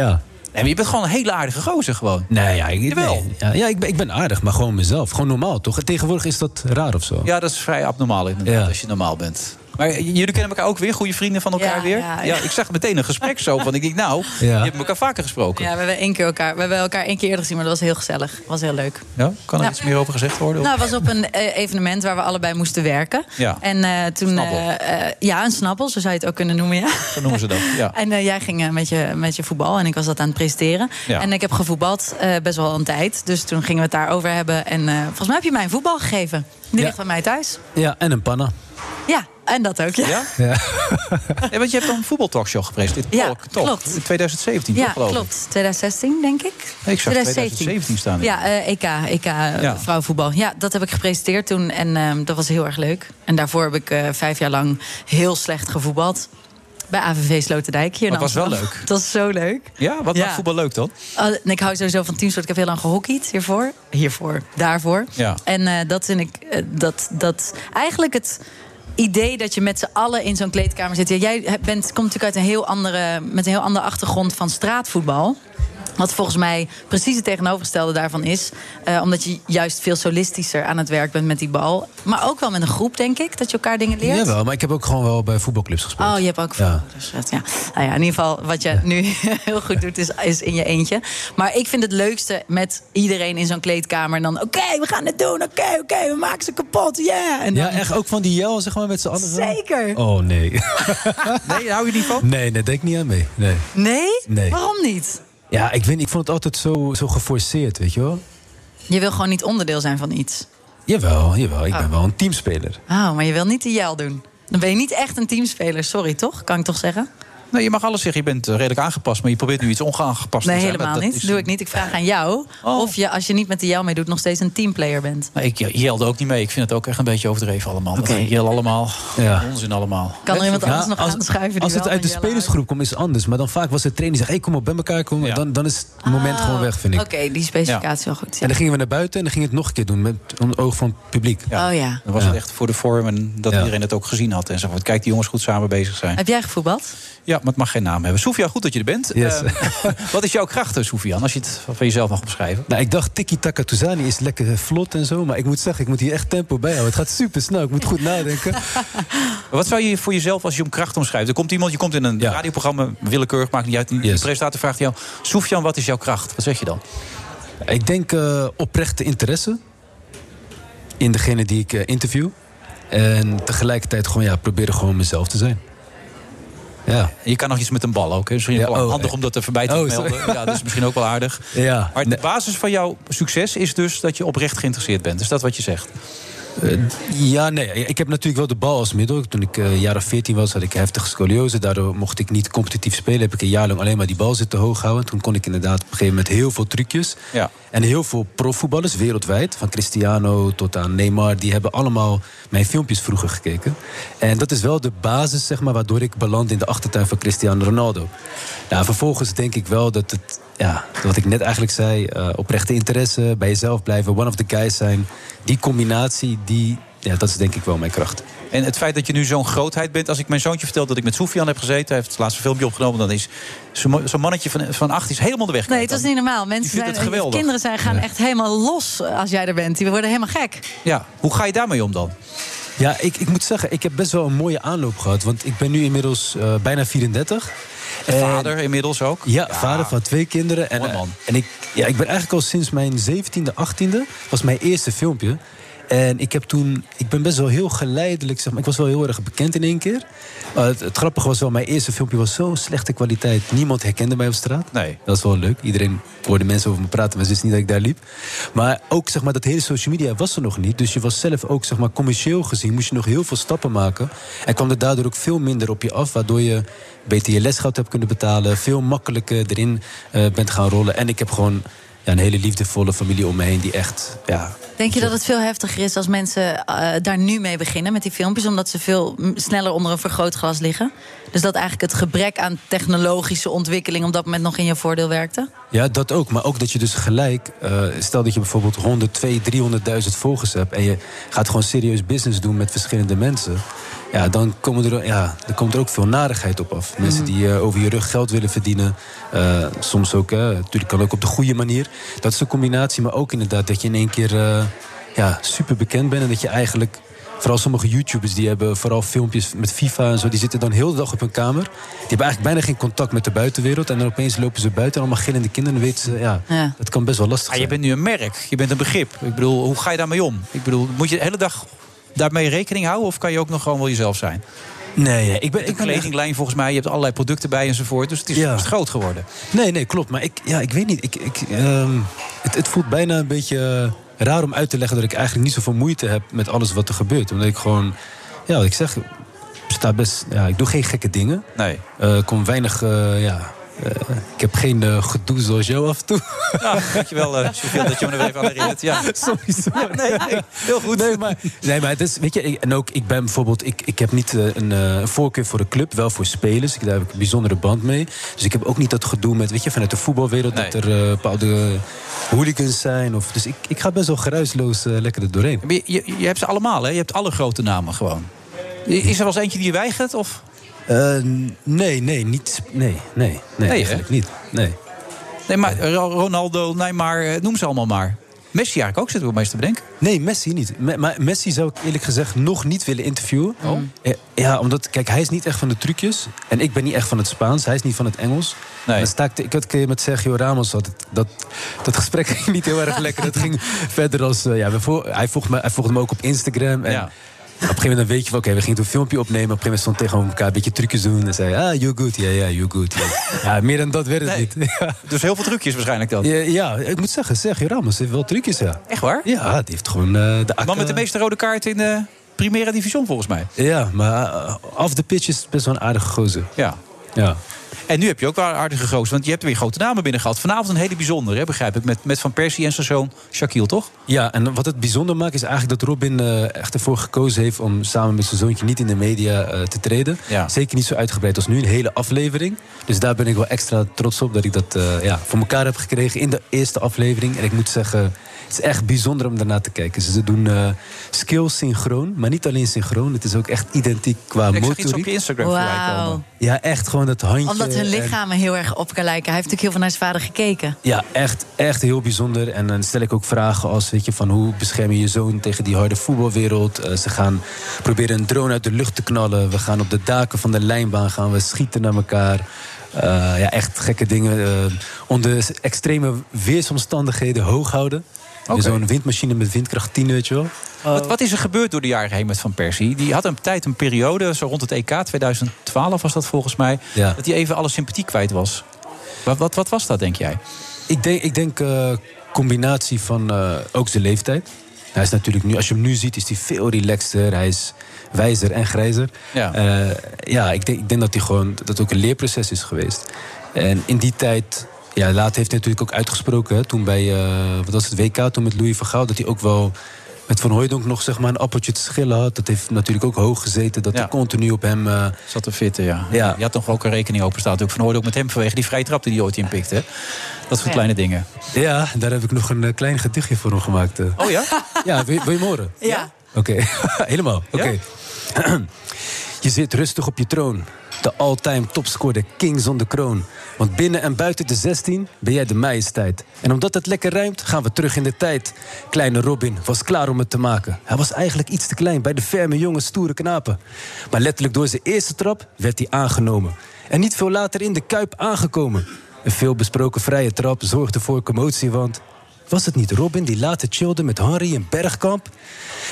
ja. Nee, maar je bent gewoon een hele aardige gozer gewoon. Nee, ja, ik, nee. ja, ja ik, ben, ik ben aardig, maar gewoon mezelf. Gewoon normaal, toch? Tegenwoordig is dat raar of zo. Ja, dat is vrij abnormaal inderdaad, Ja. als je normaal bent. Maar jullie kennen elkaar ook weer, goede vrienden van elkaar Ja, weer? ja, ja. ik zag meteen een gesprek zo, want ik denk, nou, Ja. je hebt elkaar vaker gesproken. Ja, we hebben, één keer elkaar, we hebben elkaar één keer eerder gezien, maar dat was heel gezellig. was heel leuk. Ja? Kan er iets meer over gezegd worden? Nou, het was op een eh, evenement waar we allebei moesten werken. Ja. En eh, toen... Snappel. eh, ja, een snappel, zo zou je het ook kunnen noemen, ja. Zo noemen ze dat, ja. En eh, jij ging met, je, met je voetbal en ik was dat aan het presenteren. Ja. En ik heb gevoetbald eh, best wel een tijd. Dus toen gingen we het daarover hebben. En eh, volgens mij heb je mij een voetbal gegeven. Die Ja. ligt bij mij thuis. Ja, en een panna. Ja, en dat ook, ja. Ja? Ja. Want je hebt dan een voetbaltalkshow gepresenteerd. Ja, Talk, Talk, klopt. In 2017, Ja, toch geloof ik? klopt. 2016, denk ik. Nee, ik zag 2017 staan. Ja, eh, EK, EK Ja. vrouwenvoetbal. Ja, dat heb ik gepresenteerd toen en ehm, dat was heel erg leuk. En daarvoor heb ik eh, vijf jaar lang heel slecht gevoetbald. Bij AVV Sloterdijk hier het was wel leuk. Dat was zo leuk. Ja, wat Ja. maakt voetbal leuk dan? En ik hou sowieso van teamsport. Ik heb heel lang gehockeyd hiervoor. Hiervoor, daarvoor. Ja. En eh, dat vind ik... dat, dat eigenlijk het idee dat je met z'n allen in zo'n kleedkamer zit. Jij bent, komt natuurlijk uit een heel andere, met een heel andere achtergrond van straatvoetbal. Wat volgens mij precies het tegenovergestelde daarvan is. Eh, omdat je juist veel solistischer aan het werk bent met die bal. Maar ook wel met een groep, denk ik. Dat je elkaar dingen leert. Jawel, maar ik heb ook gewoon wel bij voetbalclubs gespeeld. Oh, je hebt ook Ja. dus dat, ja. Nou ja, in ieder geval, wat je nu heel goed doet, is, is in je eentje. Maar ik vind het leukste met iedereen in zo'n kleedkamer. En dan, oké, we gaan het doen. Oké, oké, we maken ze kapot. Yeah. En dan, Ja, echt ook van die jel, zeg maar, met z'n allen. Zeker. Oh, nee. Nee, hou je niet van? Nee, daar denk niet aan mee. Nee. Nee? Nee. Waarom niet? Ja, ik, weet, ik vond het altijd zo, zo geforceerd, weet je wel? Je wil gewoon niet onderdeel zijn van iets. Jawel, jawel. Ik ben Oh. wel een teamspeler. Oh, maar je wil niet die jel doen. Dan ben je niet echt een teamspeler. Sorry, toch? Kan ik toch zeggen? Nee, je mag alles zeggen. Je bent eh, redelijk aangepast, maar je probeert nu iets ongeaangepast Nee, te zijn. helemaal Dat- dat niet. is- doe ik niet. Ik vraag aan jou of je, als je niet met de jel meedoet, nog steeds een teamplayer bent. Maar ik jelde ook niet mee. Ik vind het ook echt een beetje overdreven allemaal. Dat jel allemaal. Ja. Onzin allemaal. Kan er iemand Ja, anders nog als- aanschuiven? Als het uit de spelersgroep komt, is het anders. Maar dan vaak was de trainer die zegt: hey, kom op bij elkaar komen. Dan, dan is het moment gewoon weg, vind ik. Ah, Oké, die specificatie wel goed. En dan gingen we naar buiten en dan ging het nog een keer doen met een oog van het publiek. Oh ja. Dan was het echt voor de vorm en dat iedereen het ook gezien had. Enzovoort. Kijk, die jongens goed samen bezig zijn. Heb jij gevoetbald? Ja, maar het mag geen naam hebben. Soefia, goed dat je er bent. Yes. Eh, wat is jouw kracht, eh, Sofian, als je het van jezelf mag beschrijven? Nou, ik dacht Tiki Taka Tuzani is lekker vlot en zo. Maar ik moet zeggen, ik moet hier echt tempo bij houden. Het gaat super snel. Ik moet goed nadenken. Wat zou je voor jezelf als je om kracht omschrijft? Er komt iemand, je komt in een radioprogramma, willekeurig, maakt niet uit. Die presentator vraagt jou, Sofian, wat is jouw kracht? Wat zeg je dan? Ik denk eh, oprechte interesse in degene die ik eh, interview. En tegelijkertijd gewoon ja, proberen gewoon mezelf te zijn. Ja. Je kan nog iets met een bal ook. Hè. Misschien Ja, wel oh, handig om dat er voorbij te Oh, melden. sorry. Ja, dat is misschien ook wel aardig. Ja. Maar de basis van jouw succes is dus dat je oprecht geïnteresseerd bent. Is dat wat je zegt? Eh, ja, nee. Ik heb natuurlijk wel de bal als middel. Toen ik eh jaar of 14 was, had ik heftige scoliose. Daardoor mocht ik niet competitief spelen. Heb ik een jaar lang alleen maar die bal zitten hoog houden. Toen kon ik inderdaad op een gegeven moment heel veel trucjes. Ja. En heel veel profvoetballers wereldwijd, van Cristiano tot aan Neymar, die hebben allemaal mijn filmpjes vroeger gekeken. En dat is wel de basis, zeg maar, waardoor ik beland in de achtertuin van Cristiano Ronaldo. Nou, vervolgens denk ik wel dat het, ja, wat ik net eigenlijk zei, eh, oprechte interesse, bij jezelf blijven, one of the guys zijn, die combinatie, die, ja, dat is denk ik wel mijn kracht. En het feit dat je nu zo'n grootheid bent. Als ik mijn zoontje vertel dat ik met Sofian heb gezeten. Hij heeft het laatste filmpje opgenomen. Dan is zo'n zo'n mannetje van, van acht is helemaal de weg. Nee, het is niet normaal. Mensen zijn, het kinderen zijn, gaan echt helemaal los als jij er bent. Die worden helemaal gek. Ja, hoe ga je daarmee om dan? Ja, ik, ik moet zeggen, ik heb best wel een mooie aanloop gehad. Want ik ben nu inmiddels eh, bijna 34. En- Vader inmiddels ook? Ja, vader van twee kinderen. En, Mooi man. en ik, ja, ik ben eigenlijk al sinds mijn 17e, 18e, was mijn eerste filmpje. En ik heb toen, ik ben best wel heel geleidelijk, zeg maar, ik was wel heel erg bekend in één keer. Uh, het, het grappige was wel, mijn eerste filmpje was zo'n slechte kwaliteit. Niemand herkende mij op straat. Nee. Dat is wel leuk. Iedereen hoorde mensen over me praten, maar ze wisten niet dat ik daar liep. Maar ook, zeg maar, dat hele social media was er nog niet. Dus je was zelf ook, zeg maar, commercieel gezien, moest je nog heel veel stappen maken. En kwam er daardoor ook veel minder op je af, waardoor je beter je lesgeld hebt kunnen betalen. Veel makkelijker erin eh, bent gaan rollen. En ik heb gewoon ja, een hele liefdevolle familie om me heen die echt, ja, Denk je dat het veel heftiger is als mensen eh, daar nu mee beginnen met die filmpjes, omdat ze veel sneller onder een vergrootglas liggen? Dus dat eigenlijk het gebrek aan technologische ontwikkeling op dat moment nog in je voordeel werkte? Ja, dat ook. Maar ook dat je dus gelijk... eh, stel dat je bijvoorbeeld 100, 200, 300.000 volgers hebt... en je gaat gewoon serieus business doen met verschillende mensen... ja, dan, komen er, ja, dan komt er ook veel narigheid op af. Mensen die eh, over je rug geld willen verdienen. eh, soms ook, eh, natuurlijk kan ook op de goede manier. Dat is een combinatie, maar ook inderdaad dat je in één keer... eh, ja, super bekend bent en dat je eigenlijk... Vooral sommige YouTubers die hebben vooral filmpjes met FIFA en zo. Die zitten dan heel de dag op hun kamer. Die hebben eigenlijk bijna geen contact met de buitenwereld. En dan opeens lopen ze buiten en allemaal gillende kinderen. Dan weten ze, ja, Ja. dat kan best wel lastig Ah, je zijn. bent nu een merk, je bent een begrip. Ik bedoel, hoe ga je daarmee om? Ik bedoel, moet je de hele dag daarmee rekening houden... of kan je ook nog gewoon wel jezelf zijn? Nee, nee, ik ben... Een Ik echt- kledinglijn volgens mij, je hebt allerlei producten bij enzovoort. Dus het is, groot geworden. Nee, nee, klopt. Maar ik, ja, ik weet niet. Ik, ik, ehm, het, het voelt bijna een beetje raar om uit te leggen... dat ik eigenlijk niet zoveel moeite heb met alles wat er gebeurt. Omdat ik gewoon... Ja, wat ik zeg... Sta best, ja, ik doe geen gekke dingen. Nee. Eh, Ik kom weinig... eh, ja, ik heb geen eh, gedoe zoals jou af en toe. Ja, dankjewel, uh, Sofia, dat je me er even aan herinnert. Ja. Sorry, sorry. Nee, nee, heel goed. Nee, maar, nee, maar het is, weet je, ik- en ook, ik ben bijvoorbeeld, ik, ik heb niet eh, een eh, voorkeur voor de club, wel voor spelers. Ik, daar heb ik een bijzondere band mee. Dus ik heb ook niet dat gedoe met, weet je, vanuit de voetbalwereld, dat er eh, bepaalde hooligans zijn. Of, dus ik, ik ga best wel geruisloos eh, lekker er doorheen. Je, je hebt ze allemaal, hè? Je hebt alle grote namen gewoon. Is er wel eens eentje die je weigert? Of? Eh, nee, nee, niet. Nee, nee, nee, hè? eigenlijk niet. Nee. Nee, maar Ro- Ronaldo, Neymar, eh, noem ze allemaal maar. Messi eigenlijk ook, zitten we meest te bedenken. Nee, Messi niet. Me- maar Messi zou ik eerlijk gezegd nog niet willen interviewen. Eh, Ja, omdat, kijk, hij is niet echt van de trucjes. En ik ben niet echt van het Spaans. Hij is niet van het Engels. Dan sta ik, te- ik had een keer met Sergio Ramos. Had het- dat, dat gesprek ging niet heel erg lekker. Dat ging verder als... ja, hij, volgde me, hij volgde me ook op Instagram. En Op een gegeven moment weet je van, oké, we gingen toen een filmpje opnemen. Op een gegeven moment stond tegenover elkaar een beetje trucjes doen. En zei, ah, you good. Ja, ja, you good. Ja, ja meer dan dat werd het niet. Ja. Dus heel veel trucjes waarschijnlijk dan. Ja, ja, ik moet zeggen, Sergio Ramos heeft wel trucjes, ja. Echt waar? Ja, die heeft gewoon eh, de De man met de meeste rode kaarten in de Primera Division volgens mij. Ja, maar uh, off the pitch is best wel een aardige gozer. Ja. Ja. En nu heb je ook wel aardige gozer, want je hebt weer grote namen binnen gehad. Vanavond een hele bijzondere, hè, begrijp ik, met, met Van Persie en zijn zoon Shaquille, toch? Ja, en wat het bijzonder maakt is eigenlijk dat Robin eh, echt ervoor gekozen heeft... om samen met zijn zoontje niet in de media eh, te treden. Ja. Zeker niet zo uitgebreid als nu, een hele aflevering. Dus daar ben ik wel extra trots op dat ik dat eh, ja, voor elkaar heb gekregen in de eerste aflevering. En ik moet zeggen, is echt bijzonder om daarna te kijken. Ze doen eh skills synchroon, maar niet alleen synchroon. Het is ook echt identiek qua Ik zag motoriek. iets op je Instagram voorbij Wauw. komen. Ja, echt gewoon dat handje. Omdat hun en- lichamen heel erg op elkaar lijken. Hij heeft natuurlijk heel veel naar zijn vader gekeken. Ja, echt, echt heel bijzonder. En dan stel ik ook vragen als, weet je, van hoe bescherm je je zoon tegen die harde voetbalwereld? Eh, ze gaan proberen een drone uit de lucht te knallen. We gaan op de daken van de lijnbaan gaan we schieten naar elkaar. Eh, ja, echt gekke dingen. eh, onder extreme weersomstandigheden hoog houden. Weer Zo'n windmachine met windkracht 10, weet je wel. Wat, wat is er gebeurd door de jaren heen met Van Persie? Die had een tijd, een periode, zo rond het EK 2012 was dat volgens mij... Ja. dat hij even alle sympathie kwijt was. Wat, wat, wat was dat, denk jij? Ik denk, ik denk eh, combinatie van eh, ook zijn leeftijd. Hij is natuurlijk nu, als je hem nu ziet, is hij veel relaxter. Hij is wijzer en grijzer. Ja. Eh, ja, ik denk, ik denk dat hij gewoon dat ook een leerproces is geweest. En in die tijd, ja, later heeft hij natuurlijk ook uitgesproken. Hè, toen bij, eh, wat was het WK, toen met Louis van Gaal, dat hij ook wel met Van Hooijdonk nog zeg maar, een appeltje te schillen had. Dat heeft natuurlijk ook hoog gezeten. Dat hij continu op hem... eh, Zat te fitten, ja. Ja. Je had toch ook een rekening openstaan. Ook Van Hooydonk met hem vanwege die vrije trap die hij ooit inpikte. Dat soort kleine dingen. Ja, daar heb ik nog een eh, klein gedichtje voor hem gemaakt. Oh ja? Ja, wil, je- wil je hem horen? Ja. Oké, helemaal. Oké. je zit rustig op je troon. De all-time topscorer, king zonder kroon. Want binnen en buiten de 16 ben jij de majesteit. En omdat het lekker ruimt, gaan we terug in de tijd. Kleine Robin was klaar om het te maken. Hij was eigenlijk iets te klein bij de ferme jonge stoere knapen. Maar letterlijk door zijn eerste trap werd hij aangenomen. En niet veel later in de Kuip aangekomen. Een veelbesproken vrije trap zorgde voor commotie, want... Was het niet Robin die later chillde met Henry in Bergkamp?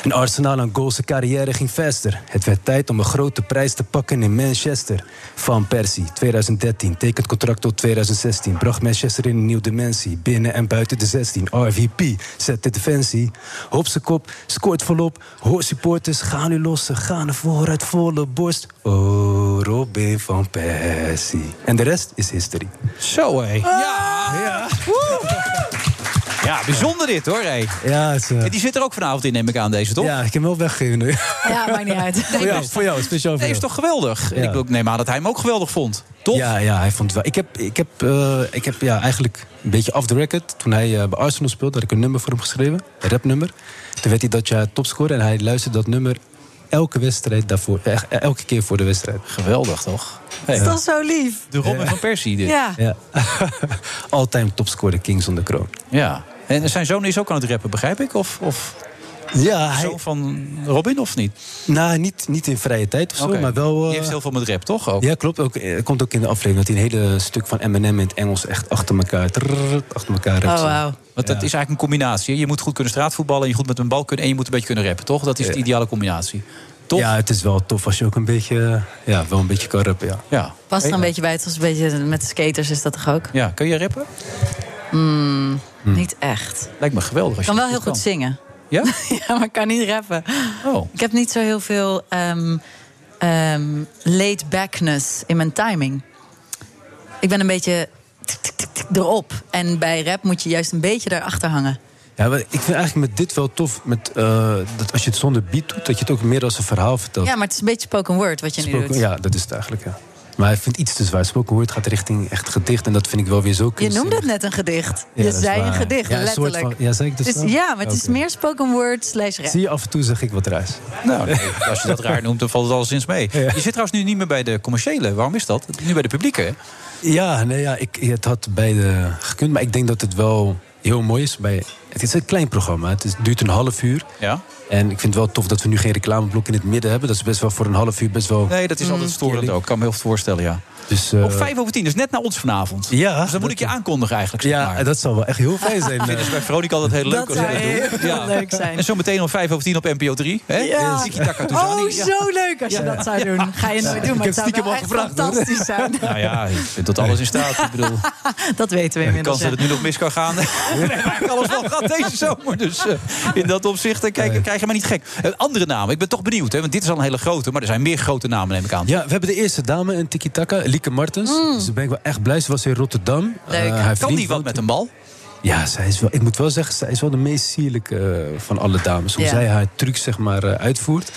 Een Arsenaal aan goals, carrière ging faster. Het werd tijd om een grote prijs te pakken in Manchester. Van Persie, 2013, tekent contract tot 2016. Bracht Manchester in een nieuwe dimensie. Binnen en buiten de 16. RVP, zet de defensie. Op zijn kop, scoort volop. Hoor supporters, gaan nu lossen. Gaan er vooruit, volle borst. Oh, Robin van Persie. En de rest is history. Zo, hé. Ja. Ja, bijzonder dit, hoor, hé. Ja, het, eh, En Die zit er ook vanavond in, neem ik aan, deze, toch? Ja, ik heb hem wel weggegeven nu. Ja, maakt niet uit. voor, jou, voor jou, speciaal voor Nee, is toch geweldig? Ja. Ik neem aan dat hij hem ook geweldig vond. Toch? Ja, ja, hij vond het wel. Ik heb, ik heb, eh, ik heb ja, eigenlijk een beetje off the record. Toen hij eh, bij Arsenal speelde, had ik een nummer voor hem geschreven. Een rapnummer. Toen werd hij dat jaar topscorer. En hij luisterde dat nummer elke wedstrijd daarvoor. elke keer voor de wedstrijd. Geweldig, toch? Dat is toch zo lief? De Robin van Persie, dit. Ja. Ja. All-time topscorer, King zonder kroon. Ja. En zijn zoon is ook aan het rappen, begrijp ik? Of, of Ja, hij, zoon van Robin, of niet? nou, niet, niet in vrije tijd of zo, maar wel... eh, Die heeft heel veel met rap, toch? Ook? Ja, klopt. Ook, eh, komt ook in de aflevering dat hij een hele stuk van Eminem in het Engels echt achter elkaar, trrrr, achter elkaar rapt. Oh, zo. wauw. Want dat is eigenlijk een combinatie. Je moet goed kunnen straatvoetballen, je goed met een bal kunnen... en je moet een beetje kunnen rappen, toch? Dat is de ideale combinatie. Toch? Ja, het is wel tof als je ook een beetje, eh, ja, wel een beetje kan rappen, ja. Ja. Past er een beetje bij. Het was een beetje met de skaters is dat toch ook? Ja, kun je rappen? Mm, Niet echt. Lijkt me geweldig. Ik Als kan je wel heel goed zingen. Ja? ja, maar ik kan niet rappen. Oh. Ik heb niet zo heel veel ehm, laid backness in mijn timing. Ik ben een beetje erop. En bij rap moet je juist een beetje daarachter hangen. Ja, maar ik vind eigenlijk met dit wel tof, met, eh, dat als je het zonder beat doet, dat je het ook meer als een verhaal vertelt. Ja, maar het is een beetje spoken word wat je nu Spoken- doet. ja, dat is het eigenlijk, ja. Maar hij vindt iets te zwaar. Spoken word gaat richting echt gedicht en dat vind ik wel weer zo Je kunstzinnig. noemde het net een gedicht. Ja, je zei een gedicht, Ja, een soort letterlijk. van- ja, zei ik dus ja, maar het is meer spoken word slash rap. Zie je, af en toe zeg ik wat raars. Nou, nee, als je dat raar noemt, dan valt het alleszins mee. Je zit trouwens nu niet meer bij de commerciële. Waarom is dat? Nu bij de publieke? Ja, nee, ja ik, het had beide gekund. Maar ik denk dat het wel heel mooi is. Bij, het is een klein programma. Het is, duurt een half uur. Ja. En ik vind het wel tof dat we nu geen reclameblok in het midden hebben. Dat is best wel voor een half uur best wel... Nee, dat is altijd storend ook. Ik kan me heel goed voorstellen, ja. Dus, eh, Op vijf over tien, dus net na ons vanavond. Ja. Dus dan moet ik je aankondigen eigenlijk. zeg Ja, maar. dat zal wel echt heel fijn zijn. Vinden ze bij Veronica altijd heel leuk Dat als we zou dat doen. heel leuk zijn. En zometeen om vijf over tien op NPO 3. Hè? Ja. Oh, Ja. zo leuk als je dat zou doen. Ga je nooit doen, maar heb het zou stiekem wel al echt gevraagd, hoor. fantastisch zijn. Nou ja, ik vind tot alles in staat. Ik bedoel, Dat weten we de inmiddels. kans dat ja. het nu nog mis kan gaan. nee, alles wel gaat deze zomer. Dus eh, in dat opzicht eh, kijk, krijg je maar niet gek. Eh, andere namen, ik ben toch benieuwd. Hè, want dit is al een hele grote, maar er zijn meer grote namen, neem ik aan. Ja, we hebben de eerste dame in Tiki Taka, Lieke Martens. Dus daar ben ik wel echt blij. Ze was in Rotterdam. Mm. Leuk. Eh, Kan die wat met een bal? Ja, zij is wel, ik moet wel zeggen, zij is wel de meest sierlijke eh, van alle dames. Hoe Ja. zij haar trucs zeg maar, eh, uitvoert.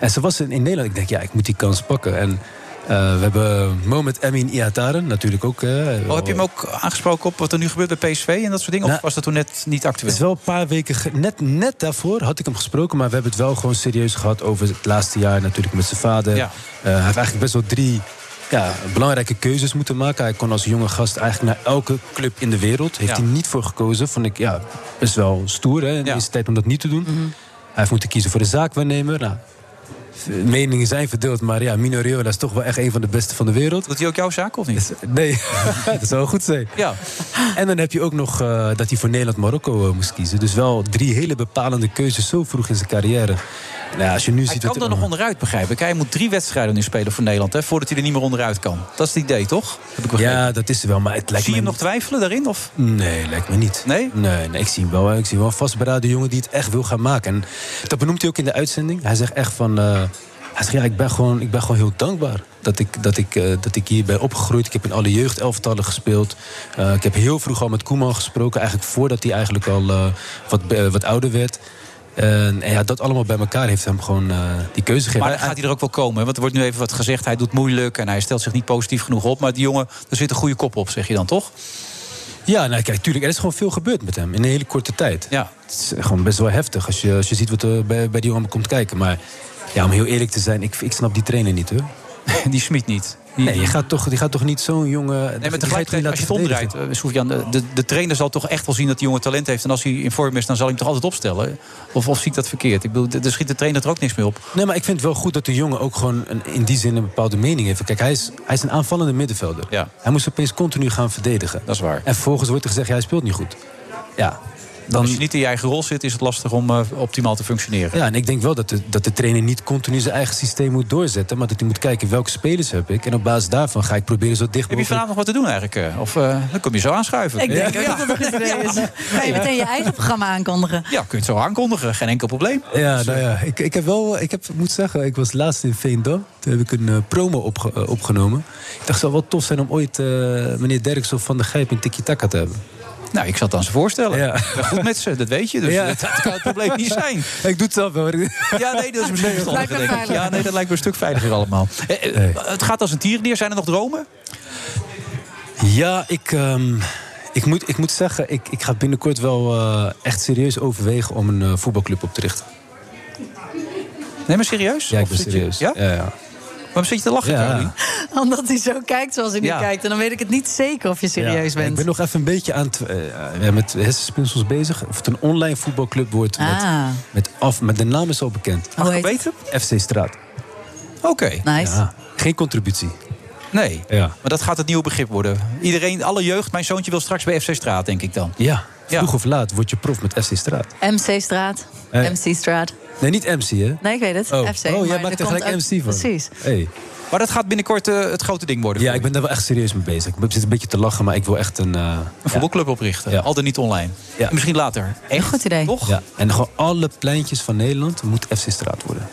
En ze was in, in Nederland. Ik denk, ja, ik moet die kans pakken. En we hebben Moment Emin Iataren natuurlijk ook. eh, Oh, heb je hem ook aangesproken op wat er nu gebeurt bij PSV en dat soort dingen? Of Nou, was dat toen net niet Het actueel? is wel een paar weken... Net, net daarvoor had ik hem gesproken... maar we hebben het wel gewoon serieus gehad over het laatste jaar... natuurlijk met zijn vader. Ja. Hij heeft eigenlijk best wel drie ja, belangrijke keuzes moeten maken. Hij kon als jonge gast eigenlijk naar elke club in de wereld. Heeft Ja. hij niet voor gekozen. Vond ik ja, best wel stoer hè, in Ja. deze tijd om dat niet te doen. Hij heeft moeten kiezen voor de zaakwaarnemer. Nou, meningen zijn verdeeld. Maar ja, Mino Raiola is toch wel echt een van de beste van de wereld. Doet hij ook jouw zaak of niet? Nee, dat zou goed zijn. Ja. En dan heb je ook nog eh, dat hij voor Nederland-Marokko eh, moest kiezen. Dus wel drie hele bepalende keuzes zo vroeg in zijn carrière. Nou, als je nu Hij ziet kan er nog onderuit, begrijp ik. Hij moet drie wedstrijden nu spelen voor Nederland... Hè, voordat hij er niet meer onderuit kan. Dat is het idee, toch? Heb ik begrepen. Ja, dat is er wel. Maar het lijkt Zie je hem nog twijfelen daarin? Of? Nee, lijkt me niet. Nee? Nee, nee ik zie hem wel. Ik zie wel een vastberaden jongen die het echt wil gaan maken. En dat benoemt hij ook in de uitzending. Hij zegt echt van... eh, hij zegt, ja, ik ben gewoon, ik ben gewoon heel dankbaar dat ik, dat, ik, eh, dat ik hier ben opgegroeid. Ik heb in alle jeugdelftallen gespeeld. Eh, ik heb heel vroeg al met Koeman gesproken. Eigenlijk voordat hij eigenlijk al eh, wat, wat ouder werd. En, ja, dat allemaal bij elkaar heeft hem gewoon die keuze gegeven. Maar gaat hij er ook wel komen. hè? Want er wordt nu even wat gezegd. Hij doet moeilijk en hij stelt zich niet positief genoeg op. Maar die jongen, er zit een goede kop op, zeg je dan toch? Ja, nou, kijk, tuurlijk, er is gewoon veel gebeurd met hem in een hele korte tijd. Ja. Het is gewoon best wel heftig als je, als je ziet wat er bij, bij die jongen komt kijken. Maar ja, om heel eerlijk te zijn, ik, ik snap die trainer niet hoor. Die Smit niet. Nee, je gaat toch, die gaat toch niet zo'n jongen. Nee, maar die tegelijkertijd, als je het omdraait, Sofian, de, de, trainer zal toch echt wel zien dat die jongen talent heeft. En als hij in vorm is, dan zal hij hem toch altijd opstellen. Of, of zie ik dat verkeerd? Ik bedoel, er schiet de trainer er ook niks mee op. Nee, maar ik vind het wel goed dat de jongen ook gewoon een, in die zin een bepaalde mening heeft. Kijk, hij is, hij is een aanvallende middenvelder. Ja. Hij moest opeens continu gaan verdedigen. Dat is waar. En vervolgens wordt er gezegd, ja, hij speelt niet goed. Ja, dan, Als je niet in je eigen rol zit, is het lastig om eh, optimaal te functioneren. Ja, en ik denk wel dat de, dat de trainer niet continu zijn eigen systeem moet doorzetten. Maar dat hij moet kijken welke spelers heb ik. En op basis daarvan ga ik proberen zo dicht Heb je mogelijk... vanavond nog wat te doen eigenlijk? eh? Of eh, dan kom je zo aanschuiven? Ik denk ja. dat dat een goed idee is. Ga je meteen je eigen programma aankondigen? Ja, kun je het zo aankondigen. Geen enkel probleem. Ja, nou ja, ik, ik heb wel, ik heb, moet zeggen, ik was laatst in Veendam. Toen heb ik een promo opge- opgenomen. Ik dacht, het zou wel tof zijn om ooit meneer Derks of Van der Gijp in Tiki Taka te hebben. Nou, ik zal het aan ze voorstellen. Ja. Goed met ze, dat weet je. Dus Ja. dat, dat kan het probleem niet zijn. Ik doe het zelf wel. Ja, nee, dat is misschien me denk ik. Ja, nee, dat lijkt me een stuk veiliger allemaal. Eh, eh, Het gaat als een tierendier. Zijn er nog dromen? Ja, ik, ehm, ik, moet, ik moet zeggen, ik, ik ga binnenkort wel eh, echt serieus overwegen om een eh, voetbalclub op te richten. Nee, maar serieus? Ja, ik ben serieus. Ja? Ja, ja. Waarom zit je te lachen, Ja. Omdat hij zo kijkt zoals hij nu Ja. kijkt. En dan weet ik het niet zeker of je serieus Ja, bent. Ik ben nog even een beetje aan het, eh, ja, met hersenspinsels bezig. Of het een online voetbalclub wordt. Met, Ah. met, af, met de naam is al bekend. Hoe heet Weten? FC Straat. Oké. Nice. Ja, geen contributie. Nee, Ja. maar dat gaat het nieuwe begrip worden. Iedereen, alle jeugd, mijn zoontje wil straks bij FC Straat, denk ik dan. Ja, Ja. vroeg of laat word je prof met FC Straat. MC-straat. Eh. MC-straat. Nee, niet MC, hè? Nee, ik weet het. Oh, FC. oh jij maakt er gelijk MC van. Precies. Hey. Maar dat gaat binnenkort eh, het grote ding worden. Ja, ik ben daar wel echt serieus mee bezig. Ik zit een beetje te lachen, maar ik wil echt een... eh. Een voetbalclub oprichten. Ja. Al dan niet online. Ja. En misschien later. Een goed idee. Toch? ja. En gewoon alle pleintjes van Nederland moet FC Straat worden.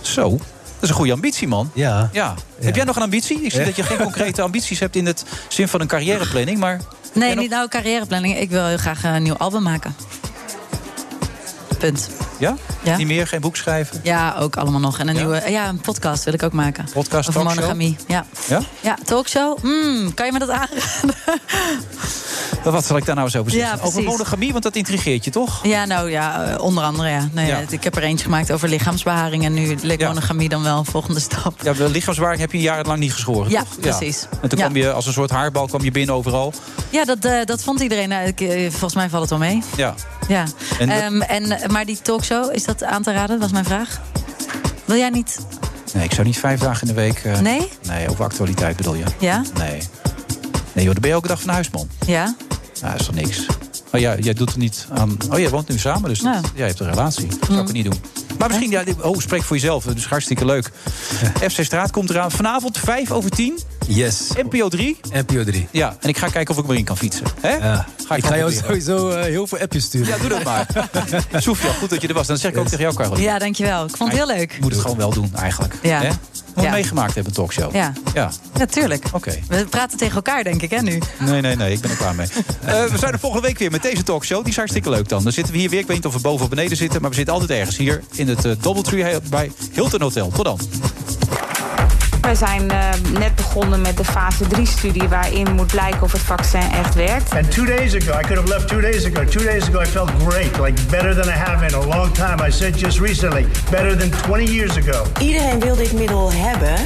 Zo. Dat is een goede ambitie, man. Ja. Ja. Heb jij nog een ambitie? Ik zie Ja. dat je geen concrete ambities hebt in het zin van een carrièreplanning. Maar Nee, niet nou carrièreplanning. Ik wil heel graag een nieuw album maken. Punt. ja? Ja. Niet meer, geen boek schrijven? Ja, ook allemaal nog. En een Ja? nieuwe, ja, een podcast wil ik ook maken. Podcast, Over talkshow? monogamie. Ja. Ja? ja, talkshow. Mm, kan je me dat aanraden? Wat zal ik daar nou eens over Ja, zeggen? over monogamie, want dat intrigeert je toch? Ja, nou ja, eh, onder andere ja. Nee, Ja. Ik heb er eentje gemaakt over lichaamsbeharing. En nu leek monogamie dan wel een volgende stap. Ja, de lichaamsbewaring heb je jarenlang niet geschoren, Ja, toch? precies. En toen kwam je als een soort haarbal kwam je binnen overal. Ja, dat, eh, dat vond iedereen. eh, eh, volgens mij valt het wel mee. Ja. Ja. En en, maar die talkshow, is dat aan te raden? was mijn vraag. Wil jij niet? Nee, ik zou niet vijf dagen in de week... eh, Nee? Nee, over actualiteit bedoel je? Ja? Nee. Nee, joh, dan ben je elke dag van huis, man. Ja? Nou, dat is toch niks? Oh ja, jij doet er niet aan... Oh, jij woont nu samen, dus dat- Ja. jij hebt een relatie. Dat zou ik het niet doen. Maar misschien, ja, oh, spreek voor jezelf. Dat is hartstikke leuk. FC Straat komt eraan. Vanavond 5 over 10. Yes. NPO 3. NPO 3. Ja, en ik ga kijken of ik erin kan fietsen. Hè? Ja. Ga ik ga jou sowieso eh, heel veel appjes sturen. Ja, doe dat maar. Soefja, goed dat je er was. Dan zeg ik ook tegen jou, Carol. Ja, dankjewel. Ik vond het heel leuk. Je moet het gewoon wel doen, eigenlijk. Ja. Hè? Moet Ja. meegemaakt hebben, een talkshow. Ja. Ja, Ja, tuurlijk. oké. We praten tegen elkaar, denk ik, hè, nu. Nee, nee, nee, ik ben er klaar mee. Eh, we zijn er volgende week weer met deze talkshow. Die is hartstikke leuk dan. Dan zitten we hier weer. Ik weet niet of we boven of beneden zitten. Maar we zitten altijd ergens hier in het uh, Doubletree bij Hilton Hotel. Tot dan. Wij zijn eh, net begonnen met de fase 3-studie... waarin moet blijken of het vaccin echt werkt. And two days ago, I could have left two days ago. Two days ago, I felt great, like better than I have in a long time. I said just recently, better than 20 years ago. Iedereen wil dit middel hebben.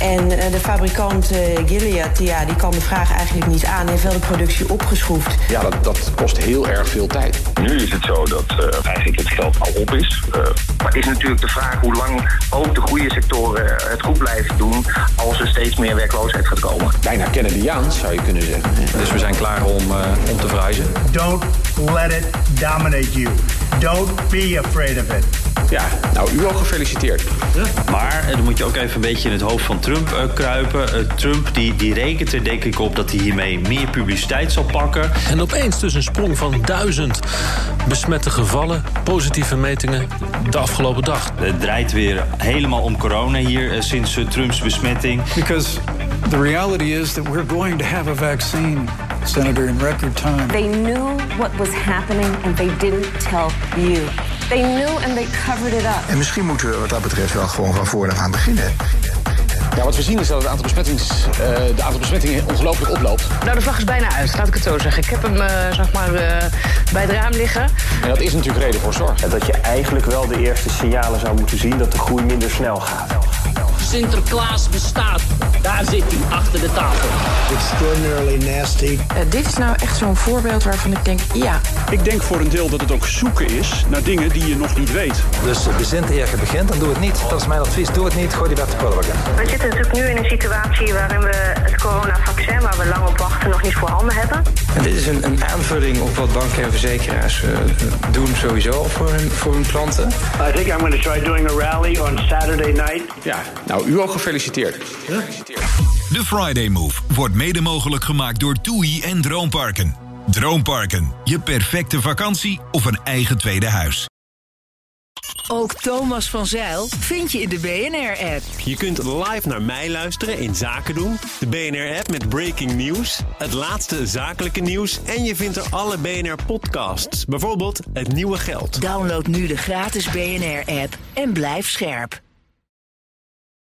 En eh, de fabrikant eh, Gilead, ja, die kan de vraag eigenlijk niet aan. Heeft wel de productie opgeschroefd. Ja, dat, dat kost heel erg veel tijd. Nu is het zo dat eh, eigenlijk het geld al op is. Eh, maar het is natuurlijk de vraag hoe lang ook de goede sectoren het goed blijven doen als er steeds meer werkloosheid gaat komen. Bijna Kennedyaans zou je kunnen zeggen. Dus we zijn klaar om, eh, om te verhuizen. Don't let it dominate you. Don't be afraid of it. Ja, nou, u ook gefeliciteerd. Maar eh, dan moet je ook even een beetje in het hoofd van Trump eh, kruipen. Eh, Trump die, die rekent er denk ik op dat hij hiermee meer publiciteit zal pakken. En opeens dus een sprong van duizend besmette gevallen, positieve metingen de afgelopen dag. Het draait weer helemaal om corona hier sinds Trumps besmetting. Because the reality is that we're going to have a vaccine, Senator, in record time. They knew what was happening and they didn't tell you. They knew and they covered it up. En misschien moeten we wat dat betreft wel gewoon van vooraf aan beginnen. Ja, wat we zien is dat het aantal, besmettings, eh, de aantal besmettingen ongelooflijk oploopt. Nou, de vlag is bijna uit, laat ik het zo zeggen. Ik heb hem eh, zeg maar, eh, bij het raam liggen. En dat is natuurlijk reden voor zorg. Dat je eigenlijk wel de eerste signalen zou moeten zien dat de groei minder snel gaat. Sinterklaas bestaat. Daar zit hij, achter de tafel. Extraordinarily nasty. dit is nou echt zo'n voorbeeld waarvan ik denk, ja. Ik denk voor een deel dat het ook zoeken is naar dingen die je nog niet weet. Dus bezint eer je begint en doe het niet. Dat is mijn advies. Doe het niet, gooi die weg de prullenbak in. We zitten natuurlijk nu in een situatie waarin we het coronavaccin, waar we lang op wachten, nog niet voorhanden hebben. En dit is een, een aanvulling op wat banken en verzekeraars uh, doen sowieso voor hun, voor hun klanten. I think I'm going to try doing a rally on Saturday night. Ja, nou, u ook gefeliciteerd. De Friday Move wordt mede mogelijk gemaakt door TUI en Droomparken. Droomparken, je perfecte vakantie of een eigen tweede huis. Ook Thomas van Zeil vind je in de BNR-app. Je kunt live naar mij luisteren in Zaken doen. De BNR-app met breaking news, het laatste zakelijke nieuws... en je vindt er alle BNR-podcasts, bijvoorbeeld Het Nieuwe Geld. Download nu de gratis BNR-app en blijf scherp.